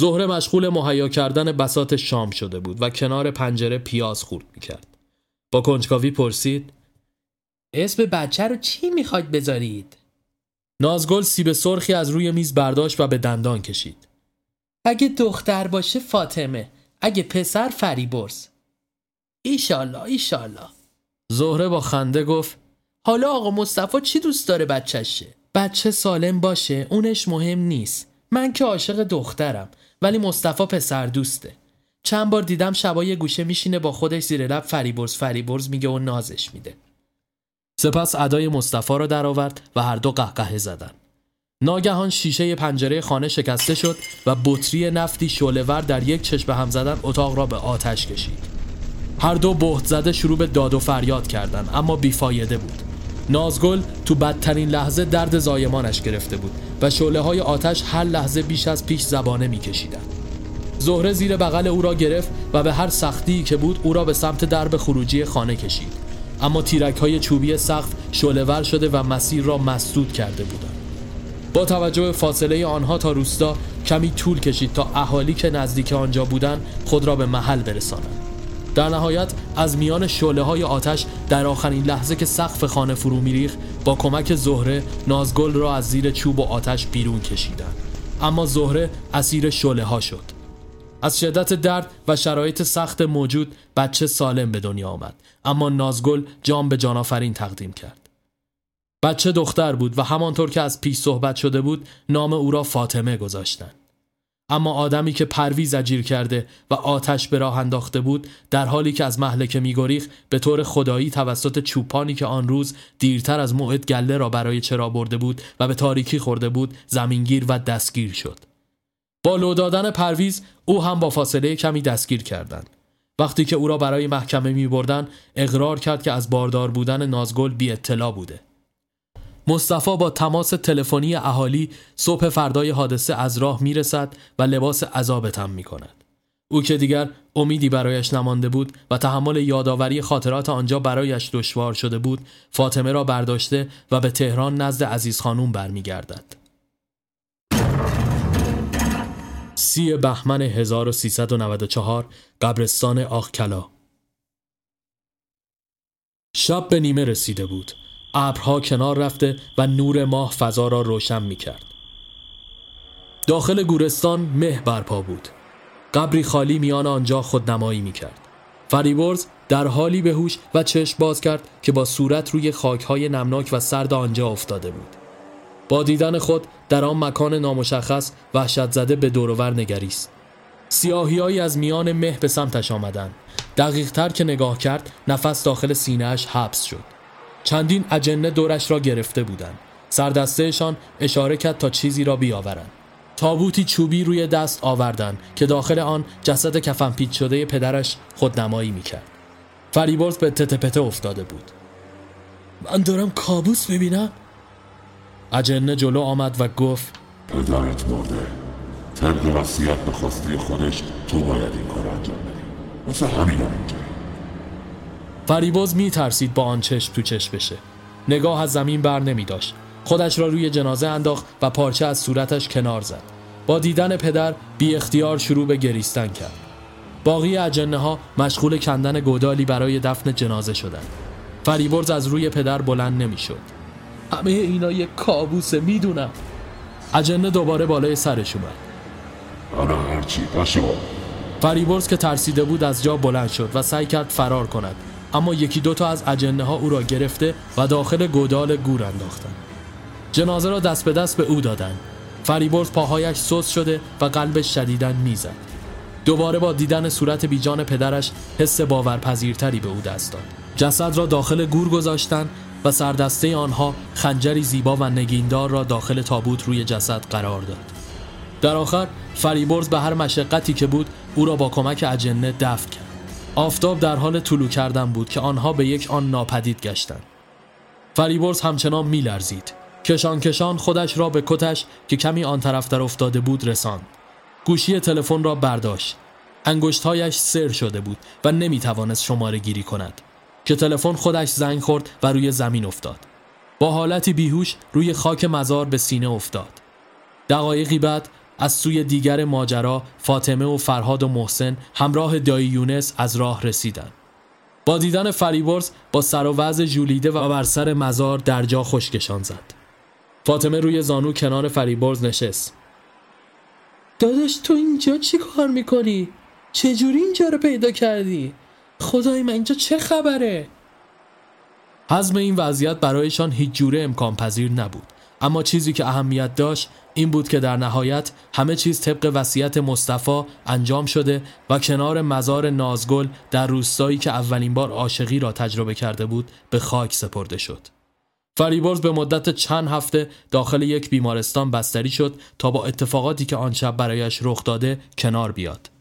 زهره مشغول مهیا کردن بسات شام شده بود و کنار پنجره پیاز خورد می‌کرد. با کنجکاوی پرسید اسم بچه رو چی می‌خواید بذارید؟ نازگل سیب سرخی از روی میز برداشت و به دندان کشید. اگه دختر باشه فاطمه، اگه پسر فریبرز. ایشالله ایشالله. زهره با خنده گفت حالا آقا مصطفی چی دوست داره بچهشه؟ بچه سالم باشه اونش مهم نیست. من که عاشق دخترم ولی مصطفی پسر دوسته. چند بار دیدم شبای گوشه میشینه با خودش زیر لب فریبرز فریبرز میگه و نازش میده. سپس ادای مصطفی را درآورد و هر دو قهقه زدند. ناگهان شیشه پنجره خانه شکسته شد و بطری نفتی شعله‌ور در یک چشم هم زدن اتاق را به آتش کشید. هر دو بهت زده شروع به داد و فریاد کردند اما بیفایده بود. نازگل تو بدترین لحظه درد زایمانش گرفته بود و شعله های آتش هر لحظه بیش از پیش زبانه میکشیدند. زهره زیر بغل او را گرفت و به هر سختی که بود او را به سمت درب خروجی خانه کشید. اما تیرک های چوبی سقف شلور شده و مسیر را مسدود کرده بودند. با توجه به فاصله آنها تا روستا کمی طول کشید تا اهالی که نزدیک آنجا بودند خود را به محل برسانند. در نهایت از میان شعله های آتش در آخرین لحظه که سقف خانه فرو میریخ با کمک زهره نازگل را از زیر چوب و آتش بیرون کشیدند اما زهره اسیر شعله ها شد از شدت درد و شرایط سخت موجود بچه سالم به دنیا آمد اما نازگل جام به جانافرین تقدیم کرد. بچه دختر بود و همانطور که از پیش صحبت شده بود نام او را فاطمه گذاشتند اما آدمی که پرویز اجیر کرده و آتش به راه انداخته بود در حالی که از محلکه میگریخ به طور خدایی توسط چوپانی که آن روز دیرتر از موعد گله را برای چرا برده بود و به تاریکی خورده بود زمینگیر و دستگیر شد. با لو دادن پرویز او هم با فاصله کمی دستگیر کردند. وقتی که او را برای محکمه می بردن اقرار کرد که از باردار بودن نازگل بی اطلاع بوده مصطفی با تماس تلفنی اهالی صبح فردای حادثه از راه می‌رسد و لباس عذاب تم می کند. او که دیگر امیدی برایش نمانده بود و تحمل یادآوری خاطرات آنجا برایش دشوار شده بود فاطمه را برداشته و به تهران نزد عزیز خانوم برمیگردد. سی بهمن 1394 قبرستان آخکلا شب به نیمه رسیده بود ابرها کنار رفته و نور ماه فضا را روشن می کرد. داخل گورستان مه برپا بود. قبری خالی میان آنجا خودنمایی می کرد. فریبرز در حالی به هوش و چشم باز کرد که با صورت روی خاکهای نمناک و سرد آنجا افتاده بود. با دیدن خود در آن مکان نامشخص وحشت زده به دورور نگریست. سیاهیایی از میان مه به سمتش آمدند. دقیق تر که نگاه کرد نفس داخل سینهش حبس شد. چندین اجنه دورش را گرفته بودند. سردستهشان اشاره کرد تا چیزی را بیاورند. تابوتی چوبی روی دست آوردند که داخل آن جسد کفن پیچ شده پدرش خودنمایی می‌کرد. فریبرز به تته افتاده بود. من دارم کابوس ببینم؟ اجنه جلو آمد و گفت پدرت مرده. طبق وصیت به خواسته خودش تو باید این کار انجام بدی. مثل همین اینجا. فریباز می ترسید با آن چشم تو چشم بشه. نگاه از زمین بر نمی داشت. خودش را روی جنازه انداخت و پارچه از صورتش کنار زد. با دیدن پدر بی اختیار شروع به گریستن کرد. باقی اجنه ها مشغول کندن گودالی برای دفن جنازه شدند. فریبرز از روی پدر بلند نمی‌شد. همه اینا یک کابوسه می‌دونم. اجنه دوباره بالای سرش اومد. حالا هرچی پاشو فریبرز که ترسیده بود از جا بلند شد و سعی کرد فرار کند. اما یکی دوتا از اجنه ها او را گرفته و داخل گودال گور انداختند. جنازه را دست به دست به او دادند. فریبرز پاهایش سوس شده و قلبش شدیدن می‌زد. دوباره با دیدن صورت بیجان پدرش حس باورپذیرتری به او دست داد. جسد را داخل گور گذاشتند و سردسته آنها خنجری زیبا و نگیندار را داخل تابوت روی جسد قرار داد. در آخر فریبرز به هر مشقتی که بود او را با کمک اجنه دفن کرد. آفتاب در حال طلوع کردن بود که آنها به یک آن ناپدید گشتند. فریبرز همچنان میلرزید. کشان کشان خودش را به کتش که کمی آن طرف در افتاده بود رساند. گوشی تلفن را برداشت. انگشتهایش سر شده بود و نمی توانست شماره گیری کند. که تلفن خودش زنگ خورد و روی زمین افتاد. با حالتی بیهوش روی خاک مزار به سینه افتاد. دقایقی بعد از سوی دیگر ماجرا فاطمه و فرهاد و محسن همراه دایی یونس از راه رسیدند با دیدن فریبرز با سر و وضع جولیده و بر سر مزار در جا خشکشان زد. فاطمه روی زانو کنار فریبرز نشست. داداش تو اینجا چی کار می‌کنی؟ چجوری اینجا رو پیدا کردی؟ خدای من اینجا چه خبره؟ حزم این وضعیت برایشان هیچ جوره امکان پذیر نبود اما چیزی که اهمیت داشت این بود که در نهایت همه چیز طبق وصیت مصطفی انجام شده و کنار مزار نازگل در روستایی که اولین بار عاشقی را تجربه کرده بود به خاک سپرده شد. فریبرز به مدت چند هفته داخل یک بیمارستان بستری شد تا با اتفاقاتی که آن شب برایش رخ داده کنار بیاد.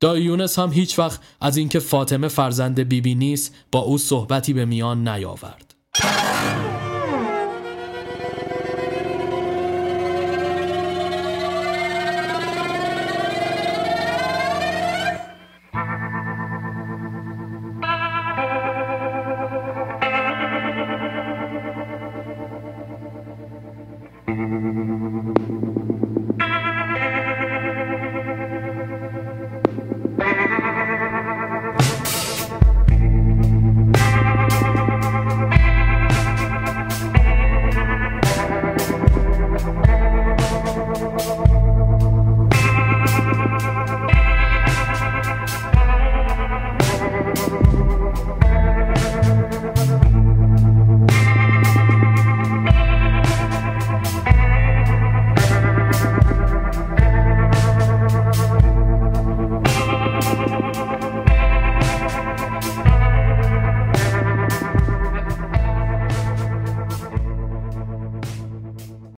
دایی یونس هم هیچ وقت از اینکه فاطمه فرزند بیبی نیست با او صحبتی به میان نیاورد.